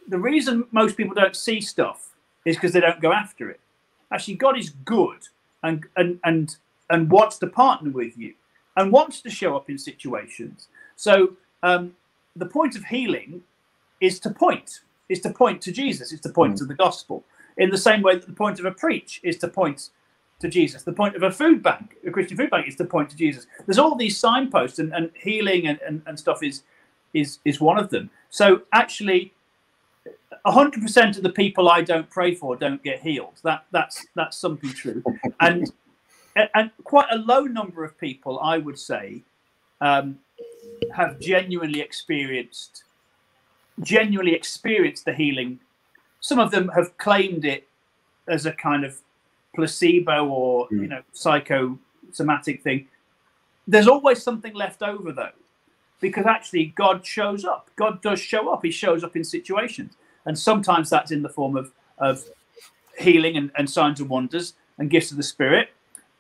the reason most people don't see stuff is because they don't go after it. Actually, God is good and and and and wants to partner with you and wants to show up in situations. So um, the point of healing is to point, is to point to Jesus, is to point mm. to the gospel. In the same way that the point of a preach is to point to Jesus. The point of a food bank, a Christian food bank, is to point to Jesus. There's all these signposts, and, and healing and, and, and stuff is is is one of them. So actually, hundred percent of the people I don't pray for don't get healed. That that's that's something true, (laughs) and and quite a low number of people, I would say, um, have genuinely experienced genuinely experienced the healing. Some of them have claimed it as a kind of placebo or mm. you know psychosomatic thing. There's always something left over though, because actually God shows up. God does show up. He shows up in situations, and sometimes that's in the form of of healing and, and signs and wonders and gifts of the Spirit.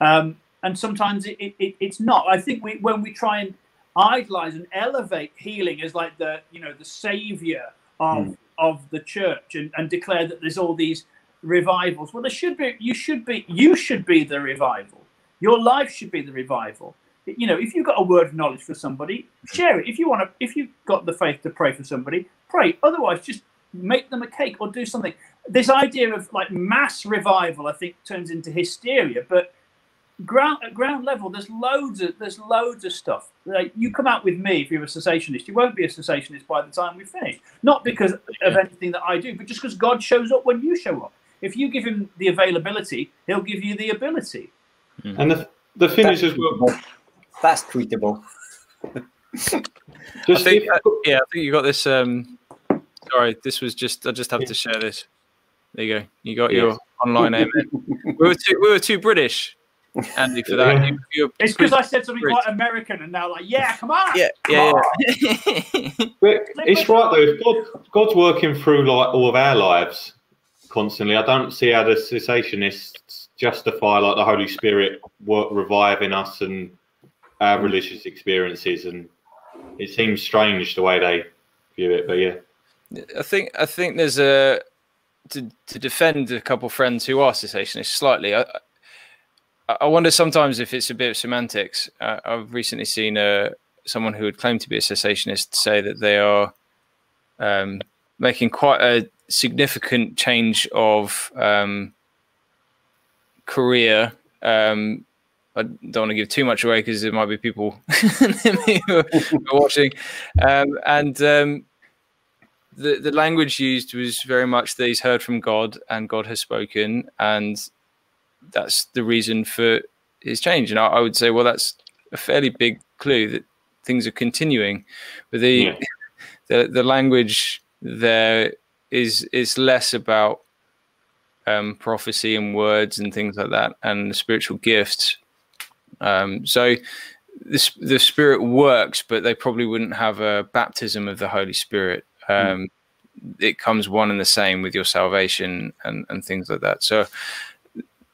Um, and sometimes it, it, it's not. I think we when we try and idolize and elevate healing as like the you know the savior of mm. of the church and, and declare that there's all these revivals. Well, there should be. You should be. You should be the revival. Your life should be the revival. You know, if you've got a word of knowledge for somebody, share it. If you want to, if you've got the faith to pray for somebody, pray. Otherwise, just make them a cake or do something. This idea of like mass revival, I think, turns into hysteria. But ground at ground level, there's loads of there's loads of stuff. Like you come out with me if you're a cessationist, you won't be a cessationist by the time we finish. Not because of anything that I do, but just because God shows up when you show up. If you give him the availability, he'll give you the ability. Mm-hmm. And the, the finish is well. That's tweetable. just I think, uh, yeah, I think you got this. Um, sorry, this was just. I just have to share this. There you go. You got yes. your online name. we were too. We were too British. Andy, for that. You, you it's because I said something quite American, and now like, yeah, come on. Yeah, yeah. yeah. (laughs) it's right though. If God, God's working through like all of our lives, constantly. I don't see how the cessationists justify like the Holy Spirit work reviving us and our religious experiences, and it seems strange the way they view it. But yeah, I think I think there's a to to defend a couple of friends who are cessationists slightly. I, I wonder sometimes if it's a bit of semantics. Uh, I've recently seen uh, someone who would claim to be a cessationist say that they are um, making quite a significant change of um, career. Um, I don't want to give too much away because there might be people (laughs) watching. Um, and um, the the language used was very much that he's heard from God and God has spoken, and that's the reason for his change. And I, I would say, well, that's a fairly big clue that things are continuing. But the yeah. (laughs) the the language there is is less about um, prophecy and words and things like that, and the spiritual gifts. Um, so the the Spirit works, but they probably wouldn't have a baptism of the Holy Spirit. Um, mm. It comes one and the same with your salvation and and things like that. So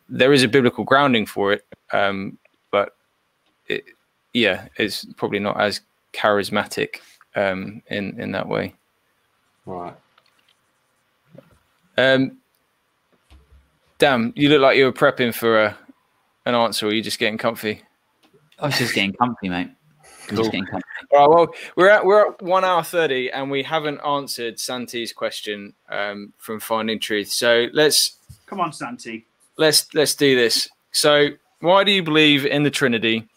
there is a biblical grounding for it, um, but it, yeah, it's probably not as charismatic um, in in that way. Right. Um, damn, you look like you were prepping for a, an answer, or are you just getting comfy? I was just getting comfy, mate. Cool. Just getting comfy. All right, well, we're at we're at one hour thirty, and we haven't answered Santi's question um, from Finding Truth. So let's come on, Santi. Let's let's do this. So, why do you believe in the Trinity?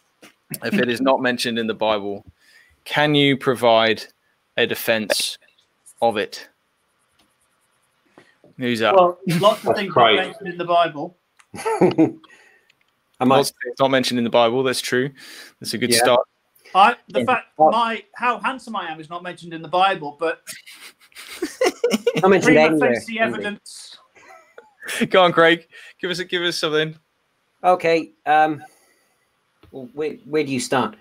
if it is not (laughs) mentioned in the Bible, can you provide a defense of it? Who's that? Well, lots of things not mentioned in the Bible. (laughs) Am I... It's not mentioned in the Bible. That's true. That's a good yeah. start. I, the fact my how handsome I am is not mentioned in the Bible, but I mentioned anywhere. the evidence. (laughs) Go on, Craig. Give us a, give us something. Okay. Um, where, where do you start?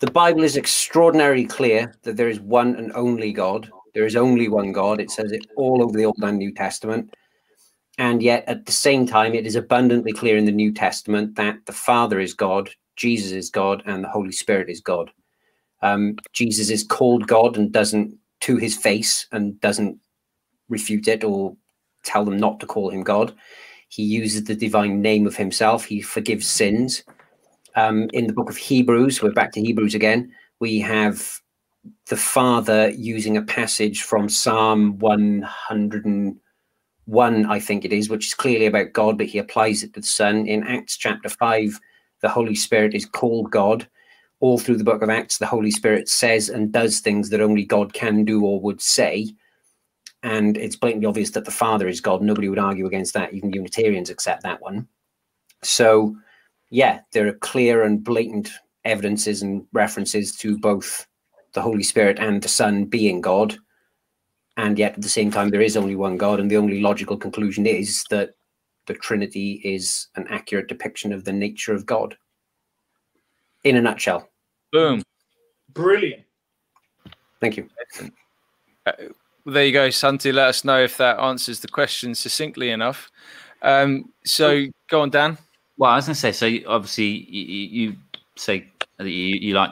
The Bible is extraordinarily clear that there is one and only God. There is only one God. It says it all over the Old and New Testament. And yet, at the same time, it is abundantly clear in the New Testament that the Father is God, Jesus is God, and the Holy Spirit is God. Um, Jesus is called God and doesn't to his face and doesn't refute it or tell them not to call him God. He uses the divine name of himself. He forgives sins. Um, in the book of Hebrews, we're back to Hebrews again. We have the Father using a passage from Psalm 101, I think it is, which is clearly about God, but he applies it to the Son. In Acts chapter 5, the Holy Spirit is called God. All through the book of Acts, the Holy Spirit says and does things that only God can do or would say. And it's blatantly obvious that the Father is God. Nobody would argue against that. Even Unitarians accept that one. So, yeah, there are clear and blatant evidences and references to both the Holy Spirit and the Son being God. And yet, at the same time, there is only one God. And the only logical conclusion is that the Trinity is an accurate depiction of the nature of God. In a nutshell. Boom. Brilliant. Thank you. Uh, there you go, Santi. Let us know if that answers the question succinctly enough. Um, so go on, Dan. Well, I was going to say, so obviously you, you say that you, you, like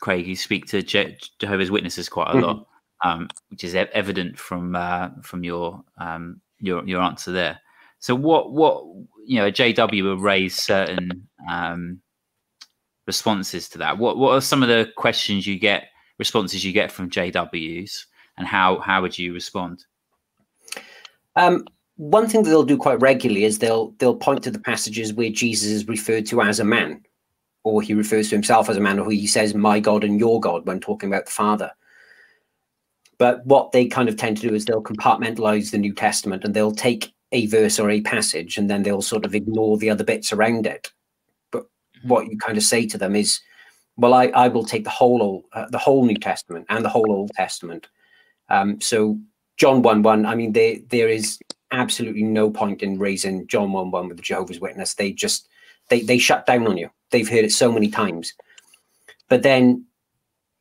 Craig, you speak to Je- Jehovah's Witnesses quite a mm-hmm. lot, um, which is evident from uh, from your um, your your answer there. So what what you know, a JW will raise certain um, responses to that. What what are some of the questions you get, responses you get from JWs, and how how would you respond? Um, one thing that they'll do quite regularly is they'll they'll point to the passages where Jesus is referred to as a man, or he refers to himself as a man, or he says "my God" and "your God" when talking about the Father. But what they kind of tend to do is they'll compartmentalize the New Testament and they'll take a verse or a passage and then they'll sort of ignore the other bits around it but what you kind of say to them is well i, I will take the whole uh, the whole new testament and the whole old testament um, so john 1 1 i mean there there is absolutely no point in raising john 1 1 with the jehovah's witness. They just they they shut down on you. They've heard it so many times. But then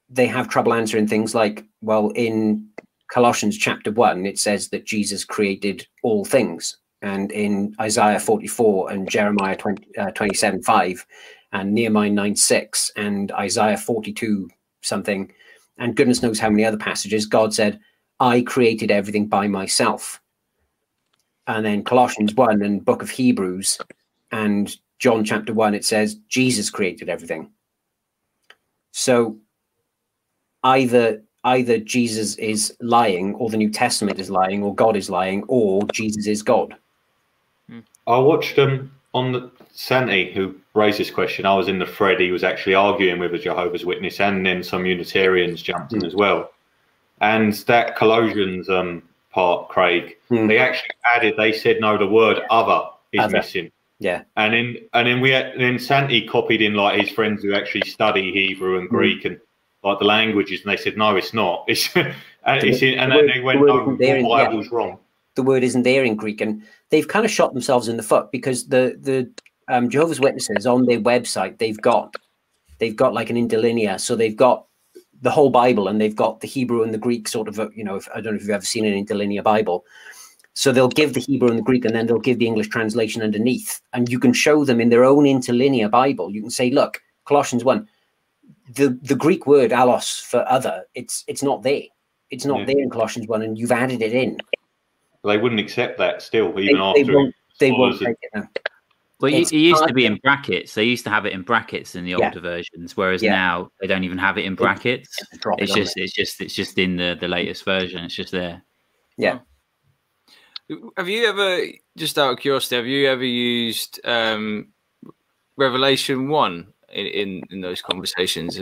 they have trouble answering things like well in Colossians chapter 1, it says that Jesus created all things. And in Isaiah 44 and Jeremiah 20, uh, 27 5 and Nehemiah 9 6 and Isaiah 42 something, and goodness knows how many other passages, God said, I created everything by myself. And then Colossians 1 and book of Hebrews and John chapter 1, it says, Jesus created everything. So either either Jesus is lying, or the New Testament is lying, or God is lying, or Jesus is God. I watched um on the Santi who raised this question. I was in the thread. He was actually arguing with a Jehovah's Witness, and then some Unitarians jumped in hmm. as well. And that Colossians um part, Craig, mm. they actually added. They said no, the word other is other. missing. Yeah. And then and then we had, then Santi copied in like his friends who actually study Hebrew and hmm. Greek mm. and like the languages, and they said no, it's not. (laughs) It's and it's in, and then they went the no, the Bible's yeah. wrong. The word isn't there in Greek, and they've kind of shot themselves in the foot because the the um, Jehovah's Witnesses on their website they've got they've got like an interlinear, so they've got the whole Bible and they've got the Hebrew and the Greek sort of you know if, I don't know if you've ever seen an interlinear Bible. So they'll give the Hebrew and the Greek, and then they'll give the English translation underneath, and you can show them in their own interlinear Bible. You can say, look, Colossians one the the Greek word allos for other, it's it's not there. It's not yeah. there in Colossians one, and you've added it in. They wouldn't accept that still, even they, after. They won't, they won't take it now. Well, it, used to be in brackets. They used to have it in brackets in the older versions, whereas yeah. now they don't even have it in brackets. It's, just, it. it's just, it's just in the the latest version. It's just there. Yeah. Have you ever, just out of curiosity, have you ever used um, Revelation one in in, in those conversations.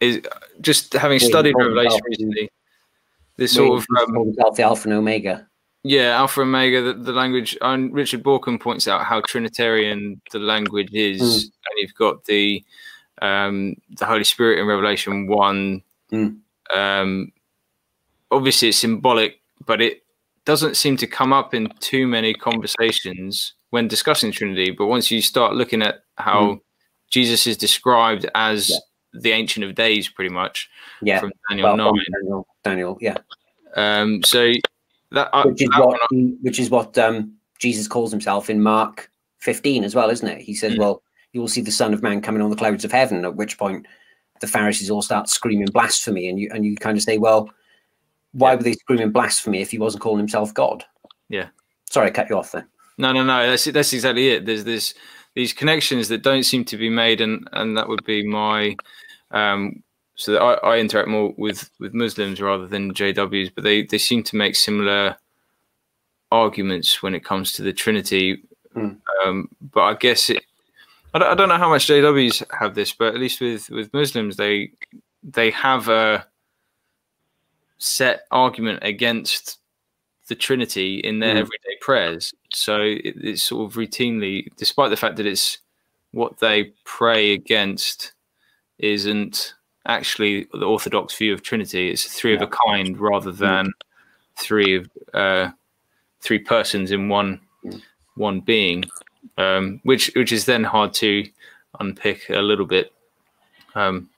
Is just having studied Revelation recently. This sort of um, the Alpha and Omega. Yeah, Alpha Omega. The, the language. And Richard Bauckham points out how Trinitarian the language is, mm. and you've got the um, the Holy Spirit in Revelation one. Mm. Um, obviously, it's symbolic, but it doesn't seem to come up in too many conversations when discussing Trinity. But once you start looking at how mm. Jesus is described as yeah. the Ancient of Days, pretty much, yeah, from Daniel well, nine, Daniel, Daniel, yeah. Um, so that uh, which is what one, which is what um, Jesus calls himself in Mark fifteen as well, isn't it? He says, mm. "Well, you will see the Son of Man coming on the clouds of heaven." At which point, the Pharisees all start screaming blasphemy, and you and you kind of say, "Well." why yeah. were they screaming blasphemy if he wasn't calling himself God? Yeah. Sorry, I cut you off there. No, no, no. That's that's exactly it. There's this these connections that don't seem to be made, and and that would be my. Um, so I, I interact more with with Muslims rather than JWs, but they they seem to make similar arguments when it comes to the Trinity. Mm. Um, but I guess it. I don't, I don't know how much JWs have this, but at least with with Muslims, they they have a set argument against the Trinity in their mm. everyday prayers. So it, it's sort of routinely, despite the fact that it's what they pray against isn't actually the Orthodox view of Trinity. It's three yeah. of a kind rather mm. than three of uh, three persons in one mm. one being, um, which which is then hard to unpick a little bit. Um,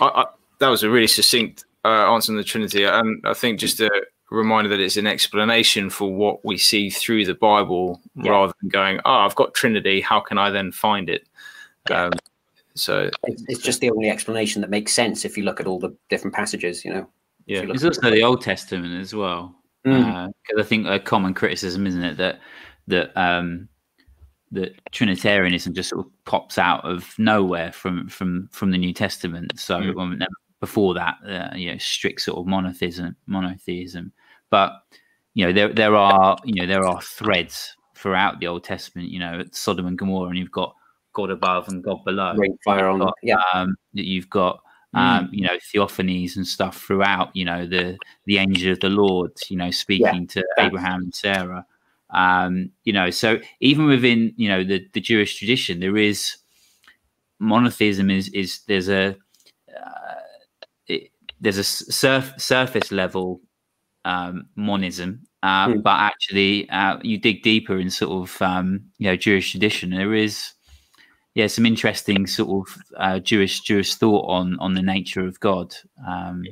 I, I, that was a really succinct uh, on the Trinity, and I think just a reminder that it's an explanation for what we see through the Bible, yeah. rather than going, "Oh, I've got Trinity. How can I then find it?" Um, so it's, just the only explanation that makes sense if you look at all the different passages. You know. Yeah, it's also the Old Testament as well, because mm. uh, I think a common criticism, isn't it, that that um, that Trinitarianism just sort of pops out of nowhere from from from the New Testament. So mm before that, uh, you know, strict sort of monotheism, monotheism. But you know, there there are you know there are threads throughout the Old Testament. You know, Sodom and Gomorrah, and you've got God above and God below. Rain fire on, got, yeah. Um, you've got um, mm. you know theophanies and stuff throughout. You know, the the angel of the Lord. You know, speaking yeah, to Abraham and Sarah. Um, you know, so even within you know the the Jewish tradition, there is monotheism. Is is there's a there's a surf, surface level um, monism, uh, mm. but actually, uh, you dig deeper in sort of um, you know Jewish tradition. There is yeah some interesting sort of uh, Jewish Jewish thought on on the nature of God. Um,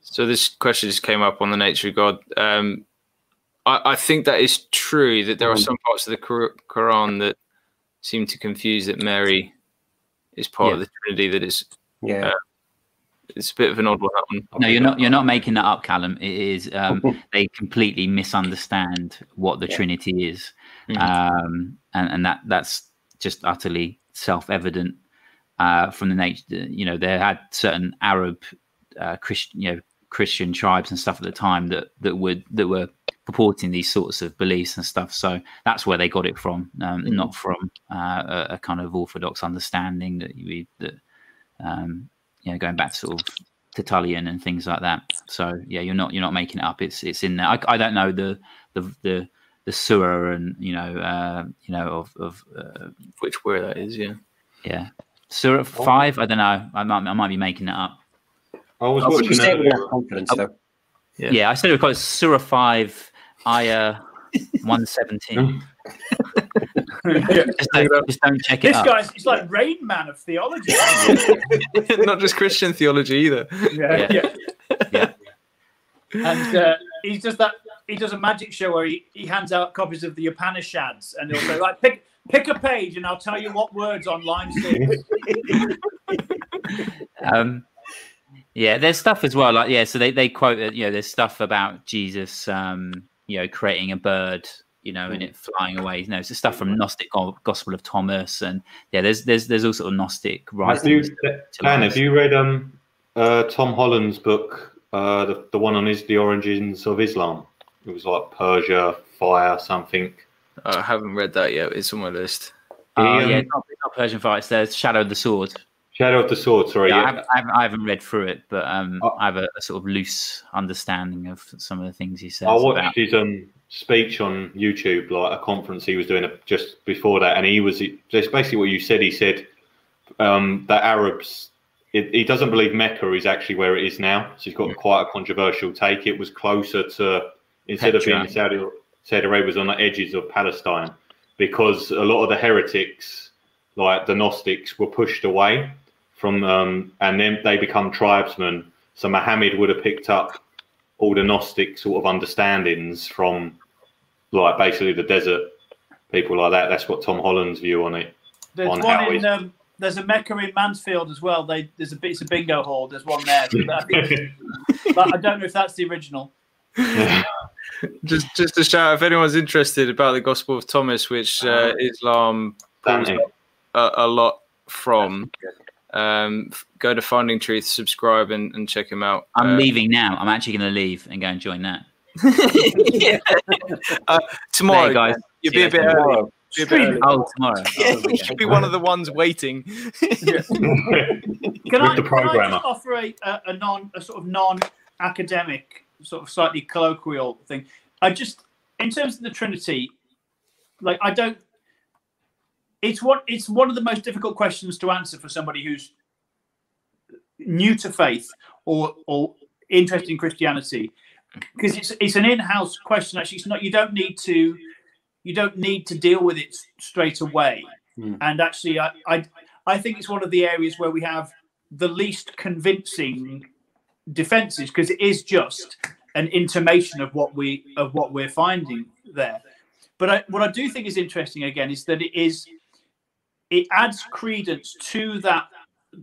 so this question just came up on the nature of God. Um, I, I, think that is true that there are hmm. some parts of the Quran that seem to confuse that Mary is part yeah. of the Trinity that is yeah. Uh, it's a bit of an odd one. No, you're not. You're not making that up, Callum. It is. Um, (laughs) they completely misunderstand what the yeah. Trinity is, mm-hmm. um, and, and that that's just utterly self-evident uh, from the nature. You know, they had certain Arab uh, Christian, you know, Christian tribes and stuff at the time that that would that were purporting these sorts of beliefs and stuff. So that's where they got it from, um, mm-hmm. not from uh, a, a, kind of orthodox understanding that we that um, you know, going back to sort of Tertullian and things like that. So yeah, you're not you're not making it up. It's it's in there. I, I don't know the the the the surah and you know uh, you know of of uh, which where that is. Yeah, yeah. Surah five. I don't know. I might I might be making it up. I was watching that. With confidence, though. Yeah. yeah, I said it was Surah five, ayah (laughs) one seventeen. (laughs) just, don't, just, don't, check it. This guy's it's like Rain Man of theology. (laughs) Not just Christian theology either. Yeah, yeah. yeah. And uh, he does that. He does a magic show where he, he hands out copies of the Upanishads, and he'll say, "Like, pick pick a page, and I'll tell you what words on line six." (laughs) um, yeah, there's stuff as well. Like, yeah, so they they quote, you know, there's stuff about Jesus, um, you know, creating a bird you know, and mm. it flying away. You know, it's the stuff from Gnostic Gospel of Thomas, and yeah, there's there's there's also a Gnostic writings. Have have you read um uh, Tom Holland's book, uh, the the one on is the origins of Islam? It was like Persia, fire, something. I haven't read that yet. It's on my list. Oh, um, yeah, not, not, Persian fights. There's Shadow of the Sword. Shadow of the Sword. Sorry, yeah, yeah. I, haven't, I, haven't, I, haven't, read through it, but um, I, I have a, a, sort of loose understanding of some of the things he says. I watched about. his um, speech on YouTube, like a conference he was doing just before that, and he was just basically what you said. He said um, that Arabs. It, he doesn't believe Mecca is actually where it is now. So he's got quite a controversial take. It was closer to instead Petra. of being Saudi, Saudi Arabia was on the edges of Palestine because a lot of the heretics, like the Gnostics, were pushed away from, um, and then they become tribesmen. So Muhammad would have picked up all the Gnostic sort of understandings from, like basically the desert people like that. That's what Tom Holland's view on it. There's on one in. Um, there's a Mecca in Mansfield as well. They there's a it's a bingo hall. There's one there. I, think, (laughs) but I don't know if that's the original. just just to shout if anyone's interested about the Gospel of Thomas, which uh, uh-huh. Islam pulls a, a, lot from. Um, go to Finding Truth, subscribe, and, and check him out. I'm uh, leaving now. I'm actually going to leave and go and join that. (laughs) yeah. (laughs) uh, tomorrow, guys. You'll be a bit early. Be a bit early. Oh, tomorrow. (laughs) Oh, you should be one of the ones waiting. (laughs) can I, the can I just offer a, a, a non a sort of non academic sort of slightly colloquial thing. I just, in terms of the Trinity, like I don't. It's what it's one of the most difficult questions to answer for somebody who's new to faith or or interested in Christianity, because it's it's an in-house question. Actually, it's not. You don't need to. You don't need to deal with it straight away. Mm. And actually, I, I I think it's one of the areas where we have the least convincing defenses because it is just an intimation of what we of what we're finding there. But I, what I do think is interesting again is that it is it adds credence to that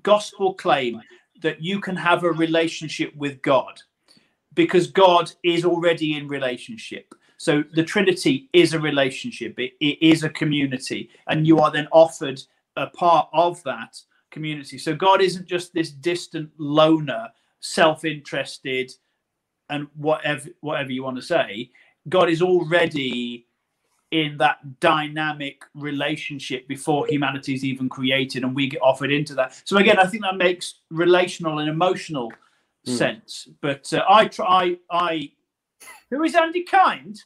gospel claim that you can have a relationship with God because God is already in relationship. So the Trinity is a relationship, it, it is a community, and you are then offered a part of that community. So God isn't just this distant loner self-interested and whatever whatever you want to say god is already in that dynamic relationship before humanity is even created and we get offered into that so again i think that makes relational and emotional mm. sense but uh, i try i who is andy kind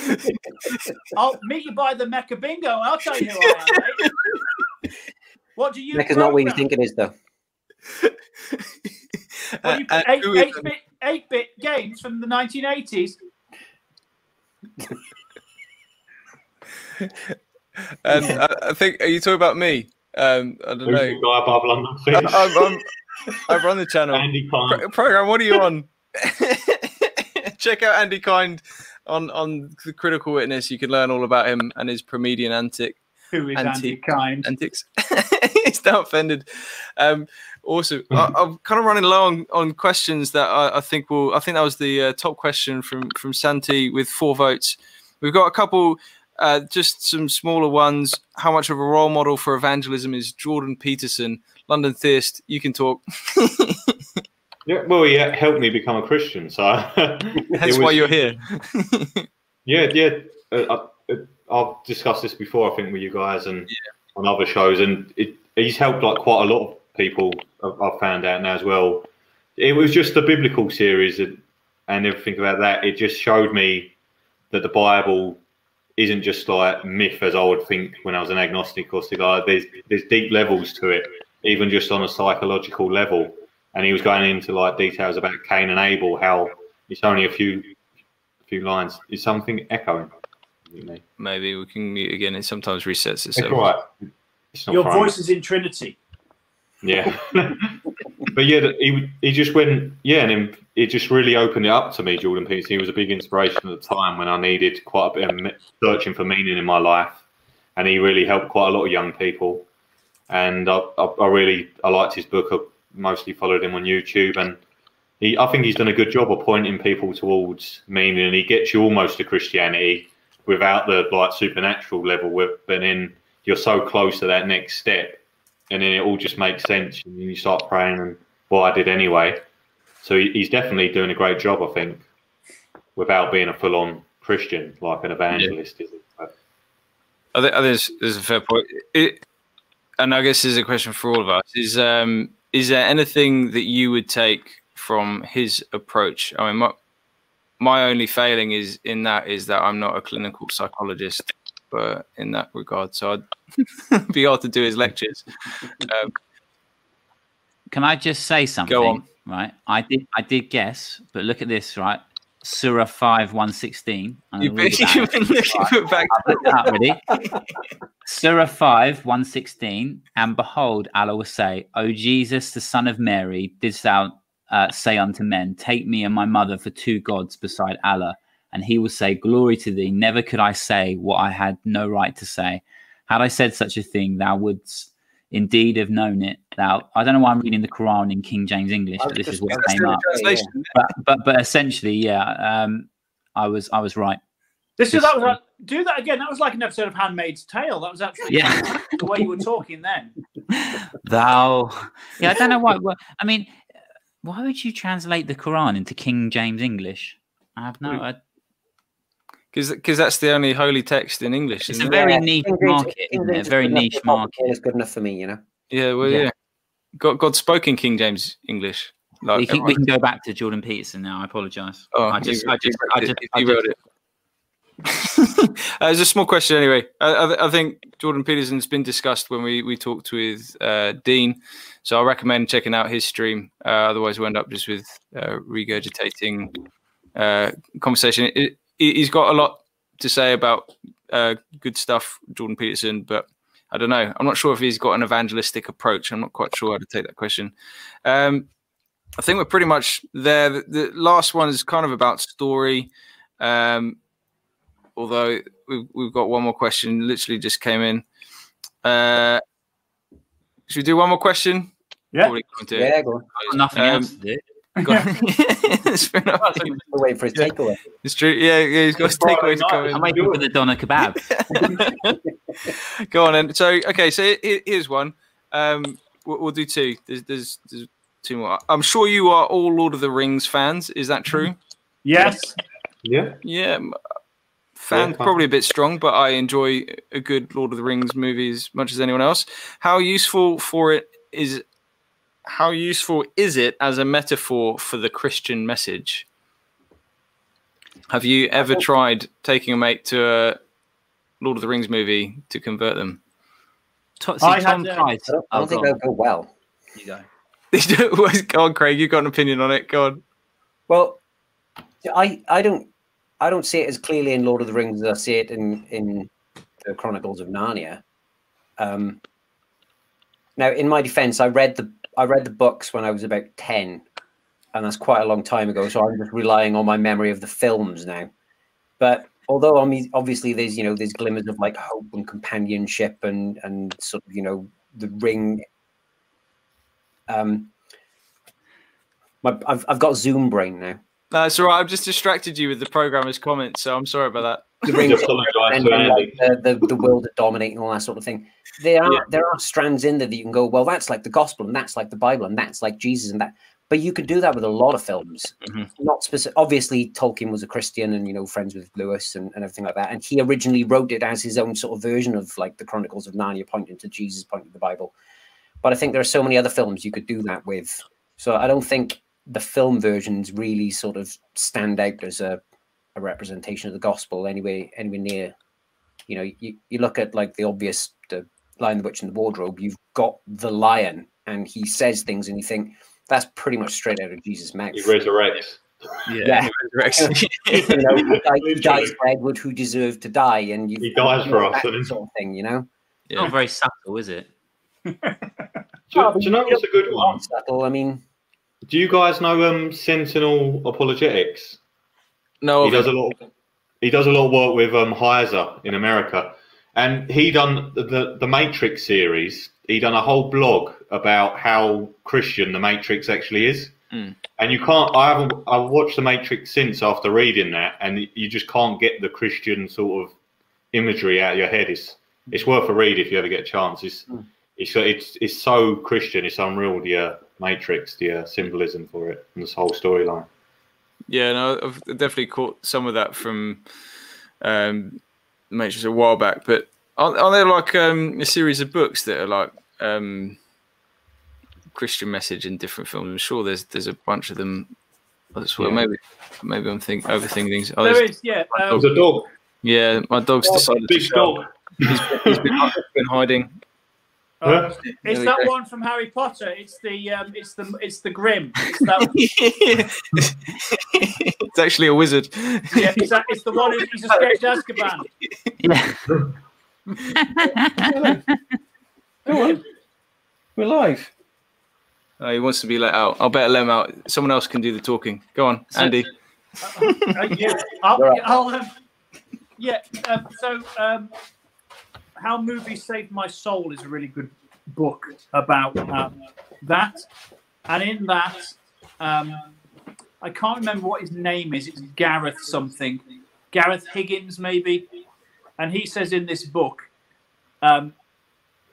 (laughs) I'll meet you by the Mecca bingo. I'll tell you who I am. Mate. (laughs) What do you? Mecca's not what you think it is, though. well, you uh, eight, eight, bit, eight bit games from the 1980s. (laughs) and I, I, think, are you talking about me? Um, I don't Who's know. Guy above London I, I run the channel. Andy Kind. program, what are you on? (laughs) Check out Andy Kind on, on the Critical Witness. You can learn all about him and his Promedian antic. Who is anti- Andy Kind? Antics. (laughs) He's now offended. Um, Awesome. I, am kind of running low on, on questions that I, I, think will. I think that was the uh, top question from from Santi with four votes. We've got a couple, uh, just some smaller ones. How much of a role model for evangelism is Jordan Peterson, London theist? You can talk. (laughs) yeah, well, he helped me become a Christian, so (laughs) that's was, why you're here. (laughs) yeah, yeah. Uh, I, have discussed this before, I think, with you guys and yeah. on other shows, and it, he's helped like quite a lot of people I've found out now as well. It was just the biblical series and, and everything about that. It just showed me that the Bible isn't just like myth as I would think when I was an agnostic or something. Like there's there's deep levels to it, even just on a psychological level. And he was going into like details about Cain and Abel, how it's only a few few lines. Is something echoing? Maybe we can mute again. It sometimes resets itself. It's right. Your voice is in Trinity. Yeah, (laughs) but yeah, he he just went yeah, and it just really opened it up to me. Jordan Peterson. He was a big inspiration at the time when I needed quite a bit of searching for meaning in my life, and he really helped quite a lot of young people. And I, I, I really I liked his book. Uh, Mostly followed him on YouTube, and he I think he's done a good job of pointing people towards meaning, and he gets you almost to Christianity without the like supernatural level. But then you're so close to that next step and then it all just makes sense. And you start praying, and well, I did anyway. So he's definitely doing a great job, I think, without being a full-on Christian like an evangelist yeah. I think, there's there's a fair point. It, and I guess this is a question for all of us: is um, is there anything that you would take from his approach? I mean, my, my only failing is in that is that I'm not a clinical psychologist, but in that regard, so I'd (laughs) be able to do his lectures. Um, Can I just say something? Go on. Right, I did I did guess, but look at this. Right, Surah 5 116. You've been, you've been looking back. ready? (laughs) Surah 5 116. And behold, Allah will say, O Jesus, the son of Mary, didst thou uh, say unto men, Take me and my mother for two gods beside Allah? And he will say, Glory to thee. Never could I say what I had no right to say. Had I said such a thing, thou wouldst indeed have known it. Now, I don't know why I'm reading the Quran in King James English, but this is what came up. But, but but essentially, yeah, um, I was I was right. This is that was like, do that again. That was like an episode of Handmaid's Tale. That was actually yeah. the way you were talking then. (laughs) Thou, yeah, I don't know why. I mean, why would you translate the Quran into King James English? I have no. I, because that's the only holy text in English. It's a very niche market, A very niche market. It's good enough for me, you know. Yeah, well, yeah. yeah. God, God spoke in King James English. Like, we, can, we can go back to Jordan Peterson now. I apologise. Oh, I just, I just, I just, I wrote it. (laughs) uh, it's a small question anyway. I, I, I, think Jordan Peterson's been discussed when we, we talked with uh, Dean, so I recommend checking out his stream. Uh, otherwise, we end up just with uh, regurgitating uh, conversation. It, he's got a lot to say about uh, good stuff, Jordan Peterson, but I don't know. I'm not sure if he's got an evangelistic approach. I'm not quite sure how to take that question. Um, I think we're pretty much there. The, the, last one is kind of about story. Um, although we've, we've, got one more question, literally just came in. Uh, should we do one more question? Yeah. Yeah, go on. Nothing um, else to do. (laughs) it's fair enough. Waiting for his takeaway. It's true. Yeah, yeah, he's got his takeaway to come in. I'm waiting for the doner kebab. (laughs) Go on, then. So, okay, so here's one. Um, we'll, we'll do two. There's, there's, there's two more. I'm sure you are all Lord of the Rings fans. Is that true? Yes. Yeah. Yeah. Fan yeah, probably a bit strong, but I enjoy a good Lord of the Rings movie as much as anyone else. How useful for it is how useful is it as a metaphor for the Christian message? Have you ever tried taking a mate to a Lord of the Rings movie to convert them? See, I, Tom had, uh, I don't, I don't think they'll go well. You go. (laughs) go on, Craig. You've got an opinion on it. Go on. Well, I I don't I don't see it as clearly in Lord of the Rings as I see it in in the Chronicles of Narnia. Um, now, in my defense, I read the I read the books when I was about 10, and that's quite a long time ago. So I'm just relying on my memory of the films now. But although I mean, obviously there's you know there's glimmers of like hope and companionship and and sort of you know the ring. Um, my, I've I've got Zoom brain now. That's all right. I've just distracted you with the programmer's comments, so I'm sorry about that. The ring, and, like, the, the, the world that dominating all that sort of thing there are yeah. there are strands in there that you can go, well, that's like the gospel, and that's like the Bible, and that's like Jesus, and that. But you could do that with a lot of films. Mm-hmm. Not specific. Obviously, Tolkien was a Christian, and you know, friends with Lewis and, and everything like that. And he originally wrote it as his own sort of version of like the Chronicles of Narnia, pointing to Jesus, pointing to the Bible. But I think there are so many other films you could do that with. So I don't think the film versions really sort of stand out as a, a representation of the gospel anyway, anywhere near. You know, you, you look at like the obvious the Lion, the Witch, and the Wardrobe, you've got the lion, and he says things, and you think that's pretty much straight out of Jesus' mouth. He resurrects. Yeah, yeah. He, (laughs) you know, he, dies for Edward, who deserved to die, and you he dies for us, sort of thing, you know. Yeah. Not very subtle, is it? do, do, you know what's a good one? Subtle. I mean, do you guys know um Sentinel Apologetics? No, he does a lot. Of, he does a lot of work with um Heiser in America, and he done the, the, the Matrix series. He done a whole blog about how Christian the Matrix actually is. Mm. And you can't. I haven't. I've watched the Matrix since after reading that, and you just can't get the Christian sort of imagery out of your head. It's it's worth a read if you ever get a chance. It's mm. it's it's it's so Christian. It's unreal. The uh, Matrix, the uh, symbolism for it, and this whole storyline. Yeah, no, I've definitely caught some of that from um, Matrix a while back, but Are, are there like um, a series of books that are like um, Christian message in different films? I'm sure there's there's a bunch of them as well. Yeah. Maybe maybe I'm think overthinking things. Oh, there is, yeah. Um, there's a dog. Yeah, my dog's oh, decided big to dog. He's, he's been, been hiding. Uh, it's that go. one from Harry Potter. It's the um, it's the it's the Grim. It's, (laughs) it's actually a wizard. Yeah, it's, that, it's the one who's (laughs) escaped Azkaban. Yeah. (laughs) Go on. We're live. Oh, he wants to be let out. I'll better let him out. Someone else can do the talking. Go on, Andy. Uh, uh, yeah, I'll, I'll, um, yeah. Um, so um, how Movies Saved My Soul is a really good book about um, that. And in that, um, I can't remember what his name is. It's Gareth something. Gareth Higgins, maybe. And he says in this book, um,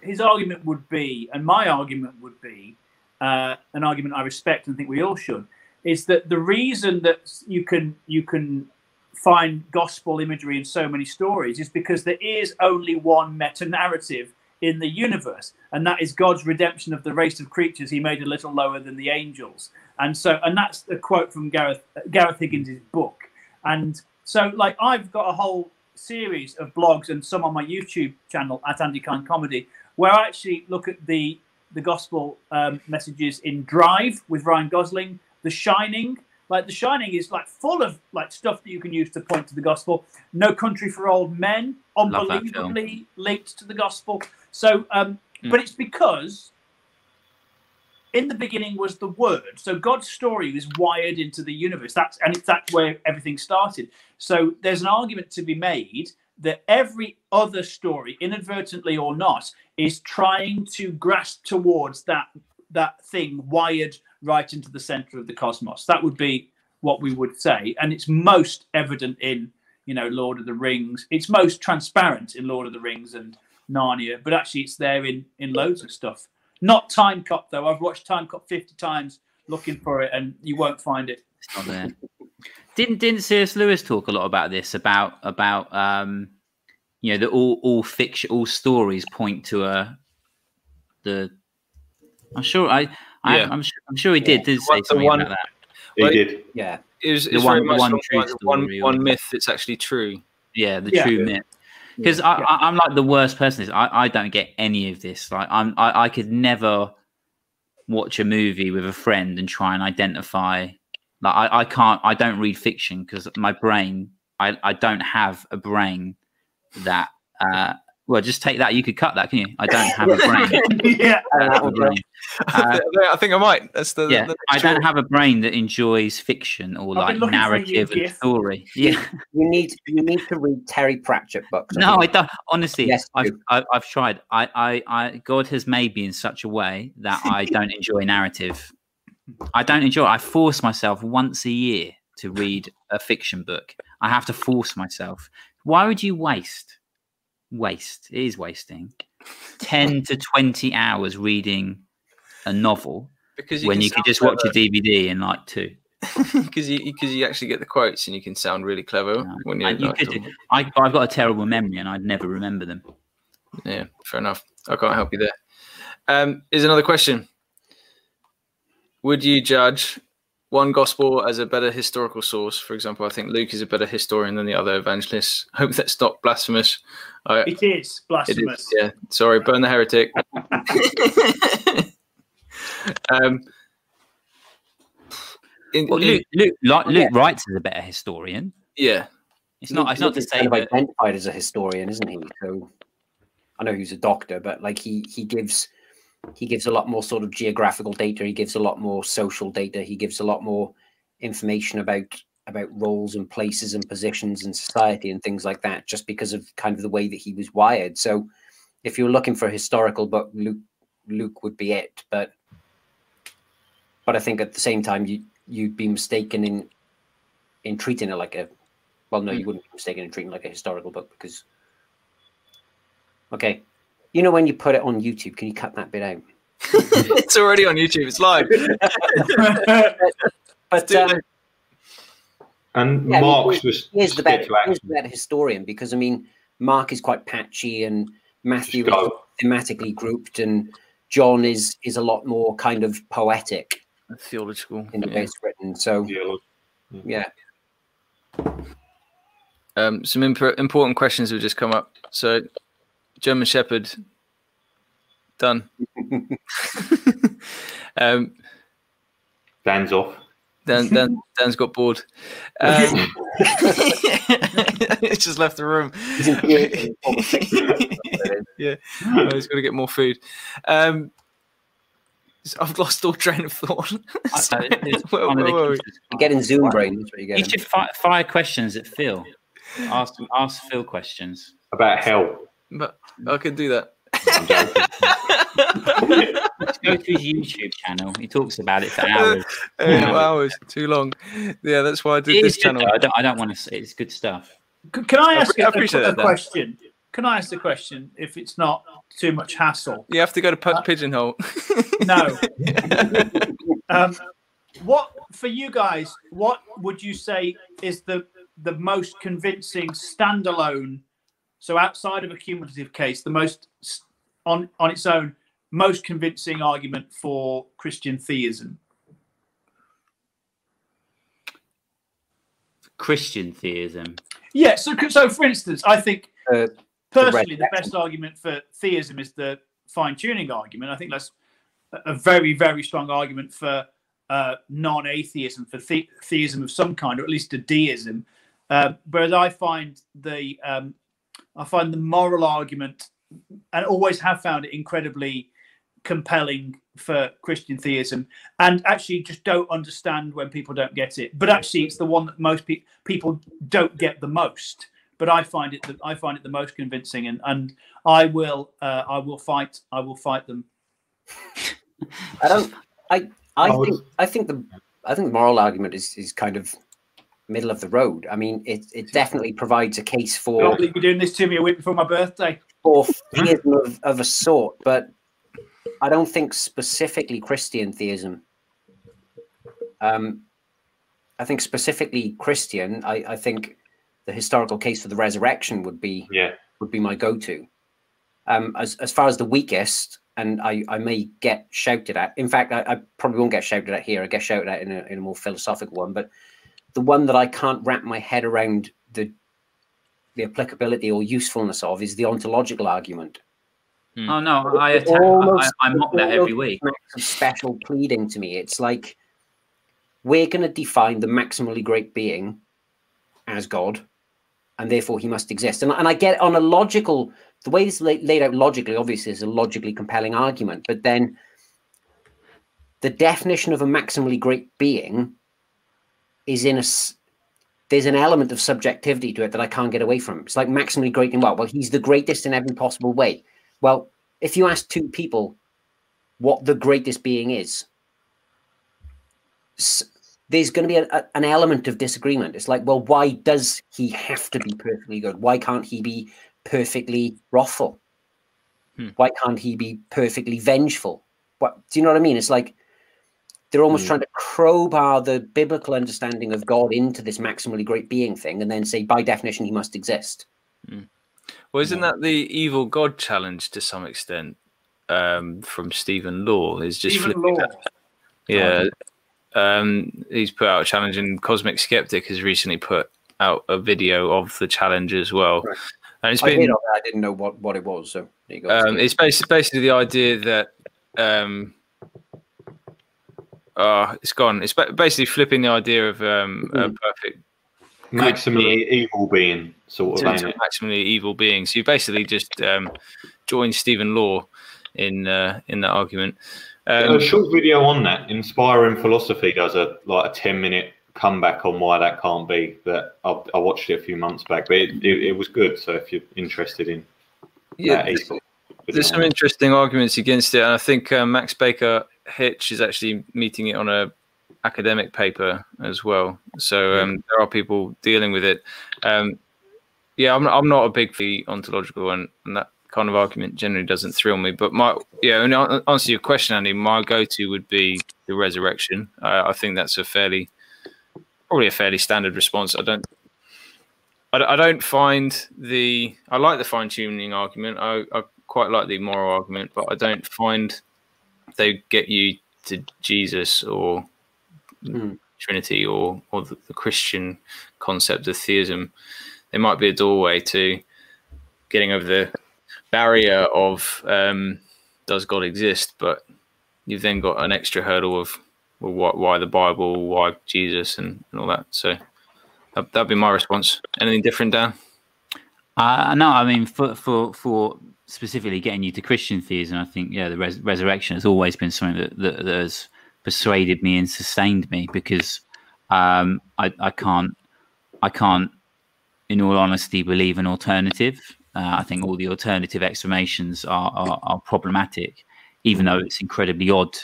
his argument would be, and my argument would be, uh, an argument I respect and think we all should, is that the reason that you can you can find gospel imagery in so many stories is because there is only one meta narrative in the universe, and that is God's redemption of the race of creatures He made a little lower than the angels. And so, and that's a quote from Gareth Gareth Higgins' book. And so, like, I've got a whole series of blogs and some on my YouTube channel at Andy Kind Comedy, where I actually look at the the gospel um, messages in Drive with Ryan Gosling, The Shining, like The Shining is like full of like stuff that you can use to point to the gospel. No Country for Old Men, unbelievably linked to the gospel. So, um, mm. but it's because in the beginning was the word. So God's story was wired into the universe. That's and it's that's where everything started. So there's an argument to be made that every other story, inadvertently or not, is trying to grasp towards that that thing wired right into the center of the cosmos. That would be what we would say, and it's most evident in you know Lord of the Rings. It's most transparent in Lord of the Rings and Narnia, but actually it's there in in loads of stuff. Not Time Cop though. I've watched Time Cop fifty times looking for it, and you won't find it. It's not there. didn't didn't C.S. Lewis talk a lot about this? About about um, you know that all all fiction, all stories point to a the. I'm sure I, yeah. I'm, sure, I'm sure he did. Did say something one, about that? He well, did. Yeah. It was, it's one, one, true one, one myth that's actually true. Yeah, the yeah. true myth. Because yeah. I, am like the worst person. I, I don't get any of this. Like I'm, I, I could never watch a movie with a friend and try and identify. Like I, I can't. I don't read fiction because my brain. I, I don't have a brain that uh, well, just take that. You could cut that, can you? I don't have a (laughs) brain. yeah, a brain. Uh, (laughs) I think I might. That's the. Yeah, the I don't have a brain that enjoys fiction or I've like narrative and story. (laughs) Yeah, you need you need to read Terry Pratchett books. I no, think. I don't. Honestly, yes, I've, I've, I've tried. I, I I God has made me in such a way that I don't enjoy narrative. I don't enjoy. I force myself once a year to read a fiction book. I have to force myself. Why would you waste? Waste. It is wasting (laughs) 10 to 20 hours reading a novel because you when you could just clever. watch a DVD in like two. (laughs) Because you because you actually get the quotes and you can sound really clever no, when you're. You could, I, I've got a terrible memory and I'd never remember them. Yeah, fair enough. I can't help you there. Um, is another question. Would you judge one gospel as a better historical source. For example, I think Luke is a better historian than the other evangelists. (laughs) Hope that's not blasphemous. I, it is blasphemous. It is, yeah. Sorry, burn the heretic. (laughs) um, in, well, Luke, Luke, Luke yeah. writes as a better historian. Yeah. It's not. It's not to say kind of identified as a historian, isn't he? So I know he's a doctor, but like he he gives he gives a lot more sort of geographical data. He gives a lot more social data. He gives a lot more information about about roles and places and positions in society and things like that, just because of kind of the way that he was wired. So, if you're looking for a historical book, Luke Luke would be it. But but I think at the same time, you you'd be mistaken in in treating it like a well, no, you hmm. wouldn't be mistaken in treating it like a historical book because okay, you know when you put it on YouTube, can you cut that bit out? (laughs) it's already on YouTube. It's live. (laughs) but um, and yeah, Marx was here's the better, here's the better historian because I mean, Mark is quite patchy and Matthew is thematically grouped, and John is is a lot more kind of poetic, theological in the yeah. base written. So yeah. Um, some imp- important questions have just come up. So, German Shepherd, done. (laughs) um, Dan's off. Dan, Dan, Dan's got bored. (laughs) Um, he's just left the room. (laughs) yeah, well, he's got to get more food. Um, I've lost all train of thought. so, where, where, getting Zoom brain. That's what you get. You should fire, fire questions at Phil. Ask ask Phil questions about hell. But I can do that. go to his YouTube channel. He talks about it for (laughs) hours. uh, hours, too long. Yeah, that's why I did this channel. I don't. I don't want to say it's good stuff. Can I ask I, a, a, a question? Can I ask a question? If it's not too much hassle, you have to go to uh, Pigeonhole. (laughs) no. (laughs) um, what for you guys? What would you say is the the most convincing standalone? So outside of a cumulative case, the most on on its own most convincing argument for Christian theism? Christian theism. Yeah. So, so for instance, I think uh, personally the, the best argument for theism is the fine tuning argument. I think that's a very, very strong argument for uh, non-atheism, for the- theism of some kind, or at least a deism. Uh, whereas I find the um, I find the moral argument, and always have found it incredibly compelling for Christian theism, and actually just don't understand when people don't get it. But actually, it's the one that most pe- people don't get the most. But I find it that I find it the most convincing, and and I will uh, I will fight I will fight them. I don't. I I think I think the I think the moral argument is is kind of middle of the road. I mean, it it definitely provides a case for. I believe you're doing this to me a week before my birthday. For (laughs) theism of, of a sort, but I don't think specifically Christian theism. Um, I think specifically Christian. I, I think the historical case for the resurrection would be yeah would be my go-to. Um, as as far as the weakest, and I, I may get shouted at. In fact, I, I probably won't get shouted at here. I get shouted at in a, in a more philosophical one. But the one that I can't wrap my head around the the applicability or usefulness of is the ontological argument. Hmm. Oh no, I attack, I, I mock that every week. Special pleading to me. It's like we're going to define the maximally great being as God, and therefore he must exist. And, and I get on a logical, the way this laid, laid out logically, obviously, is a logically compelling argument. But then the definition of a maximally great being is in a there's an element of subjectivity to it that I can't get away from. It's like maximally great in what? Well, he's the greatest in every possible way. Well, if you ask two people what the greatest being is, there's going to be a, a, an element of disagreement. It's like, well, why does he have to be perfectly good? Why can't he be perfectly wrathful? Hmm. Why can't he be perfectly vengeful? What do you know what I mean? It's like they're almost hmm. trying to crowbar the biblical understanding of God into this maximally great being thing, and then say, by definition, he must exist. Hmm. Well, isn't that the evil God challenge to some extent um, from Stephen Law? Is just Stephen Law. Yeah, um, he's put out a challenge, and Cosmic Skeptic has recently put out a video of the challenge as well. Right. And it's been, I, I didn't know what, what it was, so um, it's basically basically the idea that um, oh, it's gone. It's basically flipping the idea of um, a hmm. perfect maximally evil being sort of to maximally evil being. So you basically just um, join Stephen Law in uh, in that argument. Um, a short video on that. Inspiring philosophy does a like a ten minute comeback on why that can't be. That I, I watched it a few months back, but it, it, it was good. So if you're interested in yeah, there's, there's some interesting arguments against it, and I think uh, Max Baker Hytch is actually meeting it on a academic paper as well. So um, there are people dealing with it. Um, yeah, I'm, I'm not a big the ontological and, and that kind of argument generally doesn't thrill me. But my yeah, and answer your question, Andy, my go-to would be the resurrection. Uh, I think that's a fairly probably a fairly standard response. I don't I, I don't find the. I like the fine tuning argument. I, I quite like the moral argument, but I don't find they get you to Jesus or mm. Trinity or or the, the, Christian concept of theism. They might be a doorway to getting over the barrier of um, does God exist, but you've then got an extra hurdle of well, why, why the Bible, why Jesus, and, and all that. So that, that'd be my response. Anything different, Dan? Uh, no, I mean for for for specifically getting you to Christian theism, I think yeah, the res- resurrection has always been something that, that, that, has persuaded me and sustained me because um, I, I can't I can't, in all honesty, believe an alternative. Uh, I think all the alternative explanations are, are, are problematic, even though it's incredibly odd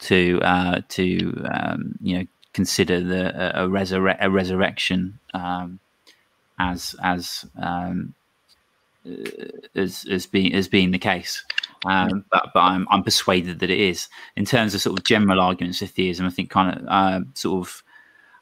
to uh, to um, you know consider the a, resurre- a resurrection um, as as um, as as being as being the case. Um, but but I'm I'm persuaded that it is. In terms of sort of general arguments of theism, I think kind of uh, sort of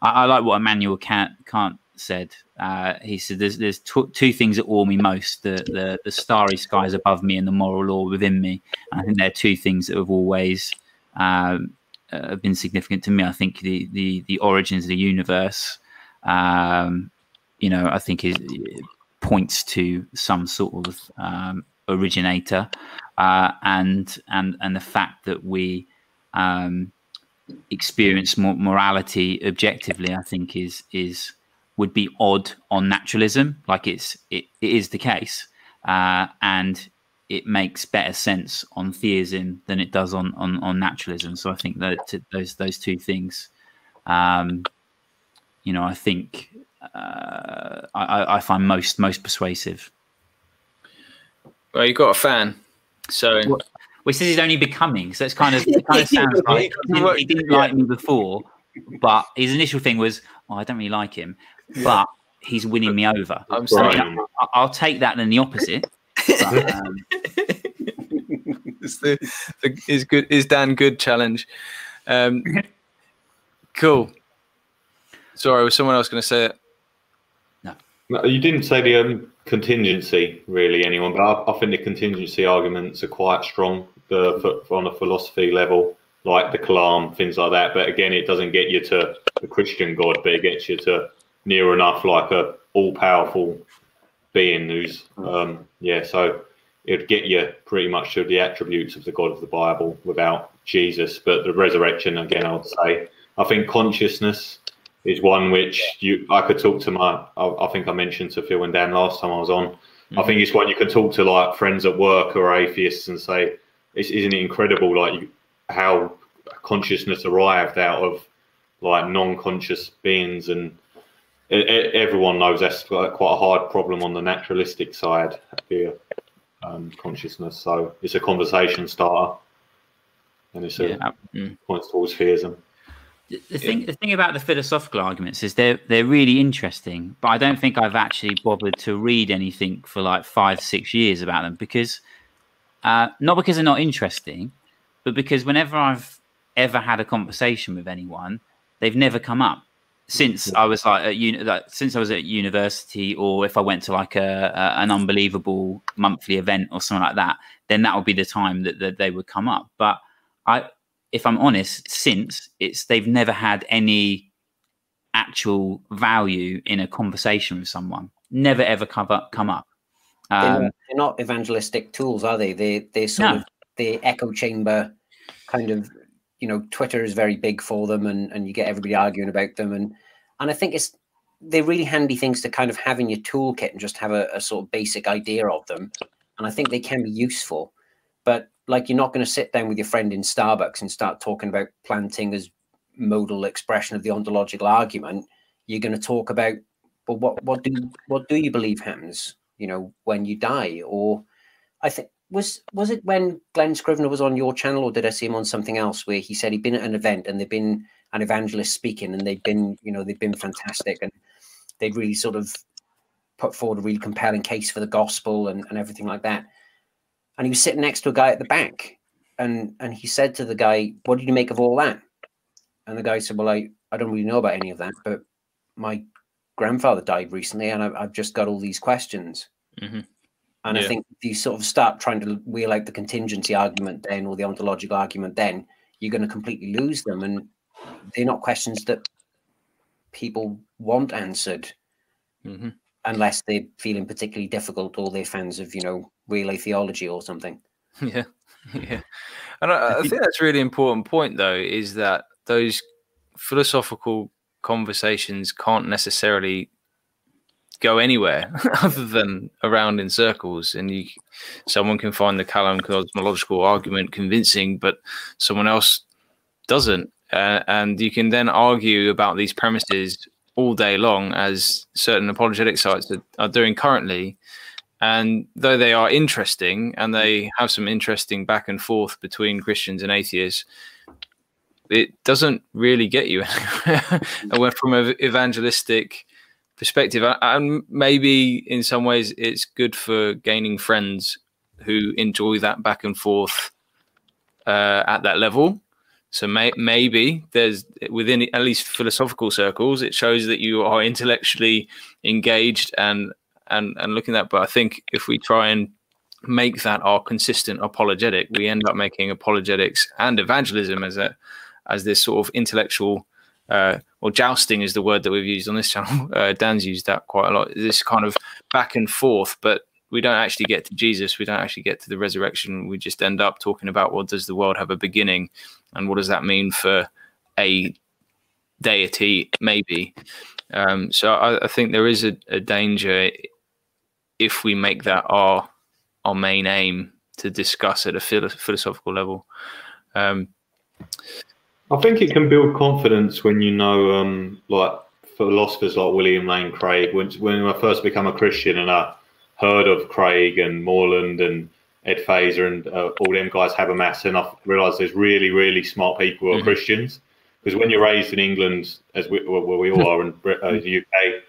I, I, like what Immanuel Kant Kant said. Uh, he said there's there's t- two things that awe me most: the, the the starry skies above me and the moral law within me. And I think they're two things that have always um, uh, been significant to me. I think the the the origins of the universe, um, you know, I think is points to some sort of um, originator, uh, and and and the fact that we um, experience morality objectively, I think is is would be odd on naturalism. Like it's it, it is the case, uh, and it makes better sense on theism than it does on on, on naturalism. So I think that those those two things, um, you know, I think uh, I, I find most most persuasive. Well, you've got a fan, so. Well, says he's only becoming, so it's kind of it kind of (laughs) sounds like he didn't, he didn't like me before, but his initial thing was, "Oh, I don't really like him," but he's winning me over. I'm sorry. So I'll take that than the opposite. But, (laughs) um, it's the, the is good is Dan good challenge. Um, (laughs) cool. Sorry, was someone else going to say it? You didn't say the um, contingency really, anyone. But I, I, think the contingency arguments are quite strong. The on a philosophy level, like the Kalam, things like that. But again, it doesn't get you to the Christian God, but it gets you to near enough like a all-powerful being who's um, yeah. So it'd get you pretty much to the attributes of the God of the Bible without Jesus. But the resurrection, again, I would say, I think consciousness is one which you I could talk to my. I, I think I mentioned to Phil and Dan last time I was on. Mm-hmm. I think it's one you can talk to like friends at work or atheists and say, "Isn't it incredible? Like you, how consciousness arrived out of like non-conscious beings and." everyone knows that's quite a hard problem on the naturalistic side. Here um, consciousness. So it's a conversation starter, and it's a yeah. Points towards theism. The thing, the thing about the philosophical arguments is they're they're really interesting, but I don't think I've actually bothered to read anything for like five, six years about them because, uh, not because they're not interesting, but because whenever I've ever had a conversation with anyone, they've never come up since I was like at uni- like, since I was at university, or if I went to like a, a, an unbelievable monthly event or something like that, then that would be the time that, that they would come up. But I, if I'm honest, since it's they've never had any actual value in a conversation with someone. Never ever come up. Come up. Um, they're, not, evangelistic tools, are they? They they sort no. of the echo chamber kind of you know Twitter is very big for them, and and you get everybody arguing about them, and and I think it's they're really handy things to kind of have in your toolkit and just have a, a sort of basic idea of them, and I think they can be useful. But like you're not going to sit down with your friend in Starbucks and start talking about Plantinga's modal expression of the ontological argument. You're going to talk about, well, what what do what do you believe happens, you know, when you die? Or I think was was it when Glen Scrivener was on your channel, or did I see him on something else where he said he'd been at an event and they'd been an evangelist speaking and they'd been, you know, they'd been fantastic and they'd really sort of put forward a really compelling case for the gospel and, and everything like that. And he was sitting next to a guy at the back, and and he said to the guy, "What did you make of all that?" And the guy said, "Well, I I don't really know about any of that, but my grandfather died recently, and I've, I've just got all these questions. Mm-hmm. And Yeah. I think if you sort of start trying to wheel out the contingency argument then or the ontological argument then, you're going to completely lose them. And they're not questions that people want answered Mm-hmm. Unless they're feeling particularly difficult or they're fans of, you know, relay theology or something. (laughs) Yeah, yeah, and I, I think that's a really important point, though, is that those philosophical conversations can't necessarily go anywhere (laughs) other than around in circles, and you, someone can find the Kalam cosmological argument convincing, but someone else doesn't, uh, and you can then argue about these premises all day long, as certain apologetic sites are, are doing currently. And though they are interesting and they have some interesting back and forth between Christians and atheists, it doesn't really get you (laughs) anywhere. from an evangelistic perspective. And maybe in some ways it's good for gaining friends who enjoy that back and forth uh, at that level. So may- maybe there's within at least philosophical circles, it shows that you are intellectually engaged and and and looking at. that. But I think if we try and make that our consistent apologetic, we end up making apologetics and evangelism as a as this sort of intellectual uh, or jousting is the word that we've used on this channel. (laughs) Uh, Dan's used that quite a lot. This kind of back and forth, but we don't actually get to Jesus. We don't actually get to the resurrection. We just end up talking about what does the world have a beginning, and what does that mean for a deity, maybe. Um, so I, I think there is a, a danger if we make that our our main aim to discuss at a philo- philosophical level. Um, I think it can build confidence when you know, um, like philosophers like William Lane Craig. When when I first become a Christian and I heard of Craig and Moreland and Ed Feser and uh, all them guys have a mass, and I realised there's really really smart people who are Mhm. Christians. Because when you're raised in England, as we, where we all are in uh, the UK,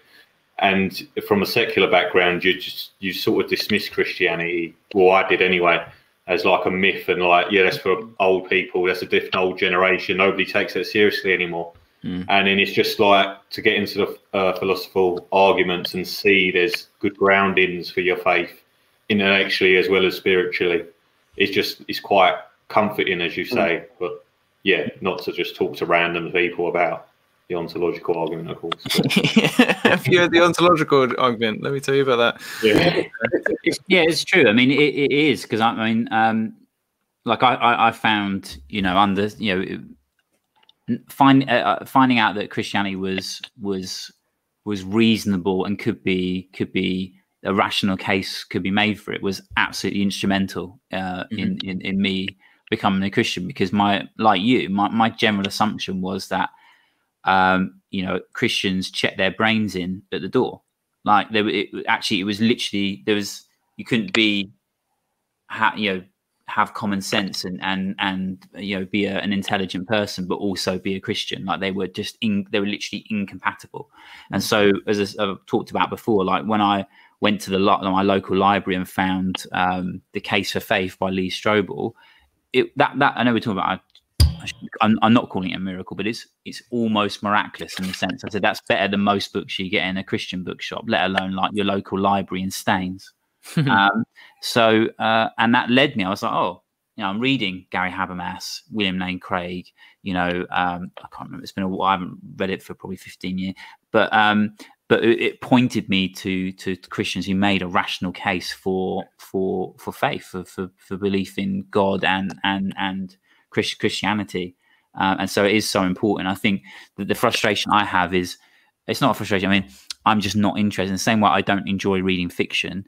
and from a secular background, you just you sort of dismiss Christianity. Well, I did anyway, as like a myth and like yeah, that's for old people. That's a different old generation. Nobody takes it seriously anymore. Mm. And then it's just like to get into the uh, philosophical arguments and see there's good groundings for your faith, intellectually as well as spiritually. It's just it's quite comforting, as you say. But yeah, not to just talk to random people about the ontological argument, of course. If you had the ontological argument, let me tell you about that. yeah. (laughs) yeah, it's true. I mean, it, it is because I mean, um, like I, I, I found, you know, under you know, find uh, finding out that Christianity was was was reasonable and could be could be a rational case could be made for it was absolutely instrumental uh, in, in in me becoming a Christian because my like you, my my general assumption was that um, you know Christians check their brains in at the door. Like there were- it, actually it was literally there was you couldn't be ha, you know have common sense and and and you know be a, an intelligent person but also be a christian like they were just in they were literally incompatible and so as i've talked about before like when i went to the my local library and found um, the case for faith by lee strobel it that that i know we're talking about I I'm not calling it a miracle, but it's it's almost miraculous in the sense. I said that's better than most books you get in a Christian bookshop, let alone like your local library in Staines. Um, so, uh, and that led me. I was like, oh, you know, I'm reading Gary Habermas, William Lane Craig. You know, um, I can't remember. It's been a while. I haven't read it for probably 15 years, but um, but it, pointed me to to Christians who made a rational case for for for faith, for for, for belief in God and and and Christ- Christianity. Um, and so it is so important. I think that the frustration I have is it's not a frustration. I mean, I'm just not interested. In the same way I don't enjoy reading fiction.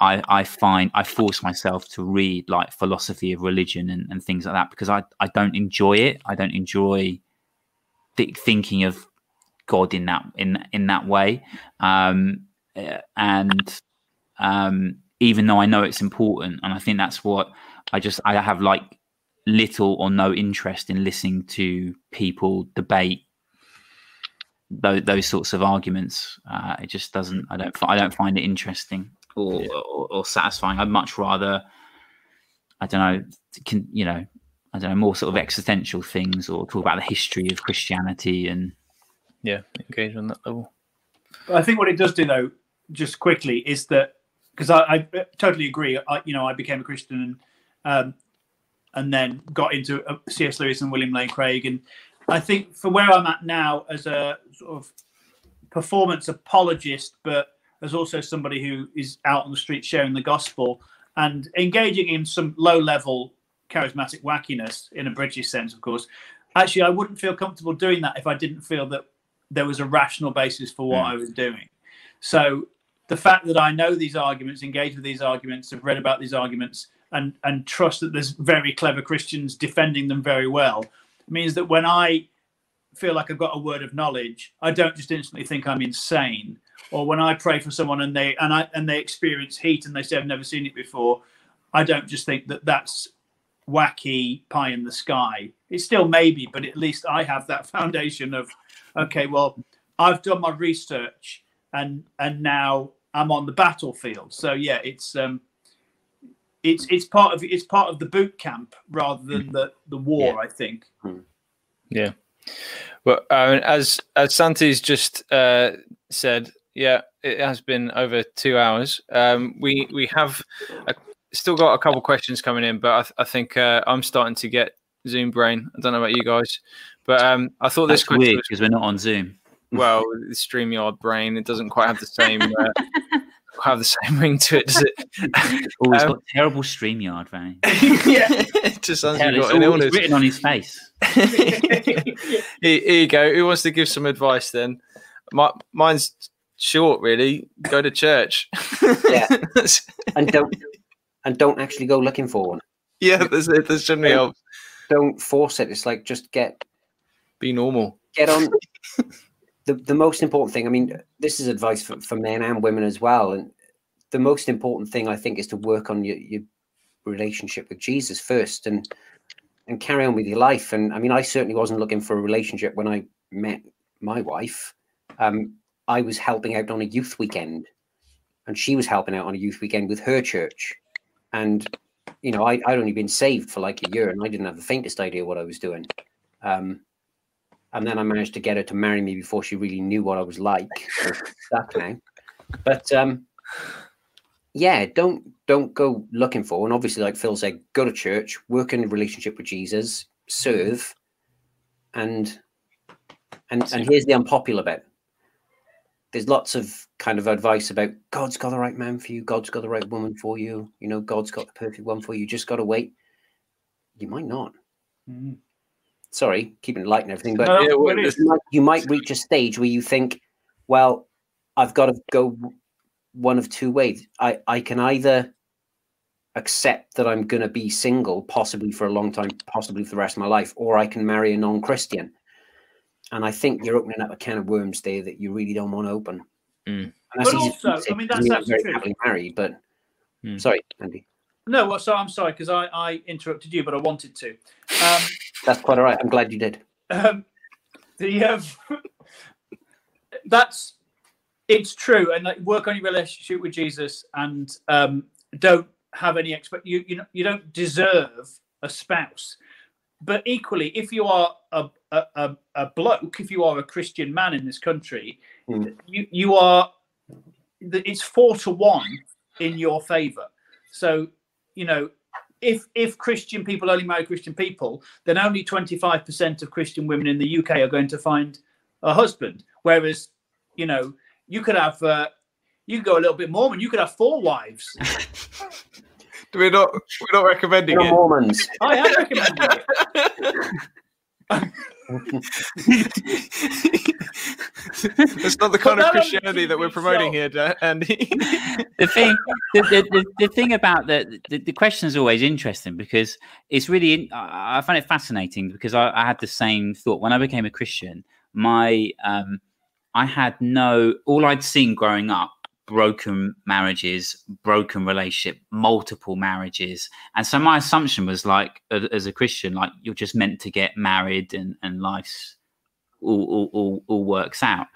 I, I find I force myself to read like philosophy of religion and, and things like that because I, I don't enjoy it. I don't enjoy th- thinking of God in that in in that way. Um, uh, and um, even though I know it's important, and I think that's what I just I have like little or no interest in listening to people debate those, those sorts of arguments. Uh, it just doesn't. I don't. I don't find it interesting or, Yeah. or, or satisfying. I'd much rather. I don't know. Can you know? I don't know more sort of existential things or talk about the history of Christianity and Yeah, engage on that level. I think what it does do, though, just quickly, is that because I, I, totally agree. I, you know, I became a Christian and um, and then got into uh, C.S. Lewis and William Lane Craig, and I think for where I'm at now as a sort of performance apologist, but as also somebody who is out on the street sharing the gospel and engaging in some low level charismatic wackiness in a British sense, of course. Actually, I wouldn't feel comfortable doing that if I didn't feel that there was a rational basis for what mm. I was doing. So the fact that I know these arguments, engage with these arguments, have read about these arguments, and and trust that there's very clever Christians defending them very well means that when I feel like I've got a word of knowledge, I don't just instantly think I'm insane. Or when I pray for someone and they and I and they experience heat and they say I've never seen it before, I don't just think that that's wacky pie in the sky. It's still maybe, but at least I have that (laughs) foundation of okay, well, I've done my research and and now I'm on the battlefield. So yeah, it's um it's it's part of it's part of the boot camp rather than the the war. Yeah. I think. Hmm. Yeah. Well, as as Santi's just uh, said, yeah, it has been over two hours. Um, we we have a, still got a couple questions coming in, but I, th- I think uh, I'm starting to get Zoom brain. I don't know about you guys, but um, I thought That's this question weird because we're not on Zoom. Well, the Streamyard brain, it doesn't quite have the same. Uh, (laughs) have the same ring to it, does it? (laughs) oh, he's um, got terrible StreamYard, Vanny. (laughs) yeah, it just sounds got an illness. written on his face. here, here, you go. Who wants to give some advice then? My, mine's short, really. Go to church. yeah, (laughs) and don't and don't actually go looking for one. Yeah, there's there's generally helps. Don't force it. It's like just get be normal. Get on. (laughs) the the most important thing. I mean, this is advice for, for men and women as well. And the most important thing I think is to work on your, your relationship with Jesus first, and and carry on with your life. And I mean, I certainly wasn't looking for a relationship when I met my wife. Um, I was helping out on a youth weekend, and she was helping out on a youth weekend with her church. And you know, I, I'd only been saved for like a year, and I didn't have the faintest idea what I was doing. Um, and then I managed to get her to marry me before she really knew what I was like. Stuck (laughs) now, but um, yeah, don't don't go looking for. And obviously, like Phil said, go to church, work in a relationship with Jesus, serve, and and and here's the unpopular bit. There's lots of kind of advice about God's got the right man for you, God's got the right woman for you, you know, God's got the perfect one for you. You just got to wait. You might not. Mm-hmm sorry, keeping light and everything, but you, might, you might reach a stage where you think, well, I've got to go one of two ways. I, I can either accept that I'm going to be single, possibly for a long time, possibly for the rest of my life, or I can marry a non Christian. And I think you're opening up a can of worms there that you really don't want to open. Mm. But also, I mean, that's, that's very happily married, but mm. sorry, Andy. No, well, so I'm sorry because I, I interrupted you, but I wanted to. Um, that's quite all right. I'm glad you did. Um, the um, (laughs) that's it's true, and like work on your relationship with Jesus, and um, don't have any expect you you know you don't deserve a spouse, but equally, if you are a a, a bloke, if you are a Christian man in this country, mm. you you are it's four to one in your favor. So you know if if Christian people only marry Christian people, then only 25% of Christian women in the UK are going to find a husband. Whereas, you know, you could have uh, you could go a little bit Mormon. You could have four wives. (laughs) Do we not we're not recommending it? Mormons. I am recommending it. It's not the kind of Christianity that we're promoting here, Andy. the thing, the, the, the, the, thing about the, the, the question is always interesting because it's really, I find it fascinating because I, I had the same thought when I became a Christian. My, um, I had no, all I'd seen growing up broken marriages, broken relationship, multiple marriages. And so my assumption was like, as a Christian, like you're just meant to get married and, and life's all, all, all, all works out.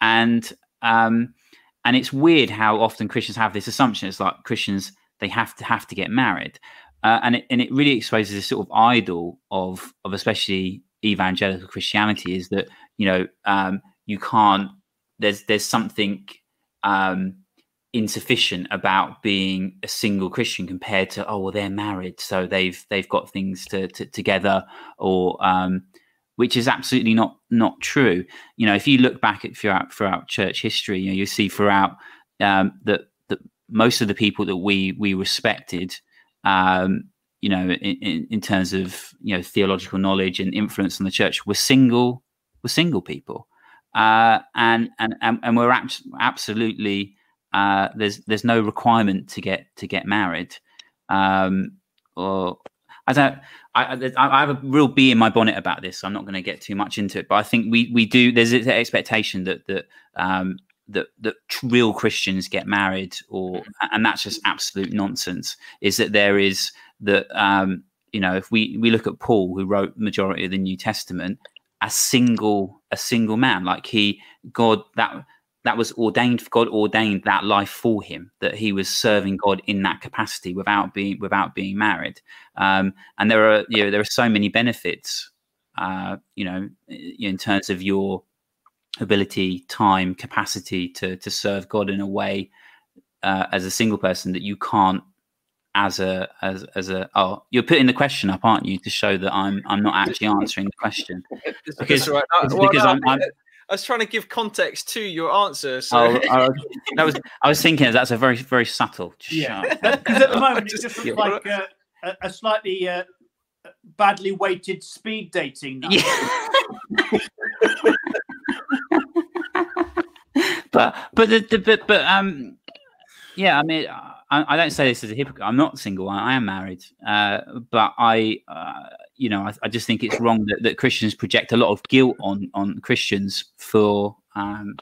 And, um, and it's weird how often Christians have this assumption. It's like Christians, they have to have to get married. Uh, and it, and it really exposes this sort of idol of, of especially evangelical Christianity is that, you know, um, you can't there's there's something um, insufficient about being a single Christian compared to oh well they're married so they've they've got things to, to together or um, which is absolutely not not true. You know, if you look back at throughout throughout church history, you know, you see throughout um, that that most of the people that we we respected, um, you know, in, in terms of you know theological knowledge and influence on the church, were single were single people, uh, and and and we're absolutely uh, there's there's no requirement to get to get married, um, or I don't. I, I, have a real bee in my bonnet about this. So I'm not going to get too much into it, but I think we we do. There's an expectation that that um, that that real Christians get married, or and that's just absolute nonsense. Is that there is that um, you know if we we look at Paul, who wrote majority of the New Testament, a single a single man, like he God that that was ordained god ordained that life for him that he was serving god in that capacity without being without being married. Um, and there are you know there are so many benefits uh, you know in terms of your ability time capacity to to serve god in a way uh, as a single person that you can't as a as as a oh you're putting the question up aren't you to show that i'm i'm not actually answering the question (laughs) because, right. uh, well, because no, I'm, I'm, I was trying to give context to your answer. So oh, uh, (laughs) that was I was thinking that's a very very subtle. (laughs) Yeah, because at the moment it just looks like uh, a, a, slightly uh, badly weighted speed dating. Yeah. but but the, the, but but um yeah I mean I, I, don't say this as a hypocrite. I'm not single. I, I am married, uh, but I, uh, you know, I, I, just think it's wrong that, that Christians project a lot of guilt on on Christians for um,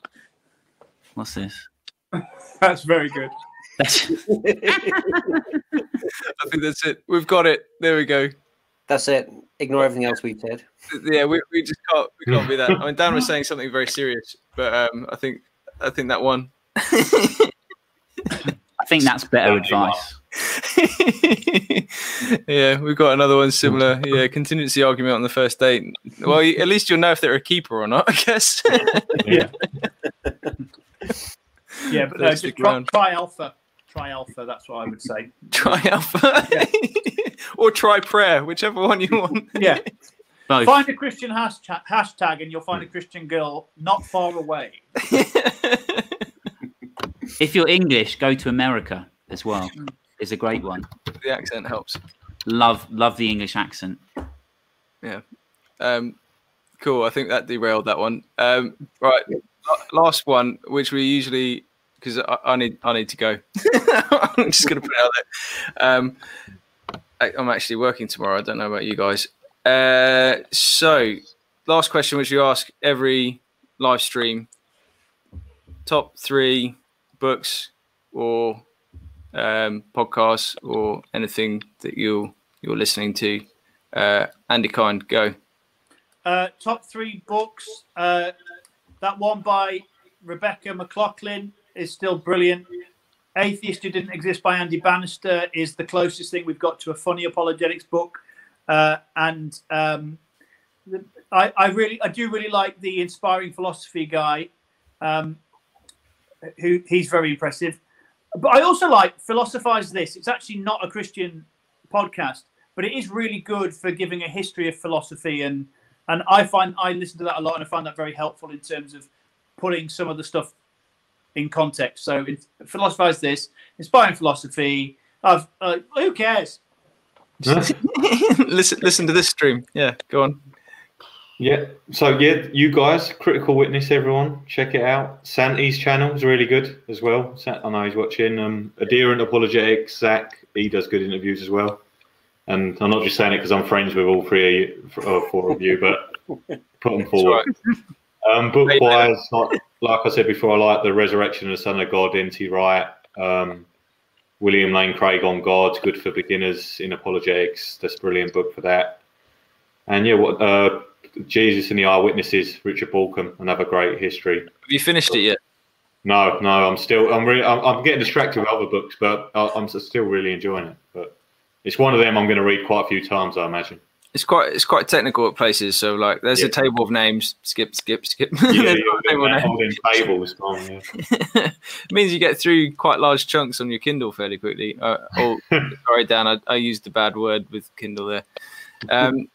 what's this? (laughs) That's very good. That's (laughs) I think that's it. We've got it. There we go. That's it. Ignore everything else we've said. Yeah, we, we just can't we can't be that. I mean, Dan was (laughs) saying something very serious, but um, I think I think that one. I think that's better advice. (laughs) yeah, we've got another one similar. Yeah, contingency argument on the first date. Well, at least you'll know if they're a keeper or not, (laughs) I guess. yeah. yeah, but no, uh, just try, try, alpha. Try alpha. That's what I would say. Try alpha, yeah. (laughs) or try prayer, whichever one you want. yeah. Both. Find a Christian hashtag, hashtag, and you'll find a Christian girl not far away if you're English, go to America as well. Is a great one. The accent helps. Love love the English accent. Yeah. Um, cool. I think that derailed that one. Um, right. Last one, which we usually because I, I, need I need to go. (laughs) I'm just going to put it out there. Um, I, am actually working tomorrow. I don't know about you guys. Uh, so, last question, which we ask every live stream: top three books or um, podcasts or anything that you you're listening to. Uh, Andy Kind, go. Uh, top three books. Uh, that one by Rebecca McLaughlin is still brilliant. Atheist Who Didn't Exist by Andy Bannister is the closest thing we've got to a funny apologetics book. Uh, and um, I, I, really, I do really like the inspiring philosophy guy. Um, who he's very impressive. But I also like philosophize this. It's actually not a Christian podcast, but it is really good for giving a history of philosophy and and I find I listen to that a lot and I find that very helpful in terms of putting some of the stuff in context. So philosophize this, inspiring philosophy. Of uh, who cares? (laughs) listen, listen to this stream. Yeah, go on. Yeah. So yeah, you guys, Critical Witness, everyone, check it out. Santi's channel is really good as well. I know he's watching. Um, Adherent Apologetics, Zach, he does good interviews as well. And I'm not just saying it because I'm friends with all three or four of you, but (laughs) put them forward. Um, book wise, like, like, I said before, I like the Resurrection of the Son of God, N.T. Wright, um, William Lane Craig on God, good for beginners in apologetics. That's a brilliant book for that. And yeah, what uh, Jesus and the Eyewitnesses, Richard Bauckham, another great history. Have you finished it yet? No, no, I'm still. I'm really. I'm, I'm getting distracted with other books, but I'm still really enjoying it. But it's one of them I'm going to read quite a few times, I imagine. it's quite it's quite technical at places. So like, there's yeah. a table of names. Skip, skip, skip. (laughs) Yeah, yeah, holding tables. yeah. it (laughs) means you get through quite large chunks on your Kindle fairly quickly. Uh, oh, (laughs) sorry, Dan, I, I used a bad word with Kindle there. Um,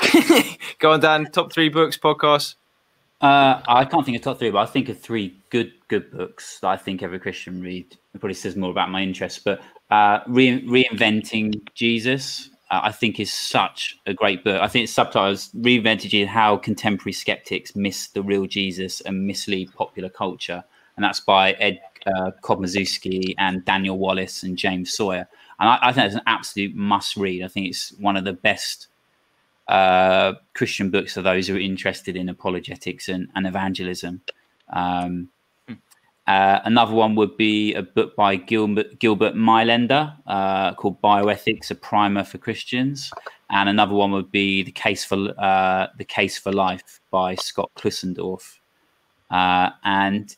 (laughs) go on, Dan. Top three books, podcasts. Uh, I can't think of top three, but I think of three good good books that I think every Christian read. It probably says more about my interests, but uh, re- reinventing Jesus, uh, I think, is such a great book. I think it's subtitles reinventing Jesus: How Contemporary Skeptics Miss the Real Jesus and Mislead Popular Culture, and that's by Ed uh, Komoszewski and Daniel Wallace and James Sawyer. And I, I think it's an absolute must read. I think it's one of the best uh, Christian books for those who are interested in apologetics and, and evangelism. Um, hmm. uh, another one would be a book by Gilbert, Gilbert uh, called Bioethics: A Primer for Christians, and another one would be the case for uh, the case for life by Scott Klusendorf. Uh, and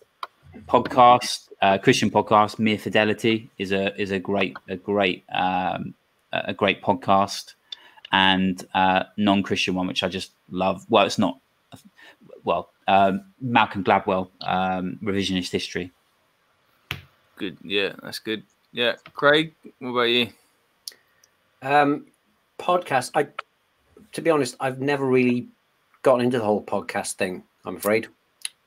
podcast, uh, Christian podcast, Mere Fidelity is a is a great a great um, a great podcast and uh, non-Christian one, which I just love. Well, it's not. Well, um, Malcolm Gladwell, um, revisionist history. Good. Yeah, that's good. Yeah, Craig, what about you? Um, podcast. I, to be honest, I've never really gotten into the whole podcast thing. I'm afraid.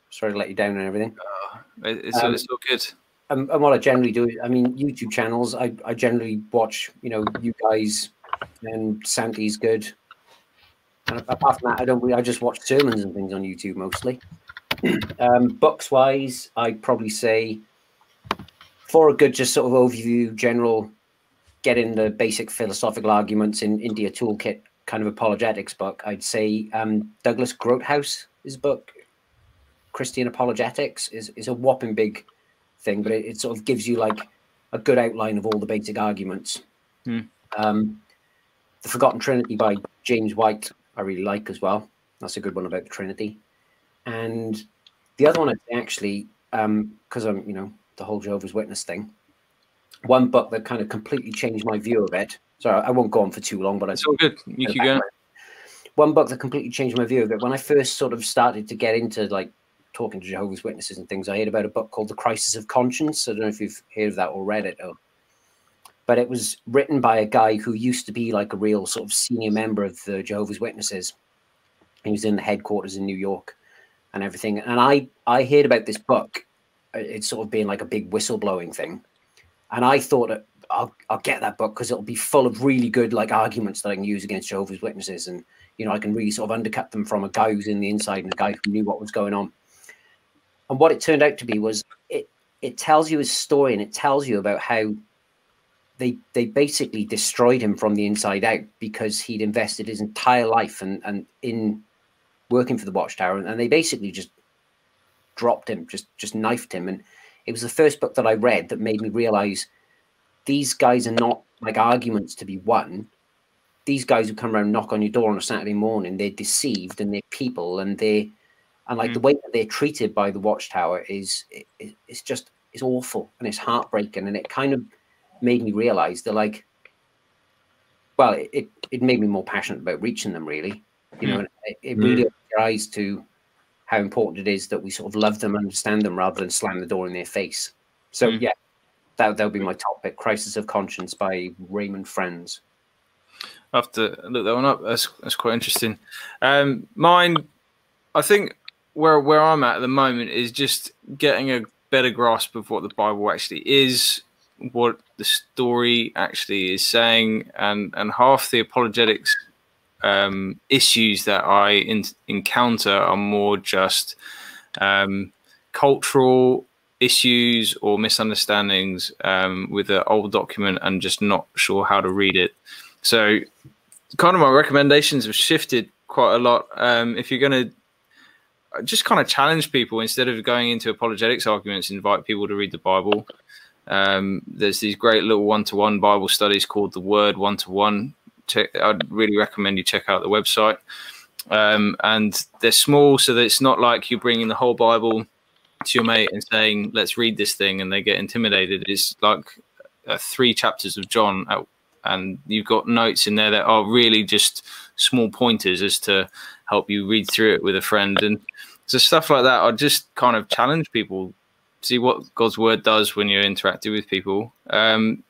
Sorry to let you down and everything. Uh, it's, um, it's all good. And, and, what I generally do, I mean, YouTube channels. I, I generally watch, you know, you guys and Santi's good. And apart from that, I don't. I just watch sermons and things on YouTube mostly. (clears throat) um, books wise, I'd probably say for a good, just sort of overview, general, getting the basic philosophical arguments in India Toolkit kind of apologetics book. I'd say um, Douglas Groothuis, his book, Christian Apologetics, is is a whopping big thing, but it, it sort of gives you like a good outline of all the basic arguments. Hmm. Um, the Forgotten Trinity by James White, I really like as well. That's a good one about the Trinity. And the other one, I actually, because um, I'm, you know, the whole Jehovah's Witness thing, one book that kind of completely changed my view of it. Sorry, I won't go on for too long, but it's all good. You can go. One book that completely changed my view of it. When I first sort of started to get into like talking to Jehovah's Witnesses and things, I heard about a book called The Crisis of Conscience. I don't know if you've heard of that or read it. Or but it was written by a guy who used to be like a real sort of senior member of the Jehovah's Witnesses. He was in the headquarters in New York and everything. And I I heard about this book. It's sort of being like a big whistleblowing thing, and I thought I'll I'll get that book because it'll be full of really good like arguments that I can use against Jehovah's Witnesses, and you know I can really sort of undercut them from a guy who's in the inside and a guy who knew what was going on. And what it turned out to be was it it tells you his story and it tells you about how they they basically destroyed him from the inside out because he'd invested his entire life and and in working for the watchtower and, and they basically just dropped him just just knifed him and it was the first book that i read that made me realize these guys are not like arguments to be won these guys who come around knock on your door on a saturday morning they're deceived and they're people and they and like mm. the way that they're treated by the watchtower is it, it's just it's awful and it's heartbreaking and it kind of made me realize that like well it, it made me more passionate about reaching them really you know hmm. it, it, really mm. opened your eyes to how important it is that we sort of love them understand them rather than slam the door in their face so mm. yeah that, that would be my topic crisis of conscience by raymond franz i have to look that one up that's, that's quite interesting um, mine i think where where i'm at at the moment is just getting a better grasp of what the bible actually is what the story actually is saying, and and half the apologetics um, issues that I in, encounter are more just um, cultural issues or misunderstandings um, with the old document and just not sure how to read it. So, kind of my recommendations have shifted quite a lot. Um, if you're going to just kind of challenge people instead of going into apologetics arguments, invite people to read the Bible. Um, there's these great little one-to-one Bible studies called the Word One to One. I'd really recommend you check out the website. Um, and they're small, so that it's not like you're bringing the whole Bible to your mate and saying, "Let's read this thing," and they get intimidated. It's like uh, three chapters of John at, and you've got notes in there that are really just small pointers as to help you read through it with a friend. And so stuff like that, I just kind of challenge people, see what God's word does when you're interacting with people. Um,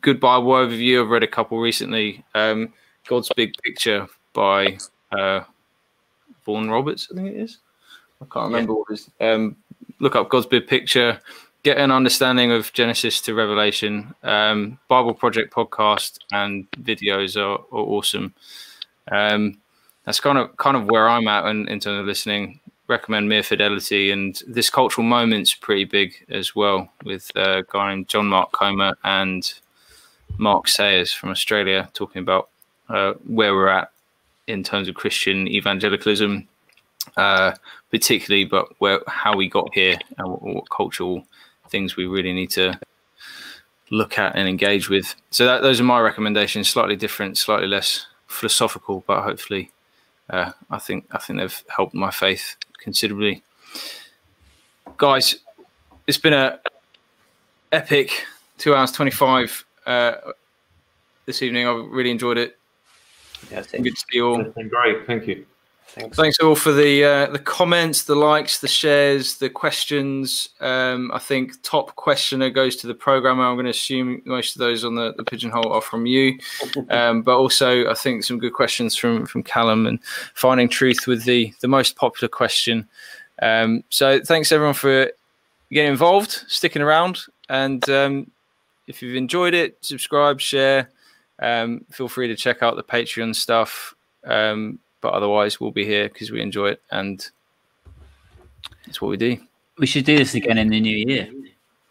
good Bible overview. I've read a couple recently. Um, God's Big Picture by uh, Vaughan Roberts, I think it is. I can't remember yeah. what it is. Um, look up God's Big Picture. Get an understanding of Genesis to Revelation. Um, Bible Project podcast and videos are, are awesome. Um, that's kind of kind of where I'm at in, in terms of listening. Recommend Mere Fidelity and this cultural moment's pretty big as well with a guy named John Mark Comer and Mark Sayers from Australia talking about uh, where we're at in terms of Christian evangelicalism, uh, particularly, but where how we got here and what, what, cultural things we really need to look at and engage with. So that, those are my recommendations. Slightly different, slightly less philosophical, but hopefully, uh, I think I think they've helped my faith considerably. Guys, it's been a epic two hours twenty five uh, this evening. I've really enjoyed it. Yeah, good to see you all. great. Thank you. Thanks. Thanks all for the uh, the comments, the likes, the shares, the questions. Um, I think top questioner goes to the programmer. I'm going to assume most of those on the, the pigeonhole are from you, (laughs) um, but also I think some good questions from from Callum and finding truth with the the most popular question. Um, so thanks everyone for getting involved, sticking around, and um, if you've enjoyed it, subscribe, share. Um, feel free to check out the Patreon stuff. Um, but otherwise, we'll be here because we enjoy it and it's what we do. We should do this again in the new year.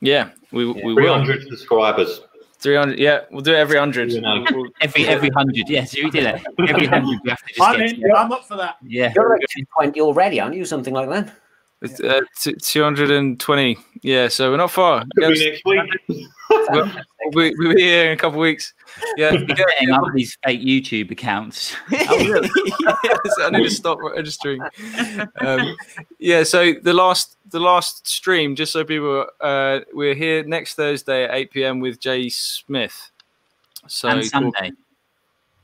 Yeah, we, yeah. we 300 will. subscribers. 300 yeah we'll do it every 100 every every 100 yes we do that every 100 we have to just I'm, in, I'm up for that yeah you're at 220 already aren't you something like that it's, uh, 220 yeah so we're not far Could be next week (laughs) we'll, we'll, be here in a couple of weeks. Yeah, getting up these fake YouTube accounts. (laughs) oh, yes, (laughs) I need to stop registering. Um, yeah, so the last the last stream, just so people, uh, we're here next Thursday at eight pm with Jay Smith. So and Sunday.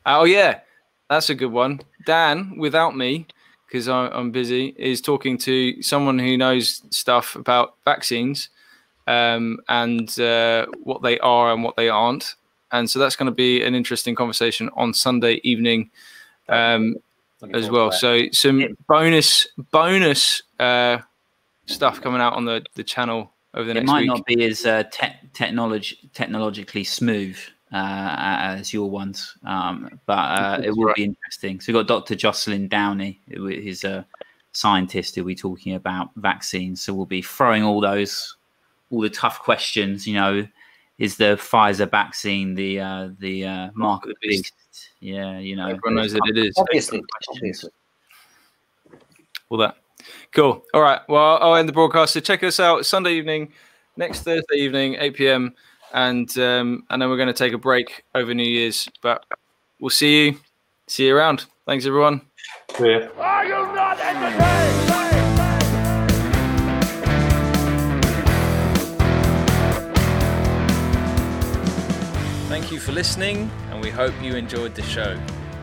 Oh yeah, that's a good one. Dan, without me, because I'm busy, is talking to someone who knows stuff about vaccines um, and uh, what they are and what they aren't. And so that's going to be an interesting conversation on Sunday evening um, as well. So some bonus bonus uh, stuff coming out on the, the channel over the it next might week. not be as uh, te- technology technologically smooth as your ones, um, but uh, it will right. be interesting. So we've got Dr. Jocelyn Downey, who is a scientist who be talking about vaccines. So we'll be throwing all those all the tough questions. You know, is the Pfizer vaccine the uh, the uh, mark of the beast? Yeah, you know, everyone knows that it is. Obviously, obviously. All that. Cool. All right. Well, I'll end the broadcast. So check us out Sunday evening, next Thursday evening, 8 p.m. And um, and then we're going to take a break over New Year's. But we'll see you. See you around. Thanks, everyone. Yeah. Are you not entertained? Thank you for listening, and we hope you enjoyed the show.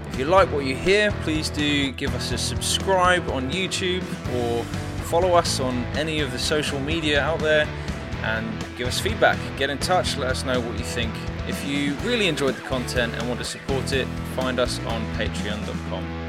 If you like what you hear, please do give us a subscribe on YouTube or follow us on any of the social media out there and give us feedback. Get in touch, let us know what you think. If you really enjoyed the content and want to support it, find us on patreon.com.